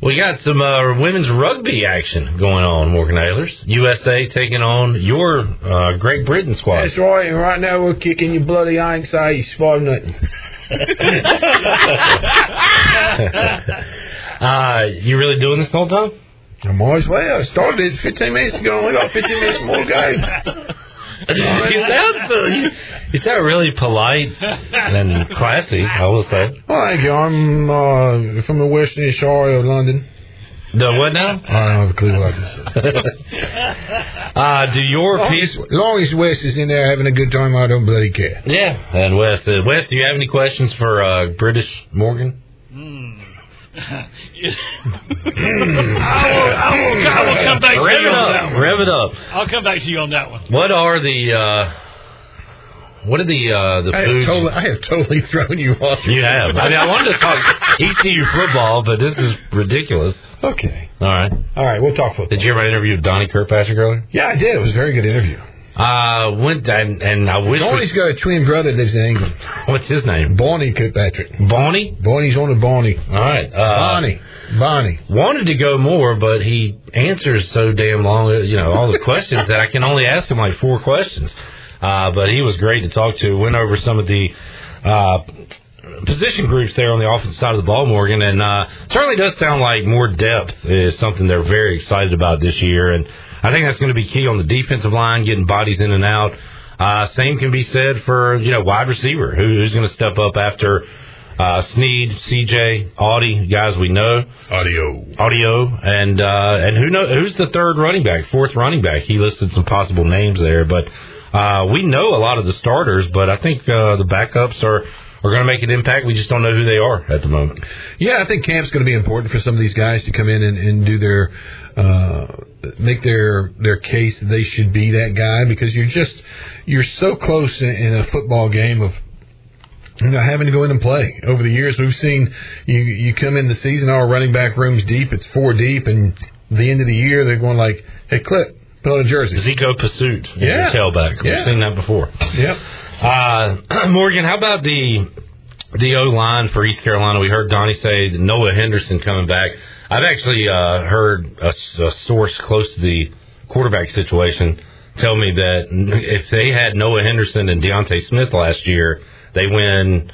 We got some uh, women's rugby action going on, Morgan Ayers. USA taking on your uh, Great Britain squad. That's right. And right now we're kicking your bloody out. You five nothing. (laughs) uh, you really doing this the whole time? I might as well. I started it 15 minutes ago. Only got 15 minutes more to go. (laughs) you sound you, you sound really polite and classy. I will say. Well, thank you. I'm uh, from the Western Shire of London. The what now? I don't have a clue what I just said. Uh, do your Long piece? as, long as West is in there having a good time, I don't bloody care. Yeah, and West, Uh, Wes, do you have any questions for uh, British Morgan? I will, I will, I will come back to you on that one. Rev it up. I'll come back to you on that one. What are the uh, what are the uh, the I have, foods? totally, I have totally thrown you off. You have. I mean, I wanted to talk ECU football, but this is ridiculous. Okay. All right. All right, we'll talk football. Did you ever interview Donnie Kirkpatrick earlier? Yeah, I did. It was a very good interview. Uh, went and, and I wish. Bonnie's got a twin brother that lives in England. what's his name? Bonnie Kirkpatrick. Bonnie. Bonnie's on the Bonnie. All right. Uh, Bonnie. Bonnie. wanted to go more, but he answers so damn long, uh, you know, all the questions that I can only ask him like four questions. Uh, but he was great to talk to. Went over some of the uh, position groups there on the offensive side of the ball, Morgan, and uh, certainly does sound like more depth is something they're very excited about this year. And I think that's going to be key on the defensive line, getting bodies in and out. Uh, same can be said for you know wide receiver, who, who's going to step up after uh, Snead, CJ, Audie, guys we know Audio. audio and uh and who know who's the third running back fourth running back he listed some possible names there but uh we know a lot of the starters but i think uh the backups are are going to make an impact we just don't know who they are at the moment Yeah, I think camp's going to be important for some of these guys to come in and, and do their uh, make their their case that they should be that guy because you're just you're so close in, in a football game of you know, having to go in and play. Over the years, we've seen you you come in the season, our running back room's deep, it's four deep, and the end of the year they're going like, hey, clip, put on a jersey. zico pursuit Yeah. tailback we've Yeah. seen that before Yep. Uh, (clears throat) Morgan, how about the the O line for East Carolina? We heard Donnie say Noah Henderson coming back. I've actually uh, heard a, a source close to the quarterback situation tell me that if they had Noah Henderson and D'Ante Smith last year, they win.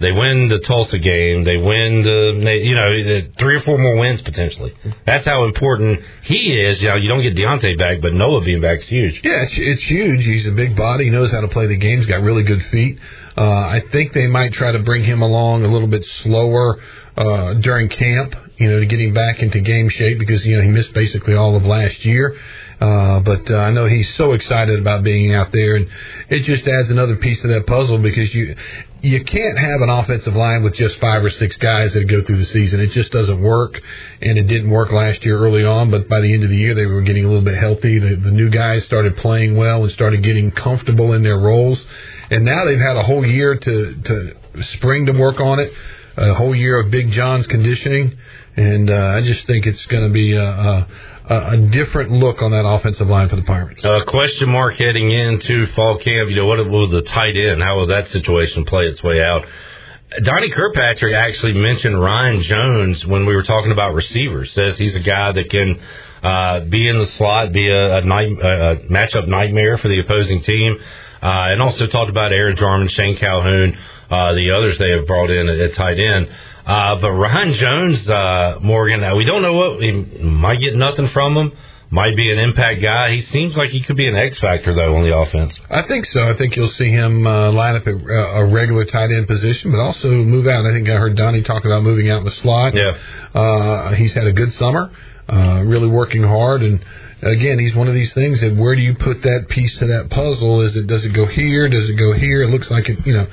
They win the Tulsa game. They win the, you know, three or four more wins potentially. That's how important he is. You know, you don't get D'Ante back, but Noah being back is huge. Yeah, it's, it's huge. He's a big body. He knows how to play the game. He's got really good feet. Uh, I think they might try to bring him along a little bit slower uh, during camp, you know, to get him back into game shape because you know he missed basically all of last year. Uh, but uh, I know he's so excited about being out there, and it just adds another piece to that puzzle because you you can't have an offensive line with just five or six guys that go through the season. It just doesn't work, and it didn't work last year early on. But by the end of the year, they were getting a little bit healthy. The, the new guys started playing well and started getting comfortable in their roles, and now they've had a whole year to to spring to work on it. A whole year of Big John's conditioning, and uh, I just think it's going to be a, a, a different look on that offensive line for the Pirates. Uh, question mark heading into fall camp. You know, what will the tight end? How will that situation play its way out? Donnie Kirkpatrick actually mentioned Ryan Jones when we were talking about receivers. Says he's a guy that can uh, be in the slot, be a, a, night, a matchup nightmare for the opposing team, uh, and also talked about Aaron Jarman, Shane Calhoun, uh, the others they have brought in at, at tight end. Uh, but Ryan Jones, uh, Morgan, uh, we don't know what we might get nothing from him. Might be an impact guy. He seems like he could be an X factor though on the offense. I think so. I think you'll see him uh, line up at uh, a regular tight end position, but also move out. I think I heard Donnie talk about moving out in the slot. Yeah. Uh, he's had a good summer, uh, really working hard, and again, he's one of these things that where do you put that piece to that puzzle? Is it does it go here? Does it go here? It looks like it, you know,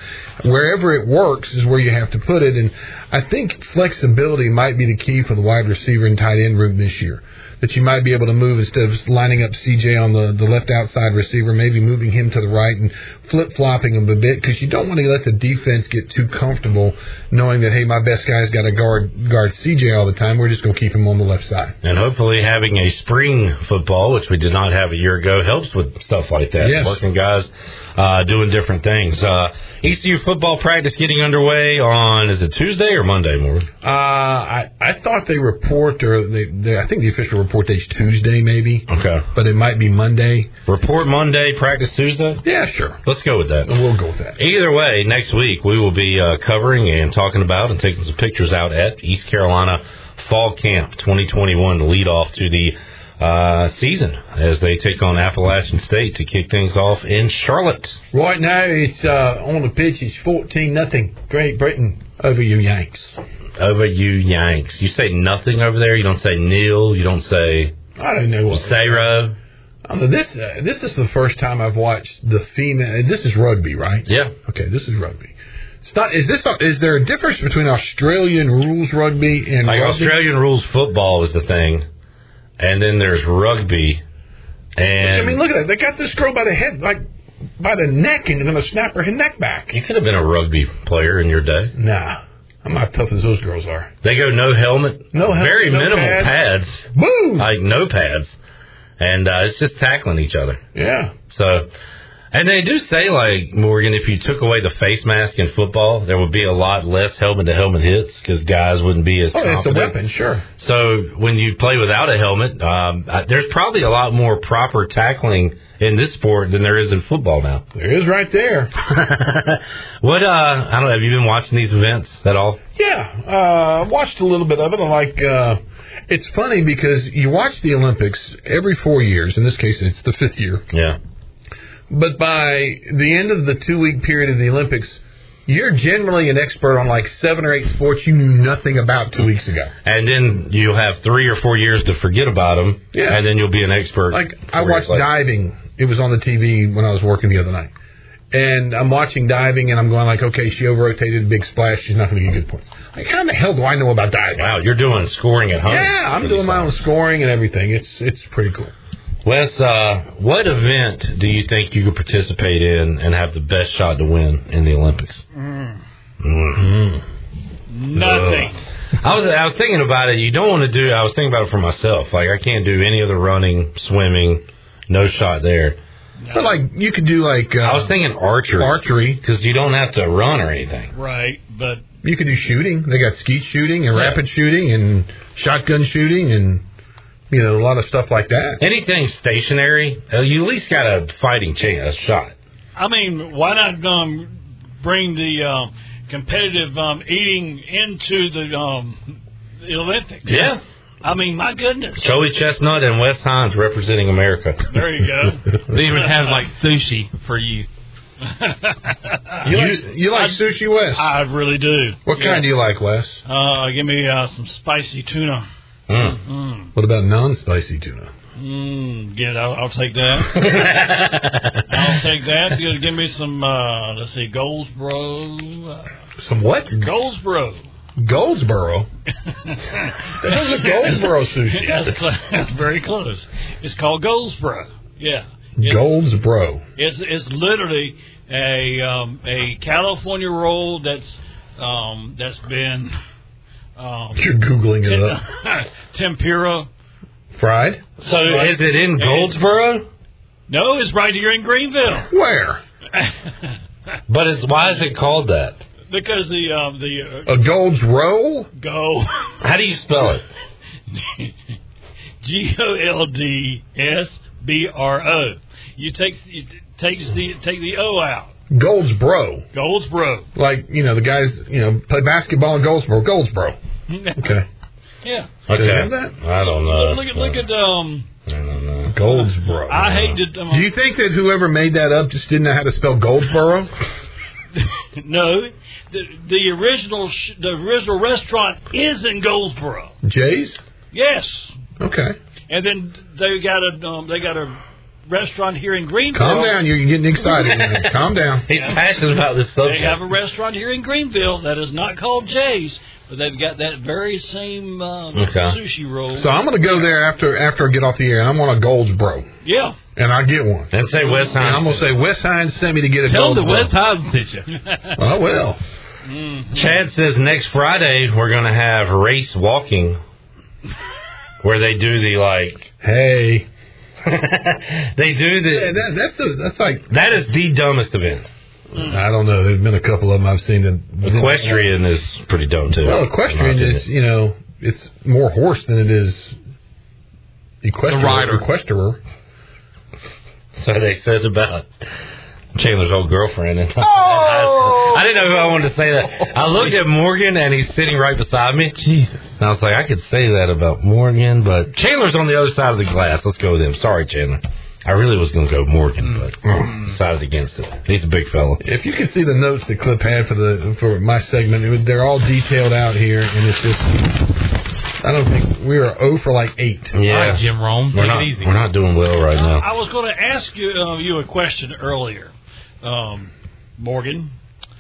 wherever it works is where you have to put it. And I think flexibility might be the key for the wide receiver and tight end room this year. That you might be able to move instead of lining up CJ on the, the left outside receiver, maybe moving him to the right and flip flopping him a bit because you don't want to let the defense get too comfortable knowing that hey, my best guy's got to guard guard CJ all the time. We're just going to keep him on the left side. And hopefully having a spring football, which we did not have a year ago, helps with stuff like that. Yes. Working guys uh, doing different things. Uh, ECU football practice getting underway on is it Tuesday or Monday, more? Uh, I I thought they report or they, they I think the official report date's Tuesday maybe, Okay. but it might be Monday. Report Monday, practice Tuesday. Yeah, sure. Let's go with that. We'll go with that. Either way, next week we will be uh, covering and talking about and taking some pictures out at East Carolina Fall Camp 2021 to lead off to the uh, season as they take on Appalachian State to kick things off in Charlotte. Right now, it's uh, on the pitch. It's fourteen nothing. Great Britain over you Yanks. Over you Yanks. You say nothing over there. You don't say nil. You don't say I don't know what. zero. Uh, this uh, this is the first time I've watched the female. This is rugby, right? Yeah. Okay, this is rugby. It's not. Is this? A, Is there a difference between Australian rules rugby and Like rugby? Australian rules football is the thing, and then there's rugby. And I mean, look at that. They got this girl by the head, like by the neck, and they're going to snap her neck back. you could have been a rugby player in your day. Nah, I'm not tough as those girls are. They go no helmet, No helmet, very no minimal pads. pads, Boom. like no pads, and uh, it's just tackling each other. yeah. So, and they do say like Morgan, if you took away the face mask in football, there would be a lot less helmet to helmet hits because guys wouldn't be as Oh, it's a weapon, sure. So when you play without a helmet, um, there's probably a lot more proper tackling in this sport than there is in football now. There is right there. (laughs) what uh, I don't know. Have you been watching these events at all? Yeah, uh, I watched a little bit of it. I like. Uh, it's funny because you watch the Olympics every four years. In this case, it's the fifth year. Yeah. But by the end of the two week period of the Olympics, you're generally an expert on like seven or eight sports you knew nothing about two weeks ago. And then you'll have three or four years to forget about them, Yeah. and then you'll be an expert. Like I watched diving. It was on the TV when I was working the other night. And I'm watching diving, and I'm going like, okay, she over rotated big splash. She's not going to get good points. Like, how in the hell do I know about diving? Wow, you're doing scoring at home. Yeah, I'm doing my own scoring and everything. It's it's pretty cool. Wes, uh, what event do you think you could participate in and have the best shot to win in the Olympics? Mm. Nothing. I was I was thinking about it. You don't want to do. I was thinking about it for myself. Like I can't do any of the running, swimming, no shot there. But like you could do like uh, I was thinking archery, archery. because you don't have to run or anything. Right, but You could do shooting. They got skeet shooting and Yeah. rapid shooting and shotgun shooting and you know a lot of stuff like that. Anything stationary, uh, you at least got a fighting chance, a shot. I mean, why not um, bring the um, competitive um, eating into the um, Olympics? Yeah. I mean, my goodness. Joey Chestnut and Wes Hines representing America. There you go. (laughs) They even have like sushi for you. (laughs) You like, you like sushi, Wes? I really do. what kind do you like, Wes? Uh, give me uh, some spicy tuna. Mm. Mm, What about non-spicy tuna? mm, get, I'll, I'll take that. (laughs) I'll take that. Give, give me some. Uh, let's see, Goldsboro. Uh, Some what? Goldsboro. Goldsboro. (laughs) There's a Goldsboro sushi. (laughs) that's, cl- that's very close. It's called Goldsboro. Yeah. It's, Goldsboro. It's it's literally a um, a California roll that's um, that's been um, (laughs) You're googling it up. (laughs) tempura. Fried? So is it in Goldsboro? No, it's right here in Greenville. Where? (laughs) But it's why is it called that? because the um, the uh, A Gold's roll? go How do you spell it? G O L D S B R O. You take you takes the take the O out. Gold's bro. Goldsboro. Like, you know, the guys, you know, play basketball in Goldsboro. Goldsboro. Okay. yeah. Do they Okay. have that? I don't know. Look at look at um. I don't know. Goldsboro. I hate to. Um, Do you think that whoever made that up just didn't know how to spell Goldsboro? (laughs) no, the the original sh- the original restaurant is in Goldsboro. Jay's? Yes, Okay. and then they got a um, they got a restaurant here in Greenville. Calm down. You're getting excited. (laughs) Calm down. He's passionate about this subject. They subject. have a restaurant here in Greenville that is not called Jay's, but they've got that very same uh, Okay. sushi roll. So I'm going to go there after after I get off the air, and I'm on a Goldsboro, yeah, and I get one. and say West And I'm going to say West Hines sent me to get a Tell them the Goldsboro. West Hines sent you. Oh well. Chad says next Friday we're going to have race walking, where they do the like. Hey, (laughs) they do Yeah, that, that's a, that's like That is the dumbest event. Mm. I don't know. There's been a couple of them I've seen that Equestrian is pretty dumb too. Well, in my equestrian is you know it's more horse than it is equestrian. The rider. Equestrar. So they said about Chandler's old girlfriend. And (laughs) I, oh! I didn't know who I wanted to say that. I looked at Morgan and he's sitting right beside me. Jesus. And I was like, I could say that about Morgan, but Chandler's on the other side of the glass. Let's go with him. Sorry, Chandler. I really was going to go Morgan, but decided against it. He's a big fella. If you can see the notes that Clip had for the for my segment, it was- they're all detailed out here, and it's just. I don't think we are 0 for like eight. Yeah, All right, Jim Rome, we're not easy. we're not doing well right now. I was going to ask you uh, you a question earlier, um, Morgan.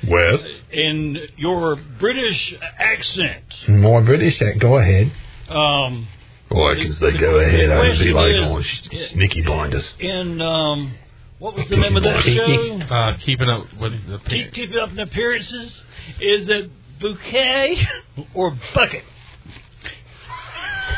Wes, In your British accent, more British. Accent. Go ahead. um, Boy, I can say go ahead. I would be like question on is- sneaky blinders. in um, what was the name of that show? Uh, keeping up with the Keep keeping up in appearances. Is it bouquet or bucket?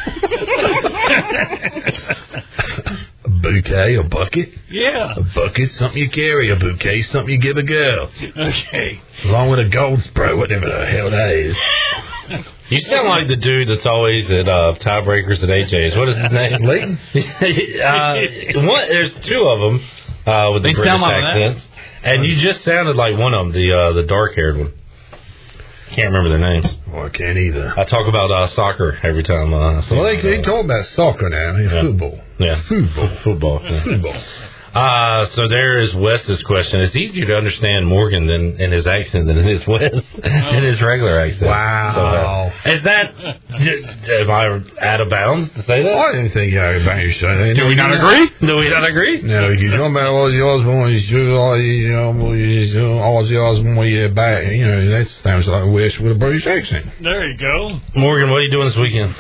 (laughs) A bouquet, a bucket, Yeah. a bucket, something you carry. A bouquet, something you give a girl. Okay. Along with a gold spray, whatever the hell that is. (laughs) You sound like the dude that's always at uh, tiebreakers at AJ's. What is his name? (laughs) Leighton? (laughs) uh, one, there's two of them uh, with the They British sound like accents, and you just sounded like one of them, the uh, the dark haired one. Can't remember their names. Well, I can't either. I talk about uh, soccer every time. Uh, Well, they, they talk about soccer now, Yeah. football. yeah, football, football. yeah. Football. Uh, so there is Wes's question. It's easier to understand Morgan than in his accent than it is Wes (laughs) in his regular accent. Wow. So, uh, is that am I out of bounds to say that? I didn't think you had about your son. Do we not agree? Do we not agree? No, you talking about all yours when you all you know all yours when you back. You know that sounds like West with a British accent. There you go. Morgan, what are you doing this weekend?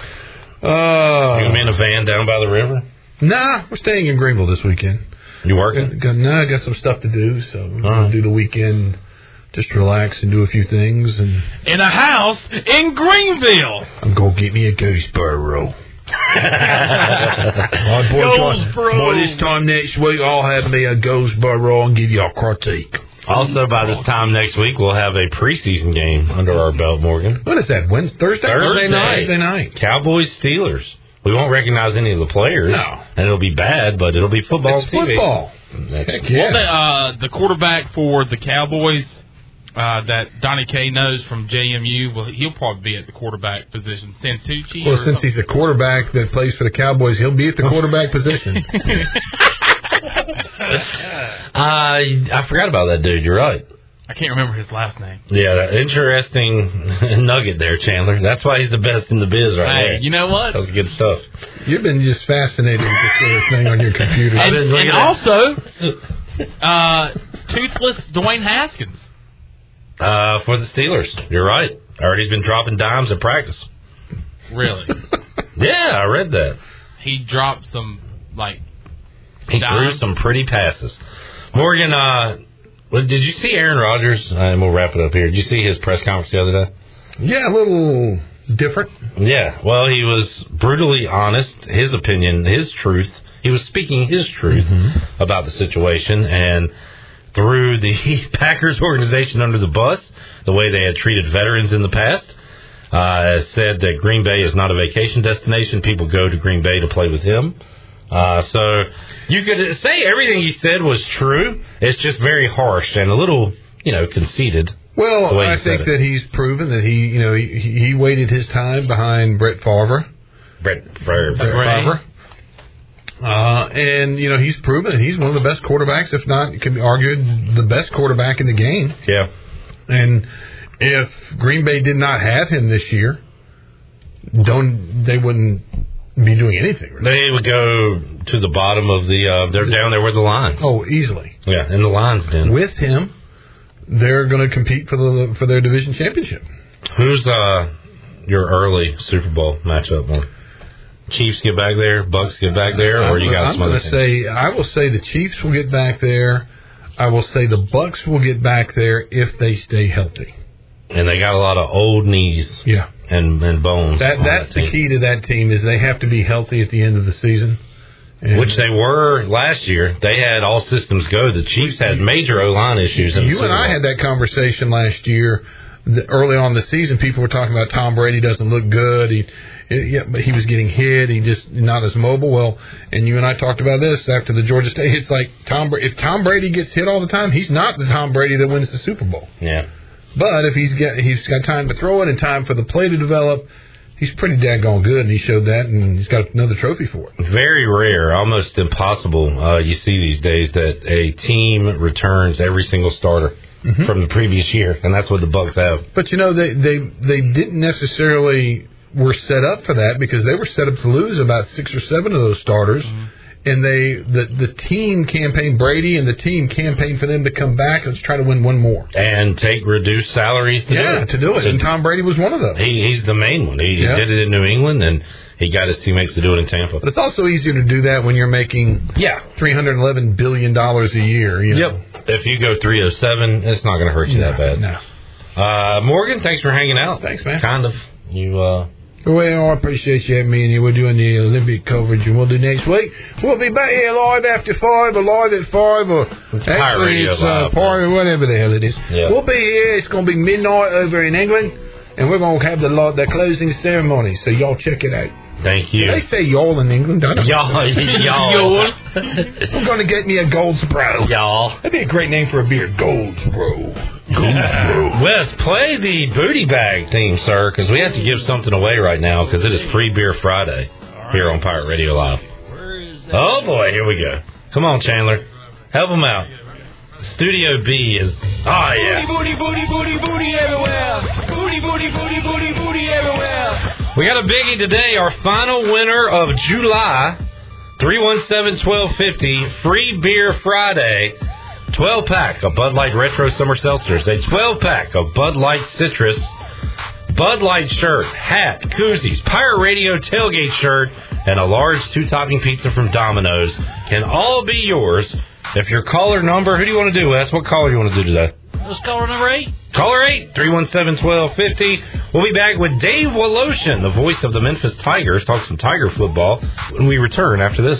You gonna be Uh, in a van down by the river? nah, we're staying in Greenville this weekend. You working? Uh, got, nah, I got some stuff to do, so we're All gonna right. do the weekend. Just relax and do a few things, and In a house in Greenville. I'm gonna get me a Gooseboro. (laughs) My boy, Goldsboro. boy, this time next week I'll have me a Goldsboro and give you a critique. Also, by this time next week, we'll have a preseason game under our belt, Morgan. What is that? Wednesday, Thursday, Thursday night. Thursday night. Cowboys Steelers. We won't recognize any of the players. No. And it'll be bad, but it'll be football. It's TV. football. Next- Heck yeah. The, uh, the quarterback for the Cowboys uh, that Donnie K knows from JMU, well, he'll probably be at the quarterback position. DiNucci? Well, since something? he's a quarterback that plays for the Cowboys, he'll be at the (laughs) quarterback position. (laughs) Uh, I forgot about that dude. You're right. I can't remember his last name. Yeah, interesting (laughs) nugget there, Chandler. That's why he's the best in the biz right Hey, there. you know what? That was good stuff. You've been just fascinated with this sort of thing on your computer. And, and also, uh, toothless Dwayne Haskins. Uh, for the Steelers. You're right. Already's been dropping dimes at practice. Really? (laughs) Yeah, I read that. he dropped some, like, He Dimes. threw some pretty passes. Morgan, uh, well, did you see Aaron Rodgers? And we'll wrap it up here. Did you see his press conference the other day? yeah, a little different. Yeah. Well, he was brutally honest. His opinion, his truth. He was speaking his truth about the situation and threw the (laughs) Packers organization under the bus, the way they had treated veterans in the past. Uh, said that Green Bay is not a vacation destination. People go to Green Bay to play with him. Uh, so you could say everything he said was true. It's just very harsh and a little, you know, conceited. Well, I think it. that he's proven that he, you know, he, he waited his time behind Brett Favre. Brett, Brett, Brett Right. Favre. Uh, and you know he's proven that he's one of the best quarterbacks, if not, it can be argued the best quarterback in the game. yeah. And if Green Bay did not have him this year, don't they wouldn't be doing anything? Really. They would go to the bottom of the. Uh, they're down there with the Lions. Oh, easily. yeah, in the Lions. Then With him, they're going to compete for the for their division championship. who's uh your early Super Bowl matchup? More Chiefs get back there, Bucks get back there, or you got I'm some other going to say I will say the Chiefs will get back there. I will say the Bucks will get back there if they stay healthy. And they got a lot of old knees Yeah, and and bones. that that's that the key to that team is they have to be healthy at the end of the season. And Which they were last year. They had all systems go. The Chiefs had major O line issues. You and I had that conversation last year. Early on in the season, people were talking about Tom Brady doesn't look good. He, yeah, but he was getting hit. He just not as mobile. Well, and you and I talked about this after the Georgia State. It's like Tom. If Tom Brady gets hit all the time, he's not the Tom Brady that wins the Super Bowl. Yeah. But if he's got he's got time to throw it and time for the play to develop, he's pretty daggone good, and he showed that, and he's got another trophy for it. Very rare, almost impossible. Uh, you see these days that a team returns every single starter Mm-hmm. from the previous year, and that's what the Bucks have. But you know, they they they didn't necessarily were set up for that because they were set up to lose about six or seven of those starters. And they the the team campaigned Brady and the team campaigned for them to come back. Let's try to win one more. And take reduced salaries to yeah, do it. to do it. So and Tom Brady was one of them. he, he's the main one. He Yeah. did it in New England, and he got his teammates to do it in Tampa. But it's also easier to do that when you're making Yeah. three hundred eleven billion dollars a year. You know? Yep. If you go 307, it's not going to hurt you that bad. No. Uh, Morgan, thanks for hanging out. Thanks, man. Kind of. You, uh, Well, I appreciate you having me in here. We're doing the Olympic coverage, and we'll do next week. We'll be back here live after five, or live at five, or Pirate actually it's uh, pirate, whatever the hell it is. Yeah. We'll be here. It's going to be midnight over in England, and we're going to have the the closing ceremony. So y'all check it out. Thank you. They say y'all in England, don't they? Y'all, (laughs) y'all, I'm going to get me a Goldsboro. y'all. That'd be a great name for a beer, Goldsboro. Goldsboro. Wes, play the booty bag theme, sir, because we have to give something away right now because it is Free Beer Friday here on Pirate Radio Live. Oh boy, here we go. Come on, Chandler, help him out. Studio B is oh yeah. Booty, booty, booty, booty everywhere. Booty, booty, booty, booty, booty everywhere. We got a biggie today. Our final winner of July, 317-1250, Free Beer Friday. 12 pack of Bud Light Retro Summer Seltzers, a 12 pack of Bud Light Citrus, Bud Light shirt, hat, koozies, Pirate Radio tailgate shirt, and a large two topping pizza from Domino's can all be yours. If your caller number, who do you want to do, Wes? What caller do you want to do today? Let's call her number eight. Caller 8, 317-1250. We'll be back with Dave Woloshin, the voice of the Memphis Tigers, talk some Tiger football when we return after this.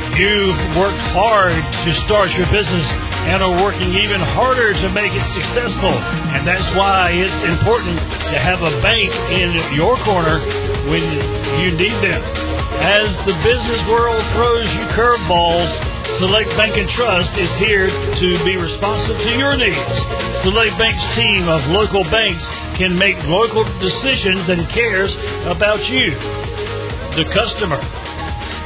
You've worked hard to start your business and are working even harder to make it successful. And that's why it's important to have a bank in your corner when you need them. As the business world throws you curveballs, Select Bank and Trust is here to be responsive to your needs. Select Bank's team of local banks can make local decisions and cares about you, the customer.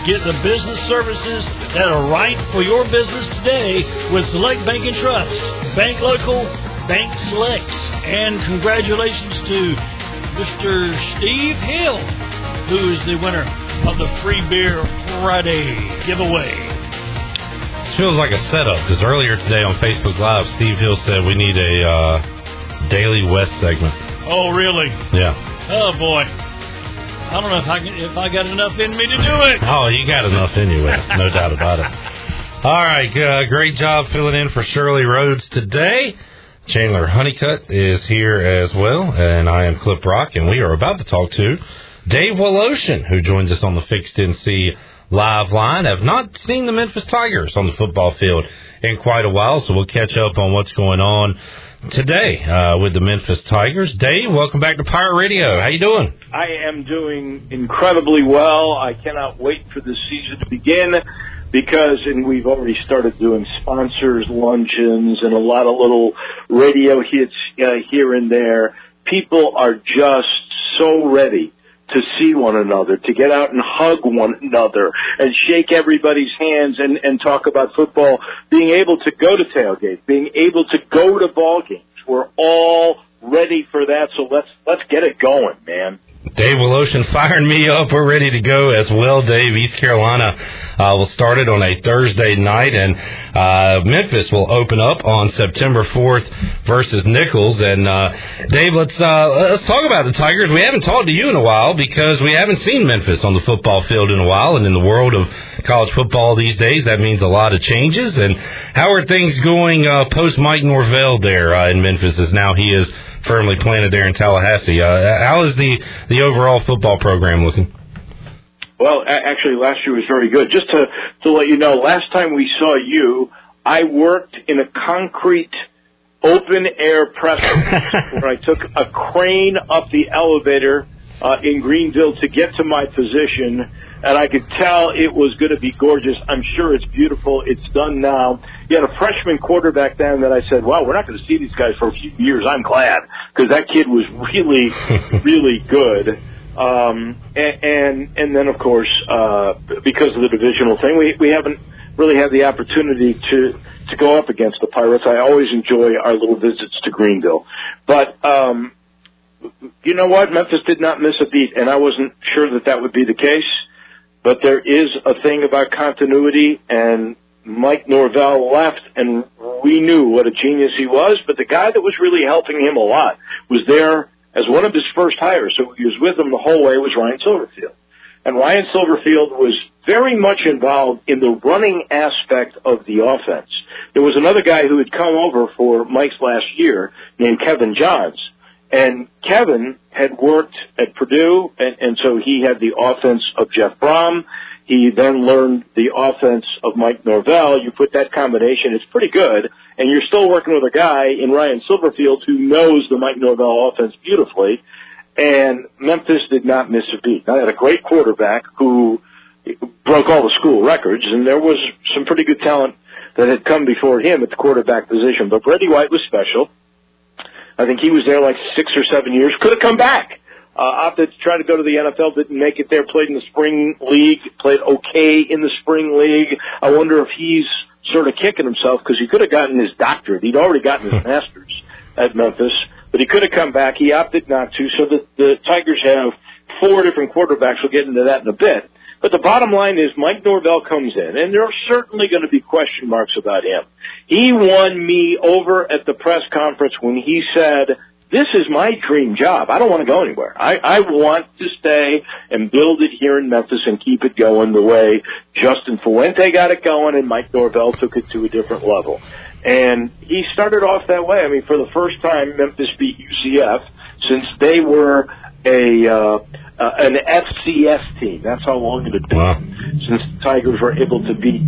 Get the business services that are right for your business today with Select Bank and Trust. Bank local, bank select. And congratulations to Mr. Steve Hill, who is the winner of the Free Beer Friday giveaway. This feels like a setup because earlier today on Facebook Live, Steve Hill said we need a uh, Daily West segment. Oh, really? Yeah. Oh, boy. I don't know if I can, if I got enough in me to do it. Oh, you got enough Wes. No doubt about it. All right. Uh, great job filling in for Shirley Rhodes today. Chandler Honeycutt is here as well, and I am Cliff Brock, and we are about to talk to Dave Woloshin, who joins us on the Fixed NC live line. I've not seen the Memphis Tigers on the football field in quite a while, so we'll catch up on what's going on today uh, with the Memphis Tigers. Dave, welcome back to Pirate Radio. How you doing? I am doing incredibly well. I cannot wait for the season to begin because, and we've already started doing sponsors luncheons and a lot of little radio hits uh, here and there. People are just so ready to see one another, to get out and hug one another and shake everybody's hands and, and talk about football, being able to go to tailgate, being able to go to ball games. We're all ready for that, so let's let's get it going, man. Dave Woloshin firing me up. We're ready to go as well, Dave. East Carolina uh, will start it on a Thursday night, and uh, Memphis will open up on September 4th versus Nicholls. And uh, Dave, let's uh, let's talk about the Tigers. We haven't talked to you in a while because we haven't seen Memphis on the football field in a while, and in the world of college football these days, that means a lot of changes. And how are things going uh, post Mike Norvell there uh, in Memphis? As now he is firmly planted there in Tallahassee. Uh, how is the the overall football program looking? Well, a- actually, last year was very good. Just to to let you know, last time we saw you, I worked in a concrete open air press (laughs) where I took a crane up the elevator uh, in Greenville to get to my position, and I could tell it was going to be gorgeous. I'm sure it's beautiful. It's done now. You had a freshman quarterback then that I said, "Well, we're not going to see these guys for a few years." I'm glad because that kid was really, (laughs) really good. Um, and, and and then of course uh, because of the divisional thing, we we haven't really had the opportunity to to go up against the Pirates. I always enjoy our little visits to Greenville, but um, you know what? Memphis did not miss a beat, and I wasn't sure that that would be the case. But there is a thing about continuity, and Mike Norvell left, and we knew what a genius he was. But the guy that was really helping him a lot was there as one of his first hires, so he was with him the whole way. Was Ryan Silverfield, and Ryan Silverfield was very much involved in the running aspect of the offense. There was another guy who had come over for Mike's last year named Kevin Johns. And Kevin had worked at Purdue, and, and so he had the offense of Jeff Brohm. He then learned the offense of Mike Norvell. You put that combination, it's pretty good. And you're still working with a guy in Ryan Silverfield who knows the Mike Norvell offense beautifully. And Memphis did not miss a beat. They had a great quarterback who broke all the school records, and there was some pretty good talent that had come before him at the quarterback position. But Brady White was special. I think he was there like six or seven years. Could have come back. Uh, opted to try to go to the NFL, didn't make it there. Played in the spring league, played okay in the spring league. I wonder if he's sort of kicking himself because he could have gotten his doctorate. He'd already gotten his master's at Memphis, but he could have come back. He opted not to. So the, the Tigers have four different quarterbacks. We'll get into that in a bit. But the bottom line is Mike Norvell comes in, and there are certainly going to be question marks about him. He won me over at the press conference when he said, this is my dream job. I don't want to go anywhere. I, I want to stay and build it here in Memphis and keep it going the way Justin Fuente got it going and Mike Norvell took it to a different level. And he started off that way. I mean, for the first time, Memphis beat UCF since they were a uh, uh, an FCS team. That's how long it had been Wow. since the Tigers were able to beat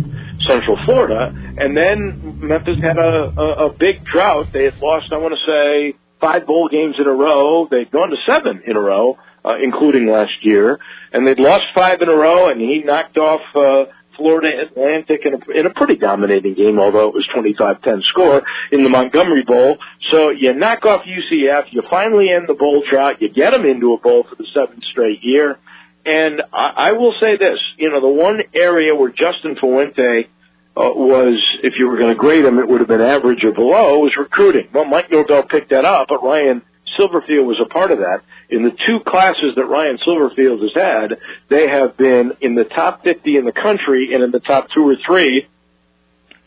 Central Florida. And then Memphis had a, a, a big drought. They had lost, I want to say, five bowl games in a row. They'd gone to seven in a row, uh, including last year. And they'd lost five in a row, and he knocked off uh, Florida Atlantic in a, in a pretty dominating game, although it was 25-10 score in the Montgomery Bowl. So you knock off UCF, you finally end the bowl drought, you get them into a bowl for the seventh straight year. And I, I will say this, you know, the one area where Justin Fuente uh, was, if you were going to grade him, it would have been average or below, was recruiting. Well, Mike Norvell picked that up, but Ryan Silverfield was a part of that. In the two classes that Ryan Silverfield has had, they have been in the top 50 in the country and in the top two or three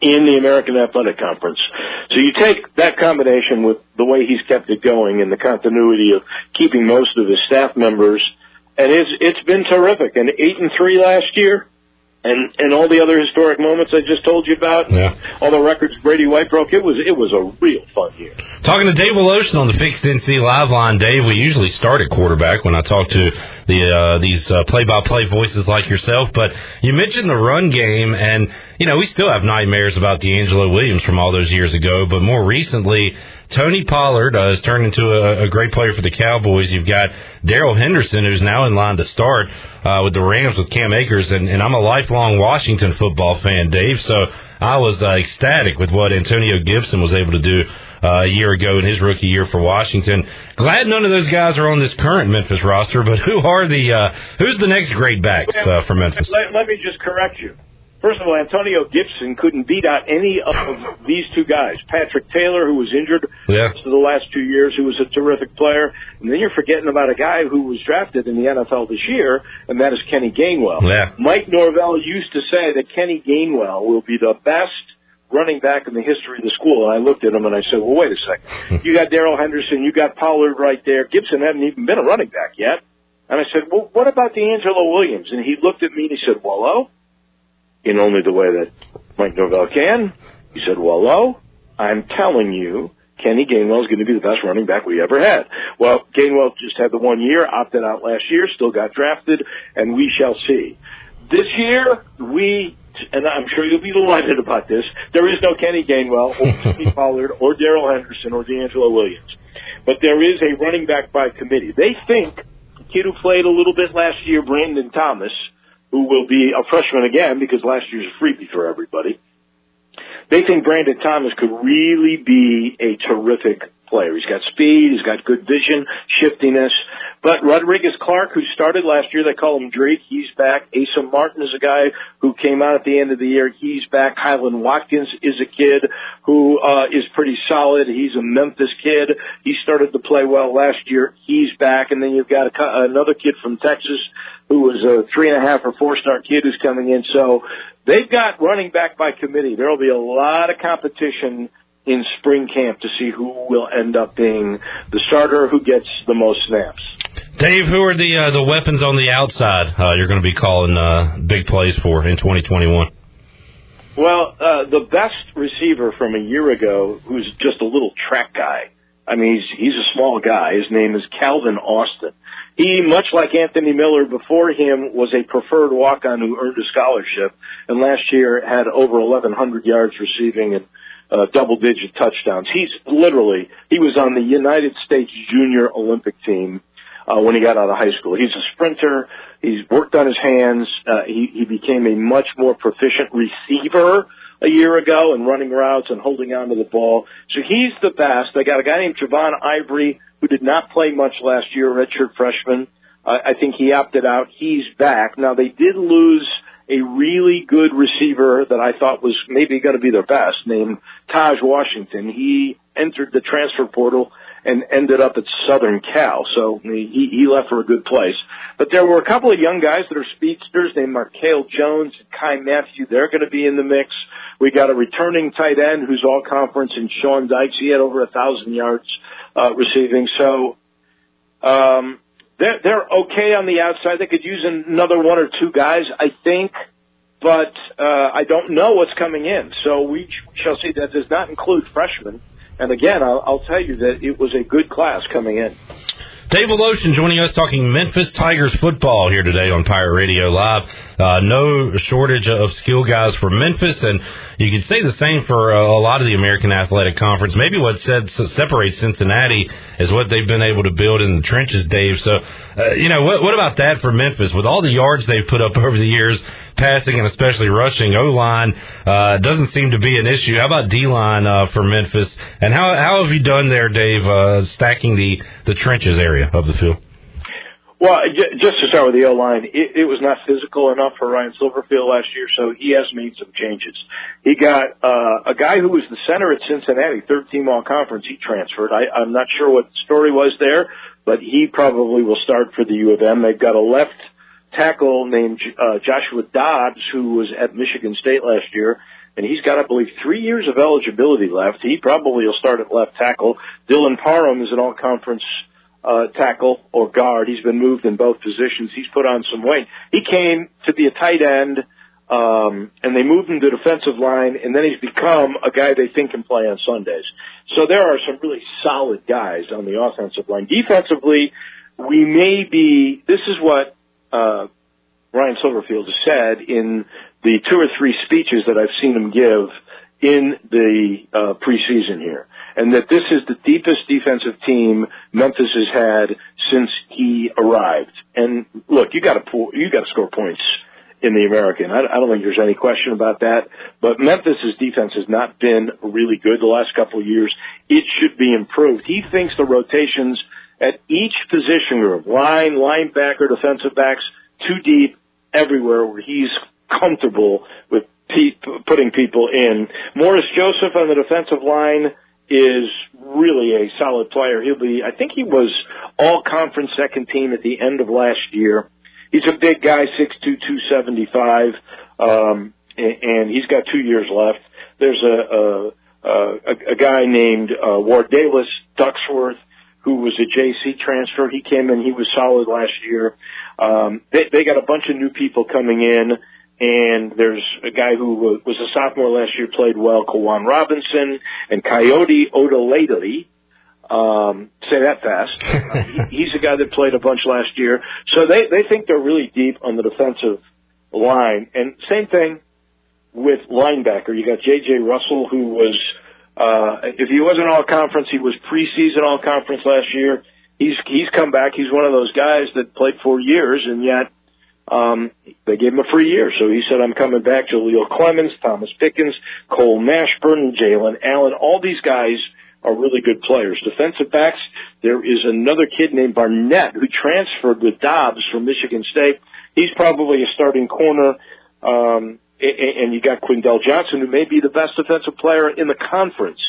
in the American Athletic Conference. So you take that combination with the way he's kept it going and the continuity of keeping most of his staff members, and it's it's been terrific. And eight and three last year, and and all the other historic moments I just told you about, Yeah. all the records Brady White broke. It was it was a real fun year. Talking to Dave Woloshin on the Fixed NC Live line, Dave. We usually start at quarterback when I talk to the uh, these uh, play-by-play voices like yourself. But you mentioned the run game, and you know we still have nightmares about DeAngelo Williams from all those years ago. But more recently, Tony Pollard uh, has turned into a, a great player for the Cowboys. You've got Darrell Henderson, who's now in line to start uh, with the Rams with Cam Akers, and, and I'm a lifelong Washington football fan, Dave. So I was uh, ecstatic with what Antonio Gibson was able to do uh, a year ago in his rookie year for Washington. Glad none of those guys are on this current Memphis roster, but who are the uh, who's the next great backs uh, for Memphis? Let, let me just correct you. First of all, Antonio Gibson couldn't beat out any of these two guys. Patrick Taylor, who was injured Yeah. of the last two years, who was a terrific player. And then you're forgetting about a guy who was drafted in the NFL this year, and that is Kenny Gainwell. Yeah. Mike Norvell used to say that Kenny Gainwell will be the best running back in the history of the school. And I looked at him and I said, well, wait a second. (laughs) You got Darrell Henderson, you got Pollard right there. Gibson hadn't even been a running back yet. And I said, well, what about DeAngelo Williams? And he looked at me and he said, well, oh, in only the way that Mike Norvell can. He said, well, oh, I'm telling you, Kenny Gainwell is going to be the best running back we ever had. Well, Gainwell just had the one year, opted out last year, still got drafted, and we shall see. This year, we, and I'm sure you'll be delighted about this, there is no Kenny Gainwell or (laughs) Jimmy Pollard or Darrell Henderson or DeAngelo Williams. But there is a running back by committee. They think the kid who played a little bit last year, Brandon Thomas, who will be a freshman again because last year's a freebie for everybody. They think Brandon Thomas could really be a terrific player. He's got speed, he's got good vision, shiftiness. But Rodrigues Clark, who started last year, they call him Drake, he's back. Asa Martin is a guy who came out at the end of the year, he's back. Kylan Watkins is a kid who uh, is pretty solid. He's a Memphis kid. He started to play well last year. He's back. And then you've got a, another kid from Texas who was a three and a half or four star kid who's coming in. So they've got running back by committee. There will be a lot of competition in spring camp to see who will end up being the starter who gets the most snaps. Dave, who are the uh, the weapons on the outside uh, you're going to be calling uh, big plays for in 2021? Well, uh, the best receiver from a year ago, who's just a little track guy. I mean, he's he's a small guy. His name is Calvin Austin. He, much like Anthony Miller before him, was a preferred walk-on who earned a scholarship, and last year had over 1,100 yards receiving and uh, double-digit touchdowns. He's literally he was on the United States Junior Olympic team uh, when he got out of high school. He's a sprinter. He's worked on his hands. Uh, he, he became a much more proficient receiver a year ago and running routes and holding on to the ball. So he's the best. I got a guy named Javon Ivory who did not play much last year, redshirt freshman. Uh, I think he opted out. He's back. Now they did lose a really good receiver that I thought was maybe going to be their best named Taj Washington. He entered the transfer portal and ended up at Southern Cal. So he, he left for a good place. But there were a couple of young guys that are speedsters named Markale Jones and Kai Matthew. They're going to be in the mix. We got a returning tight end who's all conference and Sean Dykes. He had over a thousand yards, uh, receiving. So, um, they're, they're okay on the outside. They could use another one or two guys, I think, but, uh, I don't know what's coming in. So we shall see. That does not include freshmen. And again, I'll, I'll tell you that it was a good class coming in. Dave Woloshin joining us talking Memphis Tigers football here today on Pirate Radio Live. Uh, no shortage of skill guys for Memphis, and you could say the same for uh, a lot of the American Athletic Conference. Maybe what said, separates Cincinnati is what they've been able to build in the trenches, Dave. So, uh, you know, what, what about that for Memphis? With all the yards they've put up (laughs) over the years, passing and especially rushing, O line uh, doesn't seem to be an issue. How about D line uh, for Memphis? And how how have you done there, Dave, uh, stacking the the trenches area of the field? Well, j- just to start with the O line, it, it was not physical enough for Ryan Silverfield last year, so he has made some changes. He got uh, a guy who was the center at Cincinnati, third team all conference. He transferred. I, I'm not sure what the story was there, but he probably will start for the U of M. They've got a left tackle named uh, Joshua Dobbs who was at Michigan State last year. And he's got, I believe, three years of eligibility left. He probably will start at left tackle. Dylan Parham is an all-conference uh, tackle or guard. He's been moved in both positions. He's put on some weight. He came to be a tight end, um, and they moved him to defensive line, and then he's become a guy they think can play on Sundays. So there are some really solid guys on the offensive line. Defensively, we may be. This is what uh, Ryan Silverfield has said in the two or three speeches that I've seen him give in the uh, preseason here, and that this is the deepest defensive team Memphis has had since he arrived. And look, you got to you got to score points in the American. I, I don't think there's any question about that. But Memphis's defense has not been really good the last couple of years. It should be improved. He thinks the rotations at each position group, line, linebacker, defensive backs, too deep everywhere where he's comfortable with pe- putting people in. Morris Joseph on the defensive line is really a solid player. He'll be, I think he was all conference second team at the end of last year. He's a big guy, six two, two seventy five, um, and he's got two years left. There's a, a a, a guy named uh, Wardalis Ducksworth, who was a JC transfer. He came in, he was solid last year. Um, they, they got a bunch of new people coming in, and there's a guy who was a sophomore last year, played well, Kawan Robinson, and Coyote Odolately. Um, say that fast. uh, (laughs) he, he's a guy that played a bunch last year. So they, they think they're really deep on the defensive line. And same thing with linebacker. You got J.J. Russell, who was, uh, if he wasn't all conference, he was preseason all conference last year. He's, he's come back. He's one of those guys that played four years and yet, um, they gave him a free year. So he said, I'm coming back. Jaleel Clemens, Thomas Pickens, Cole Mashburn, Jalen Allen, all these guys are really good players. Defensive backs, there is another kid named Barnett who transferred with Dobbs from Michigan State. He's probably a starting corner. Um, and you got Quindell Johnson, who may be the best defensive player in the conference.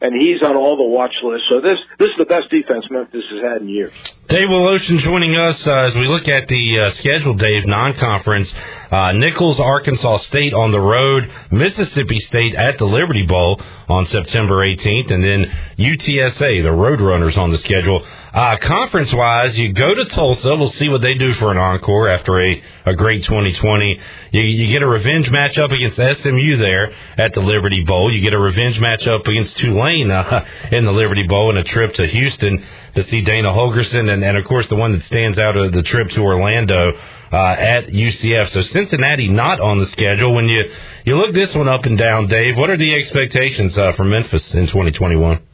And he's on all the watch lists. So this this is the best defense Memphis has had in years. Dave Woloshin joining us uh, as we look at the uh, schedule, Dave, non-conference. Uh, Nicholls, Arkansas State on the road, Mississippi State at the Liberty Bowl on September 18th, and then UTSA, the Roadrunners on the schedule. Uh, conference wise, you go to Tulsa. We'll see what they do for an encore after a, a great 2020. You, you get a revenge matchup against SMU there at the Liberty Bowl. You get a revenge matchup against Tulane uh, (laughs) in the Liberty Bowl and a trip to Houston to see Dana Holgorsen. And, and of course, the one that stands out of the trip to Orlando uh, at UCF. So Cincinnati not on the schedule. When you, you look this one up and down, Dave, what are the expectations uh, for Memphis in 2021?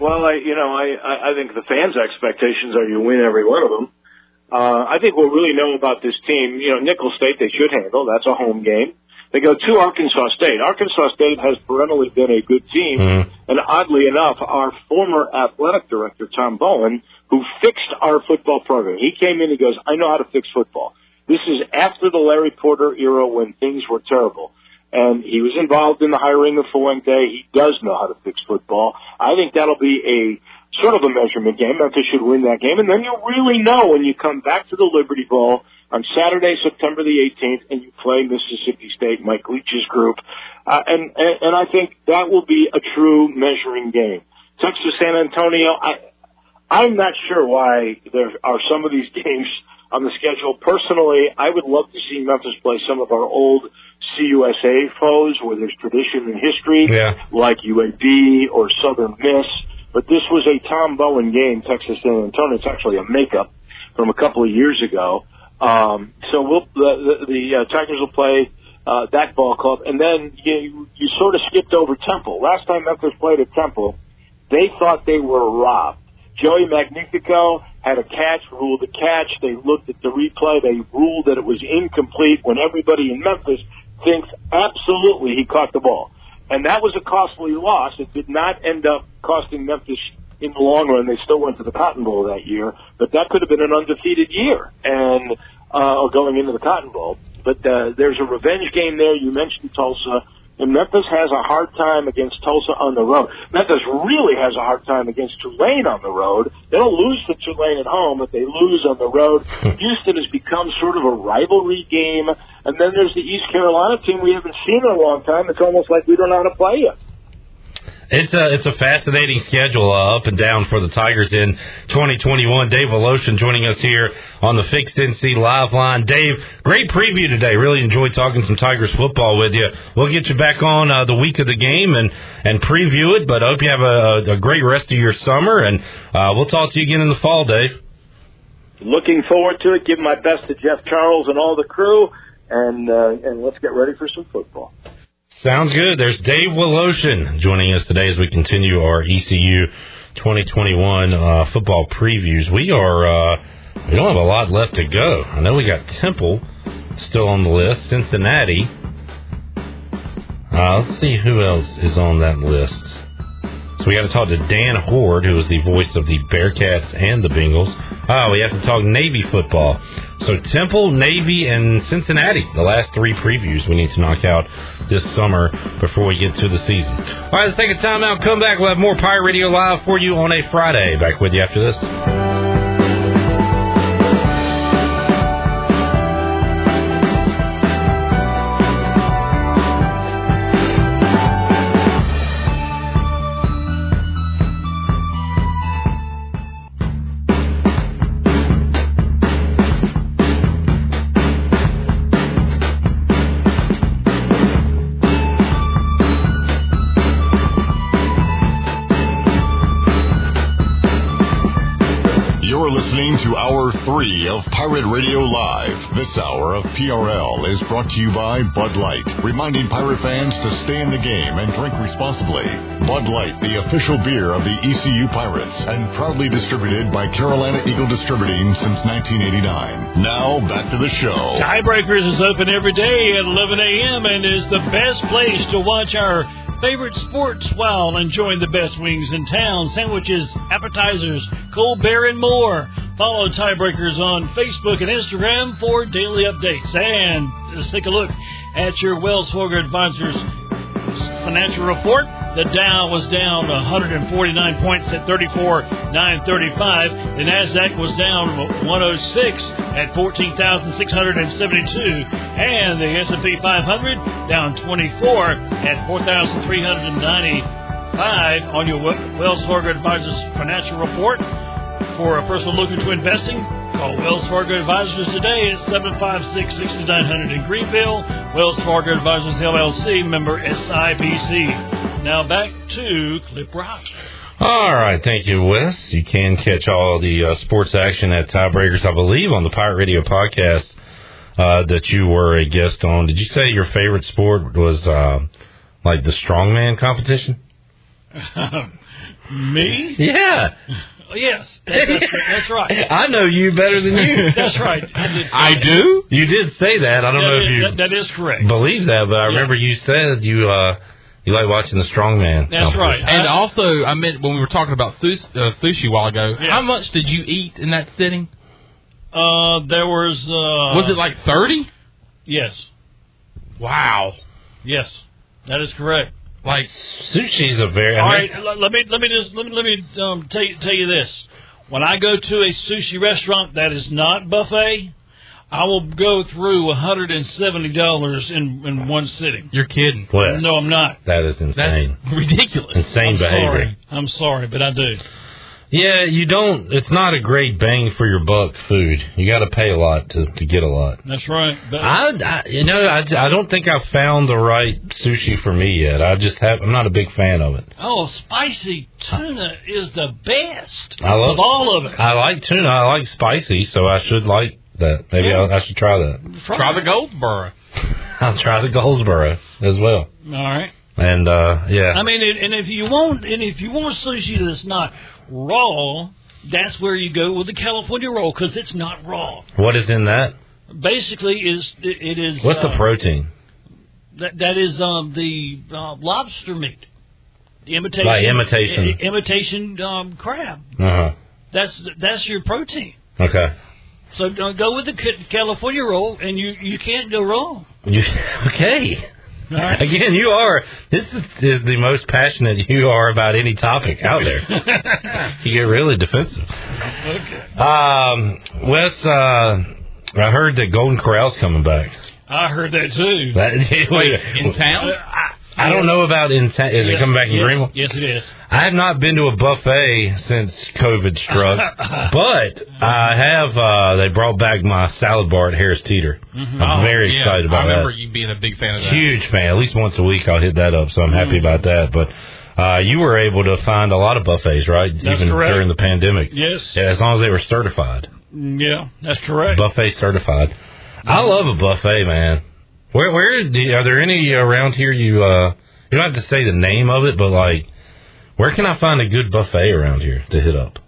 Well, I, you know, I, I think the fans' expectations are you win every one of them. Uh, I think we'll really know about this team. You know, Nicholls State they should handle. That's a home game. They go to Arkansas State. Arkansas State has perennially been a good team, mm. and oddly enough, our former athletic director Tom Bowen, who fixed our football program, he came in. He goes, "I know how to fix football." This is after the Larry Porter era when things were terrible and he was involved in the hiring of Fuente. He does know how to fix football. I think that'll be a sort of a measurement game. Memphis should win that game, and then you'll really know when you come back to the Liberty Bowl on Saturday, September the 18th, and you play Mississippi State, Mike Leach's group, uh, and, and and I think that will be a true measuring game. Texas San Antonio, I I'm not sure why there are some of these (laughs) games on the schedule. Personally, I would love to see Memphis play some of our old CUSA foes where there's tradition and history, yeah. like UAB or Southern Miss. But this was a Tom Bowen game, Texas San Antonio. It's actually a makeup from a couple of years ago. Um, so we'll, the, the, the uh, Tigers will play uh, that ball club, and then you, you sort of skipped over Temple. Last time Memphis played at Temple, they thought they were robbed. Joey Magnifico had a catch, ruled the catch. They looked at the replay. They ruled that it was incomplete when everybody in Memphis thinks absolutely he caught the ball. And that was a costly loss. It did not end up costing Memphis in the long run. They still went to the Cotton Bowl that year, but that could have been an undefeated year and uh, going into the Cotton Bowl. But uh, there's a revenge game there. You mentioned Tulsa. And Memphis has a hard time against Tulsa on the road. Memphis really has a hard time against Tulane on the road. They don't lose to Tulane at home, but they lose on the road. Hmm. Houston has become sort of a rivalry game. And then there's the East Carolina team we haven't seen in a long time. It's almost like we don't know how to play yet. It's a it's a fascinating schedule uh, up and down for the Tigers in 2021. Dave Woloshin joining us here on the Fixed NC Live Line. Dave, great preview today. Really enjoyed talking some Tigers football with you. We'll get you back on uh, the week of the game and and preview it. But I hope you have a, a great rest of your summer, and uh, we'll talk to you again in the fall, Dave. Looking forward to it. Give my best to Jeff Charles and all the crew, and uh, and let's get ready for some football. Sounds good. There's Dave Woloshin joining us today as we continue our ECU 2021 uh, football previews. We are uh, we don't have a lot left to go. I know we got Temple still on the list, Cincinnati. Uh, let's see who else is on that list. So we got to talk to Dan Hoard, who is the voice of the Bearcats and the Bengals. Oh, we have to talk Navy football. So Temple, Navy, and Cincinnati, the last three previews we need to knock out this summer before we get to the season. All right, let's take a time out. Come back. We'll have more Pirate Radio Live for you on a Friday. Back with you after this. Hour 3 of Pirate Radio Live. This hour of PRL is brought to you by Bud Light, reminding Pirate fans to stay in the game and drink responsibly. Bud Light, the official beer of the ECU Pirates, and proudly distributed by Carolina Eagle Distributing since 1989. Now, back to the show. Tiebreakers is open every day at 11 a.m. and is the best place to watch our favorite sports while enjoying the best wings in town, sandwiches, appetizers, cold beer, and more. Follow Tiebreakers on Facebook and Instagram for daily updates. And just take a look at your Wells Fargo Advisors financial report. The Dow was down 149 points at 34,935. The Nasdaq was down 106 at 14,672, and the S&P 500 down 24 at 4,395 on your Wells Fargo Advisors financial report. For a person looking to investing, call Wells Fargo Advisors today at 756-6900 in Greenville. Wells Fargo Advisors LLC, member SIPC. Now back to Cliff Brock. All right, thank you, Wes. You can catch all the uh, sports action at Tiebreakers, I believe, on the Pirate Radio podcast uh, that you were a guest on. Did you say your favorite sport was uh, like the strongman competition? (laughs) Me? Yeah. Yes, that's, that's right. (laughs) I know you better than you. (laughs) That's right. I, I do. You did say that. I don't That know is- if you that- that is correct. believe that, but I remember you said you uh, you like watching the strongman. That's right. And also, I meant when we were talking about sushi, uh, sushi a while ago. Yeah. How much did you eat in that sitting? Uh, there was. Uh, Was it like thirty? Yes. Wow. Yes, that is correct. Like sushi's a very. All I mean, let, let me let me just let me, let me um, tell you, tell you this. When I go to a sushi restaurant that is not buffet, I will go through one hundred and seventy dollars in in one sitting. You're kidding. Wes, No, I'm not. That is insane. That's ridiculous. Insane I'm behavior. sorry. I'm sorry, but I do. Yeah, you don't. It's not a great bang for your buck food. You got to pay a lot to to get a lot. That's right. But I, I you know, I, I don't think I've found the right sushi for me yet. I just have. I'm not a big fan of it. oh, spicy tuna is the best I love of all of it. I like tuna. I like spicy, so I should like that. Maybe Yeah. I'll, I should try that. Try the Goldsboro. (laughs) I'll try the Goldsboro as well. All right. And uh yeah, I mean, and if you want, and if you want sushi that's not raw, that's where you go with the California roll because it's not raw. what is in that? Basically, is it, is. What's the uh, protein? That that is um, the uh, lobster meat. The imitation. By imitation. i- imitation um, crab. Uh huh. That's that's your protein. Okay. So uh, go with the California roll, and you you can't go wrong. You, (laughs) okay. Right. Again, you are. This is, is the most passionate you are about any topic out there. (laughs) you get really defensive. okay. Um, Wes, uh, I heard that Golden Corral's coming back. I heard that too. That, (laughs) Wait, in town? I don't know about in. Ta- is it Yes, coming back in yes, Greenville? Yes, it is. I have not been to a buffet since COVID struck, (laughs) but I have. Uh, they brought back my salad bar at Harris Teeter. I'm Oh, very yeah. excited about that. I remember that. you being a big fan of that. Huge fan. At least once a week, I'll hit that up. So I'm happy about that. But uh, you were able to find a lot of buffets, right? That's Even correct. during the pandemic. Yes. Yeah, as long as they were certified, Yeah, that's correct. buffet certified. I love a buffet, man. Where where do are there any around here? You uh, you don't have to say the name of it, but like, where can I find a good buffet around here to hit up?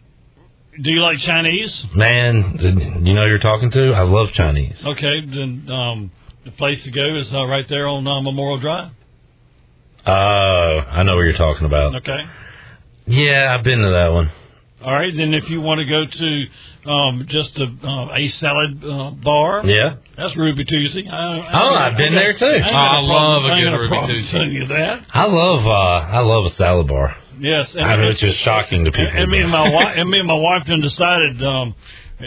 Do you like Chinese? Man, you know who you're talking to. I love Chinese. Okay, then um, the place to go is uh, right there on uh, Memorial Drive. Uh, I know what you're talking about. Okay. Yeah, I've been to that one. All right, then if you want to go to um, just a, uh, a salad uh, bar, Yeah. that's Ruby Tuesday. I, I, Oh, I've been there too. I, I love problem- a good Ruby Tuesday. you that. I love uh I love a salad bar. Yes, I know it's just shocking to people. And, and me and my wife and me and my wife done decided um,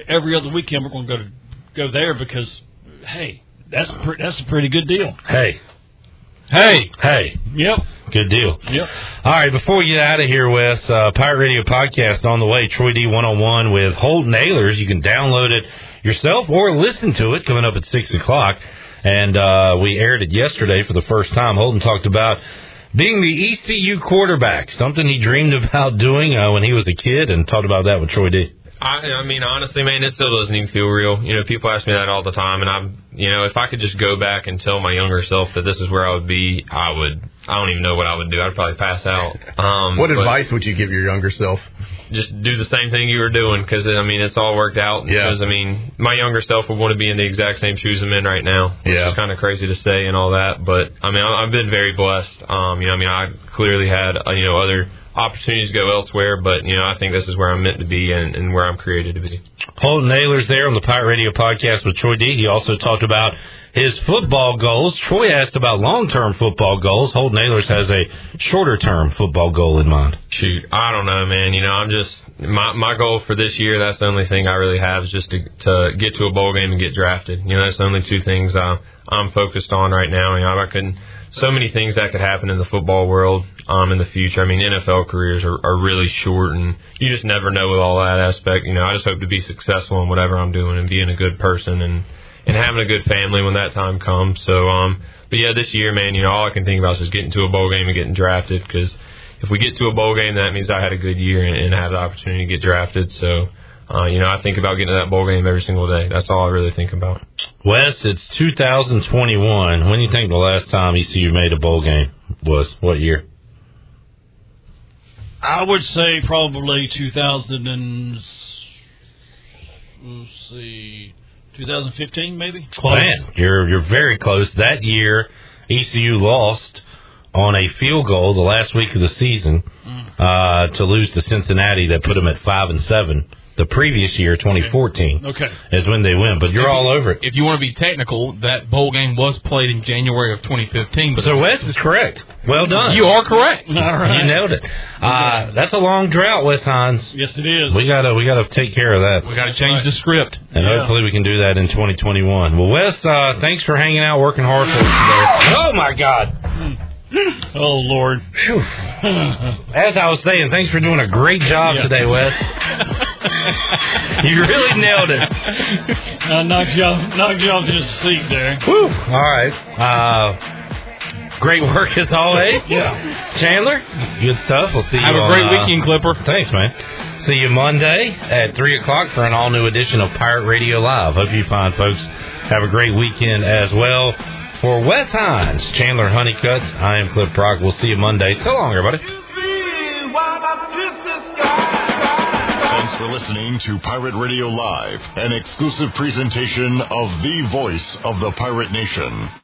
every other weekend we're going to go to go there because hey, that's pre- that's a pretty good deal. Hey, Hey, hey, Yep, good deal. yep. All right, before we get out of here, Wes, uh, Pirate Radio podcast on the way. Troy D 101 with Holton Ahlers. You can download it yourself or listen to it coming up at six o'clock. And uh, we aired it yesterday for the first time. Holton talked about being the ECU quarterback, something he dreamed (laughs) about doing uh, when he was a kid, and talked about that with Troy D. I, I mean, honestly, man, it still doesn't even feel real. You know, people ask me that all the time, and I'm, you know, if I could just go back and tell my younger self that this is where I would be, I would. I don't even know what I would do. I'd probably pass out. Um, What advice would you give your younger self? Just do the same thing you were doing because I mean, it's all worked out. Yeah. Because I mean, my younger self would want to be in the exact same shoes I'm in right now, which Yeah. is kind of crazy to say and all that. But I mean, I- I've been very blessed. Um, you know, I mean, I clearly had uh, you know other opportunities to go elsewhere, but you know, I think this is where I'm meant to be and, and where I'm created to be. Holton Ahlers there on the Pirate Radio podcast with Troy D. He also talked about his football goals. Troy asked about long-term football goals. Holton Ahlers has a shorter-term football goal in mind. Shoot, I don't know, man. You know, I'm just my my goal for this year. That's the only thing I really have is just to to get to a bowl game and get drafted. You know, that's the only two things uh, I'm focused on right now. You know, I can so many things that could happen in the football world um, in the future. I mean, NFL careers are, are really short, and you just never know with all that aspect. You know, I just hope to be successful in whatever I'm doing and being a good person and and having a good family when that time comes. So, um, but yeah, this year, man, you know, all I can think about is just getting to a bowl game and getting drafted because if we get to a bowl game, that means I had a good year and, and have the opportunity to get drafted. So, uh, you know, I think about getting to that bowl game every single day. That's all I really think about. Wes, it's 2021. When do you think the last time ECU made a bowl game was? What year? I would say probably 2000 and let's see, 2015 maybe. Man, you're you're very close. That year, ECU lost on a field goal the last week of the season uh, to lose to Cincinnati. That put them at five and seven. The previous year, 2014, Okay. is when they win. But you're all over it. if you want to be technical, that bowl game was played in January of 2015. But So Wes is correct. Well done. you are correct. (laughs) All right. You nailed it. Uh, that's a long drought, Wes Hines. Yes, it is. We gotta we gotta take care of that. We got to change the script. And Yeah. hopefully we can do that in 2021. Well, Wes, uh, thanks for hanging out, working hard for us today. (laughs) Oh my God! Oh Lord. As I was saying, thanks for doing a great job Yeah. today, Wes. (laughs) you really nailed it. I knocked you off, knocked you off just a seat there. Whew. All right. Uh, great work as always. Yeah. Chandler, good stuff. We'll see you. Have a on, great uh, weekend, Clipper. Thanks, man. See you Monday at 3 o'clock for an all new edition of Pirate Radio Live. Hope you find folks have a great weekend as well. For Wes Hines, Chandler Honeycutt, I am Cliff Brock. We'll see you Monday. So long, everybody. Thanks for listening to Pirate Radio Live, an exclusive presentation of the voice of the pirate nation.